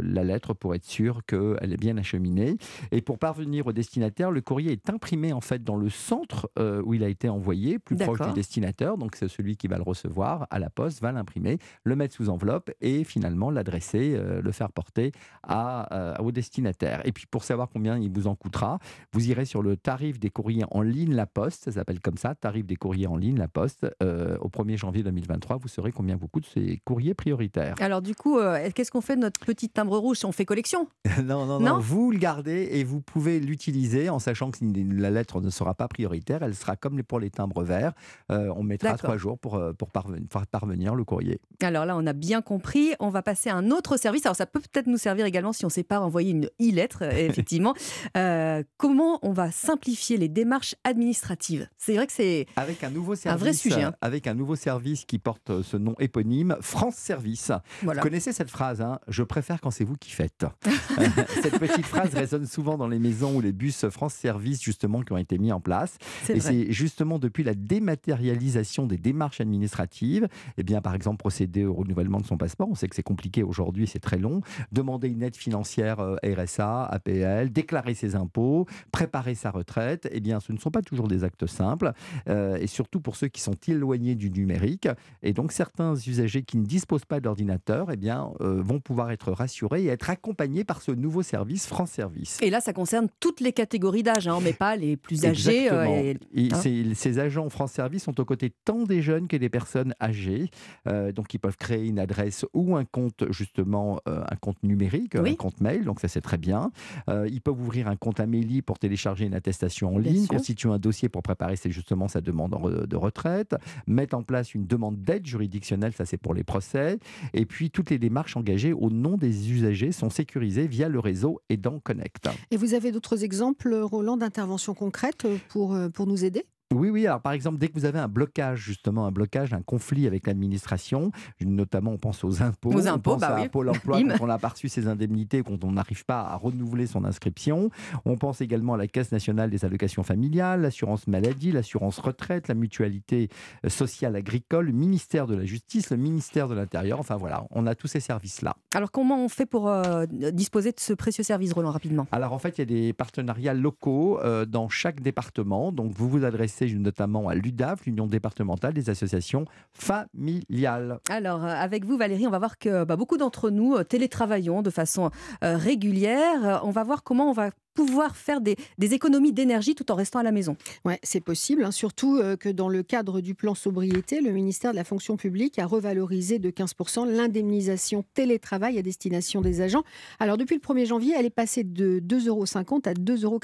la lettre pour être sûr qu'elle est bien acheminée. Et pour parvenir au destinataire, le courrier est imprimé en fait dans le centre euh, où il a été envoyé, plus proche du destinataire. Donc c'est celui qui va le recevoir à la poste, va l'imprimer, le mettre sous enveloppe et finalement l'adresser, le faire porter à, au destinataire. Et puis pour savoir combien il vous en coûtera, vous irez sur le tarif des courriers en ligne La Poste, ça s'appelle comme ça, tarif des courriers en ligne La Poste. au 1er janvier 2023, vous saurez combien vous coûtent ces courriers prioritaires. Alors du coup, qu'est-ce qu'on fait de notre petit timbre rouge? On fait collection? Non, non, non, Vous le gardez et vous pouvez l'utiliser en sachant que la lettre ne sera pas prioritaire. Elle sera comme pour les timbres verts. Euh, on mettra trois jours pour, euh, pour parvenir, parvenir, le courrier. Alors là, on a bien compris. On va passer à un autre service. Alors ça peut peut-être nous servir également si on ne sait pas envoyer une e-lettre, effectivement. Euh, comment on va simplifier les démarches administratives? C'est vrai que c'est avec un nouveau service, un vrai sujet. Hein. Avec un nouveau service qui porte ce nom éponyme, France Service. Vous connaissez cette phrase hein Je préfère quand c'est vous qui faites. Cette petite phrase résonne souvent dans les maisons ou les bus France Service, justement, qui ont été mis en place. Et c'est justement depuis la dématérialisation des démarches administratives, eh bien, par exemple, procéder au renouvellement de son passeport. On sait que c'est compliqué aujourd'hui, c'est très long. Demander une aide financière euh, RSA, APL, déclarer ses impôts, préparer sa retraite. Eh bien, ce ne sont pas toujours des actes simples. Euh, et surtout pour ceux qui sont éloignés du numérique. Et donc, certains usagers qui ne disposent pas d'ordinateur, eh bien, euh, vont pouvoir être rassurés et être accompagnés par ce nouveau service, France Service. Et là, ça concerne toutes les catégories d'âge, hein, mais pas les plus âgés. Euh, et, hein. ces, agents France Service sont aux côtés tant des jeunes que des personnes âgées. Euh, donc, ils peuvent créer une adresse ou un compte, justement, un compte numérique, un compte mail. Donc, ça, c'est très bien. ils peuvent ouvrir un compte Amélie pour télécharger une attestation en ligne, constituer un dossier pour préparer c'est justement sa demande de retraite, mettre en place une demande d'aide juridictionnelle, ça c'est pour les procès. Et puis, toutes les démarches engagées au nom des usagers sont sécurisées via le réseau Aidant Connect. Et vous avez d'autres exemples, Roland, d'interventions concrètes pour, euh, pour nous aider? Oui, oui. Alors, par exemple, dès que vous avez un blocage, justement, un blocage, un conflit avec l'administration, notamment, on pense aux impôts, aux impôts on pense bah à Pôle emploi quand on n'a pas reçu ses indemnités, quand on n'arrive pas à renouveler son inscription. On pense également à la Caisse nationale des allocations familiales, l'assurance maladie, l'assurance retraite, la mutualité euh, sociale agricole, le ministère de la Justice, le ministère de l'Intérieur. Enfin, voilà, on a tous ces services-là. Alors, comment on fait pour euh, disposer de ce précieux service, Roland, rapidement? Alors, en fait, il y a des partenariats locaux euh, dans chaque département. Donc, vous vous adressez notamment à l'UDAF, l'Union départementale des associations familiales. Alors, euh, avec vous, Valérie, on va voir que bah, beaucoup d'entre nous euh, télétravaillons de façon euh, régulière. On va voir comment on va pouvoir faire des, économies d'énergie tout en restant à la maison. Oui, c'est possible, hein. surtout que dans le cadre du plan sobriété, le ministère de la fonction publique a revalorisé de 15% l'indemnisation télétravail à destination des agents. Alors depuis le 1er janvier, elle est passée de 2,50 euros à 2,88 euros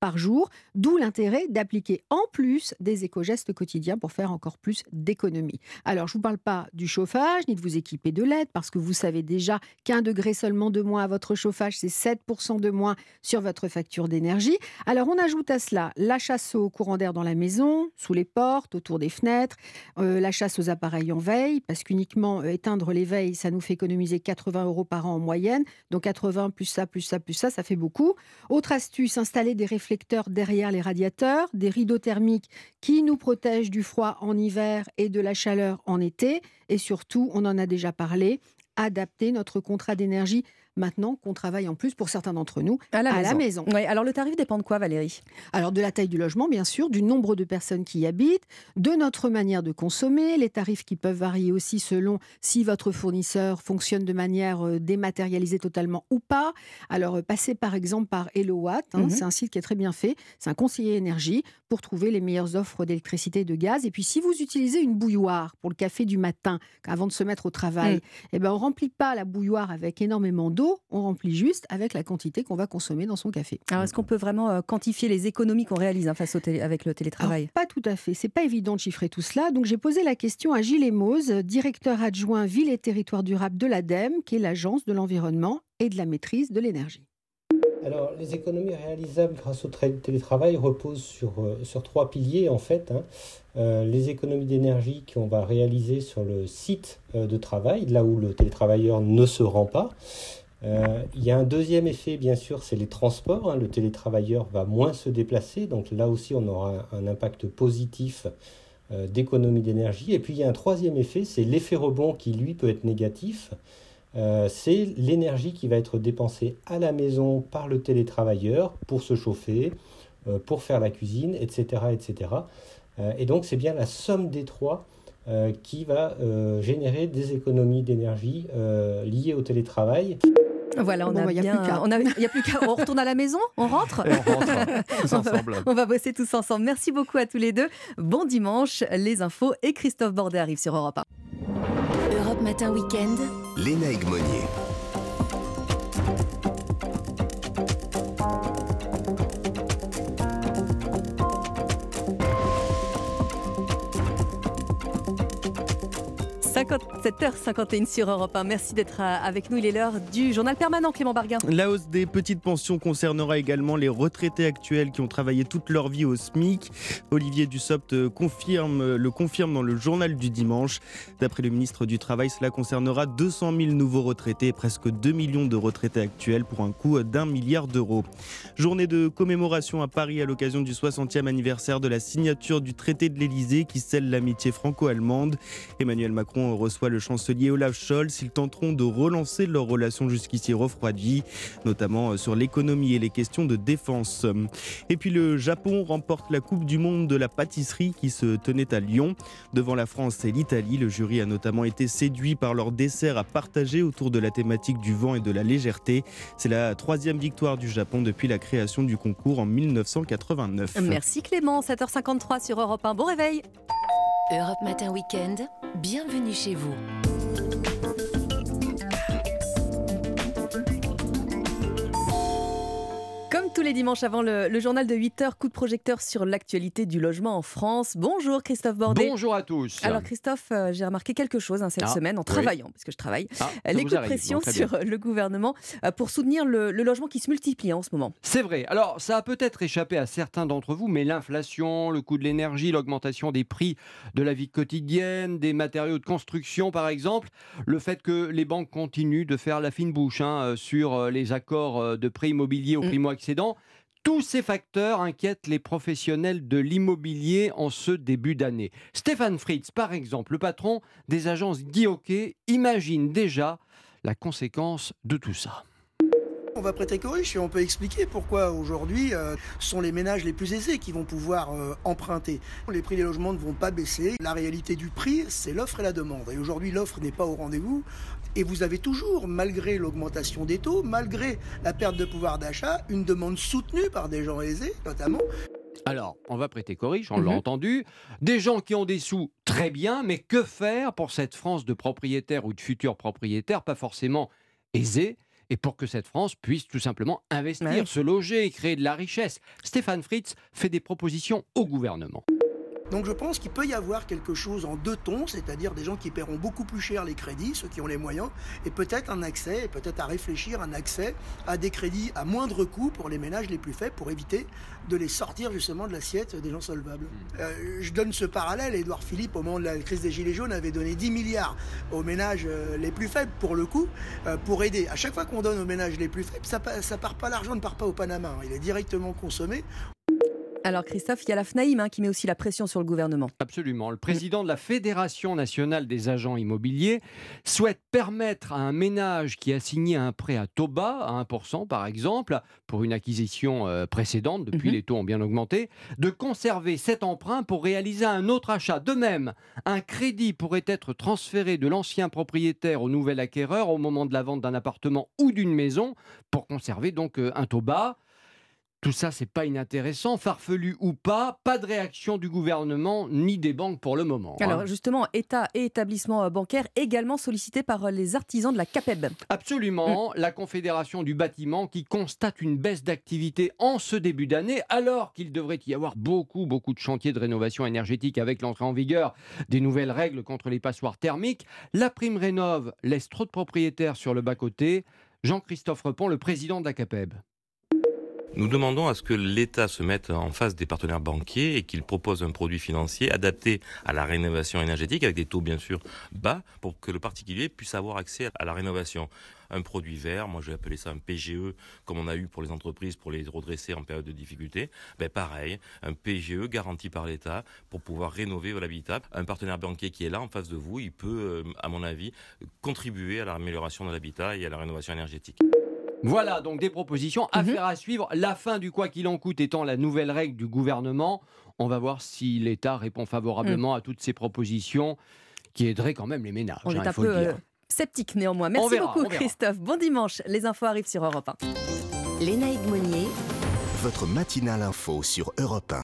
par jour, d'où l'intérêt d'appliquer en plus des éco-gestes quotidiens pour faire encore plus d'économies. Alors, je ne vous parle pas du chauffage, ni de vous équiper de l'aide, parce que vous savez déjà qu'un degré seulement de moins à votre chauffage, c'est 7% de moins sur votre facture d'énergie. Alors, on ajoute à cela la chasse au courant d'air dans la maison, sous les portes, autour des fenêtres, euh, la chasse aux appareils en veille, parce qu'uniquement euh, éteindre les veilles, ça nous fait économiser 80 euros par an en moyenne. Donc, 80 plus ça, plus ça, plus ça, ça fait beaucoup. Autre astuce, installer des réfléchisseurs derrière les radiateurs, des rideaux thermiques qui nous protègent du froid en hiver et de la chaleur en été. Et surtout, on en a déjà parlé, adapter notre contrat d'énergie maintenant qu'on travaille en plus pour certains d'entre nous à la maison. alors le tarif dépend de quoi Valérie? Alors de la taille du logement bien sûr, du nombre de personnes qui y habitent, de notre manière de consommer, les tarifs qui peuvent varier aussi selon si votre fournisseur fonctionne de manière euh, dématérialisée totalement ou pas. Alors euh, passez par exemple par HelloWatt, hein, mhm. c'est un site qui est très bien fait, c'est un conseiller énergie pour trouver les meilleures offres d'électricité et de gaz. Et puis si vous utilisez une bouilloire pour le café du matin avant de se mettre au travail, mm. eh ben on remplit pas la bouilloire avec énormément d'eau on remplit juste avec la quantité qu'on va consommer dans son café. Alors, est-ce qu'on peut vraiment euh, quantifier les économies qu'on réalise hein, face au avec le télétravail Pas tout à fait. C'est pas évident de chiffrer tout cela. Donc, j'ai posé la question à Gilles Mose, directeur adjoint Ville et Territoire Durable de l'ADEME, qui est l'agence de l'environnement et de la maîtrise de l'énergie. Alors, les économies réalisables grâce au télétravail reposent sur, euh, sur trois piliers en fait. Hein. Euh, les économies d'énergie qu'on va réaliser sur le site de travail, là où le télétravailleur ne se rend pas. Euh, il y a un deuxième effet, bien sûr, c'est les transports. Hein. Le télétravailleur va moins se déplacer, donc là aussi on aura un, impact positif euh, d'économie d'énergie. Et puis il y a un troisième effet, c'est l'effet rebond qui lui peut être négatif. Euh, c'est l'énergie qui va être dépensée à la maison par le télétravailleur pour se chauffer, pour faire la cuisine, etc. etc. et donc c'est bien la somme des trois qui va générer des économies d'énergie liées au télétravail. Voilà, on a bien. Il n'y a plus qu'à. On retourne à la maison On rentre On rentre tous ensemble. On va bosser tous ensemble. Merci beaucoup à tous les deux. Bon dimanche. Les infos et Christophe Bordet arrivent sur Europe 1. Europe Matin Weekend. Léna Monnier. 7h51 sur Europe 1. Merci d'être euh, avec nous. Il est l'heure du journal permanent, Clément Barguin. La hausse des petites pensions concernera également les retraités actuels qui ont travaillé toute leur vie au SMIC. Olivier Dussopt confirme, le confirme dans le journal du dimanche. D'après le ministre du Travail, cela concernera 200 000 nouveaux retraités et presque 2 millions de retraités actuels pour un coût d'un milliard d'euros. Journée de commémoration à Paris à l'occasion du 60e anniversaire de la signature du traité de l'Elysée qui scelle l'amitié franco-allemande. Emmanuel Macron reçoit le chancelier Olaf Scholz. Ils tenteront de relancer leurs relations jusqu'ici refroidies, notamment euh, sur l'économie et les questions de défense. Et puis le Japon remporte la Coupe du Monde de la pâtisserie qui se tenait à Lyon. Devant la France et l'Italie, le jury a notamment été séduit par leur dessert à partager autour de la thématique du vent et de la légèreté. C'est la troisième victoire du Japon depuis la création du concours en 1989. Merci Clément, 7h53 sur Europe 1. Bon réveil Europe Matin Weekend, bienvenue chez vous. Les dimanches avant le, journal de 8h, coup de projecteur sur l'actualité du logement en France. Bonjour Christophe Bordet. Bonjour à tous. Alors Christophe, euh, j'ai remarqué quelque chose hein, cette ah, semaine en travaillant, parce que je travaille, ah, les coups de pression sur le gouvernement euh, pour soutenir le, logement qui se multiplie en ce moment. C'est vrai. Alors ça a peut-être échappé à certains d'entre vous, mais l'inflation, le coût de l'énergie, l'augmentation des prix de la vie quotidienne, des matériaux de construction par exemple, le fait que les banques continuent de faire la fine bouche hein, euh, sur les accords de prêts immobiliers au mm. primo-accédant, tous ces facteurs inquiètent les professionnels de l'immobilier en ce début d'année. Stéphane Fritz, par exemple, le patron des agences Guy imagine déjà la conséquence de tout ça on va prêter corrige et on peut expliquer pourquoi aujourd'hui euh, ce sont les ménages les plus aisés qui vont pouvoir euh, emprunter. Les prix des logements ne vont pas baisser. La réalité du prix, c'est l'offre et la demande. Et aujourd'hui, l'offre n'est pas au rendez-vous. Et vous avez toujours, malgré l'augmentation des taux, malgré la perte de pouvoir d'achat, une demande soutenue par des gens aisés, notamment. Alors, on va prêter corrige, on l'a mhm. entendu. Des gens qui ont des sous, très bien, mais que faire pour cette France de propriétaires ou de futurs propriétaires, pas forcément aisés? Et pour que cette France puisse tout simplement investir, se loger et créer de la richesse. Stéphane Fritz fait des propositions au gouvernement. Donc je pense qu'il peut y avoir quelque chose en deux tons, c'est-à-dire des gens qui paieront beaucoup plus cher les crédits, ceux qui ont les moyens, et peut-être un accès, et peut-être à réfléchir un accès à des crédits à moindre coût pour les ménages les plus faibles, pour éviter de les sortir justement de l'assiette des gens solvables. Mmh. Euh, je donne ce parallèle, Édouard Philippe, au moment de la crise des Gilets jaunes, avait donné 10 milliards aux ménages euh, les plus faibles, pour le coup, euh, pour aider. À chaque fois qu'on donne aux ménages les plus faibles, ça, ça part pas, l'argent ne part pas au Panama, hein. il est directement consommé. Alors Christophe, il y a la FNAIM hein, qui met aussi la pression sur le gouvernement. Absolument. Le président de la Fédération nationale des agents immobiliers souhaite permettre à un ménage qui a signé un prêt à taux bas, à 1% par exemple, pour une acquisition euh, précédente, depuis mhm. les taux ont bien augmenté, de conserver cet emprunt pour réaliser un autre achat. De même, un crédit pourrait être transféré de l'ancien propriétaire au nouvel acquéreur au moment de la vente d'un appartement ou d'une maison pour conserver donc euh, un taux bas. Tout ça, c'est pas inintéressant, farfelu ou pas, pas de réaction du gouvernement ni des banques pour le moment. Hein. Alors justement, État et établissements euh, bancaires également sollicités par euh, les artisans de la CAPEB. Absolument, mm. la Confédération du bâtiment qui constate une baisse d'activité en ce début d'année, alors qu'il devrait y avoir beaucoup, beaucoup de chantiers de rénovation énergétique avec l'entrée en vigueur des nouvelles règles contre les passoires thermiques. La prime rénove laisse trop de propriétaires sur le bas-côté. Jean-Christophe Repon, le président de la CAPEB Nous demandons à ce que l'État se mette en face des partenaires banquiers et qu'il propose un produit financier adapté à la rénovation énergétique avec des taux bien sûr bas pour que le particulier puisse avoir accès à la rénovation. Un produit vert, moi je vais appeler ça un PGE comme on a eu pour les entreprises pour les redresser en période de difficulté. Ben pareil, un PGE garanti par l'État pour pouvoir rénover l'habitat. Un partenaire banquier qui est là en face de vous, il peut, euh, à mon avis, contribuer à l'amélioration de l'habitat et à la rénovation énergétique. Voilà donc des propositions, à faire à suivre. La fin du quoi qu'il en coûte étant la nouvelle règle du gouvernement. On va voir si l'État répond favorablement à toutes ces propositions qui aideraient quand même les ménages. On hein, est il un peu euh, sceptique néanmoins. Merci verra, beaucoup. Christophe. Bon dimanche. Les infos arrivent sur Europe 1. Lénaïque Monnier. Votre matinale info sur Europe 1.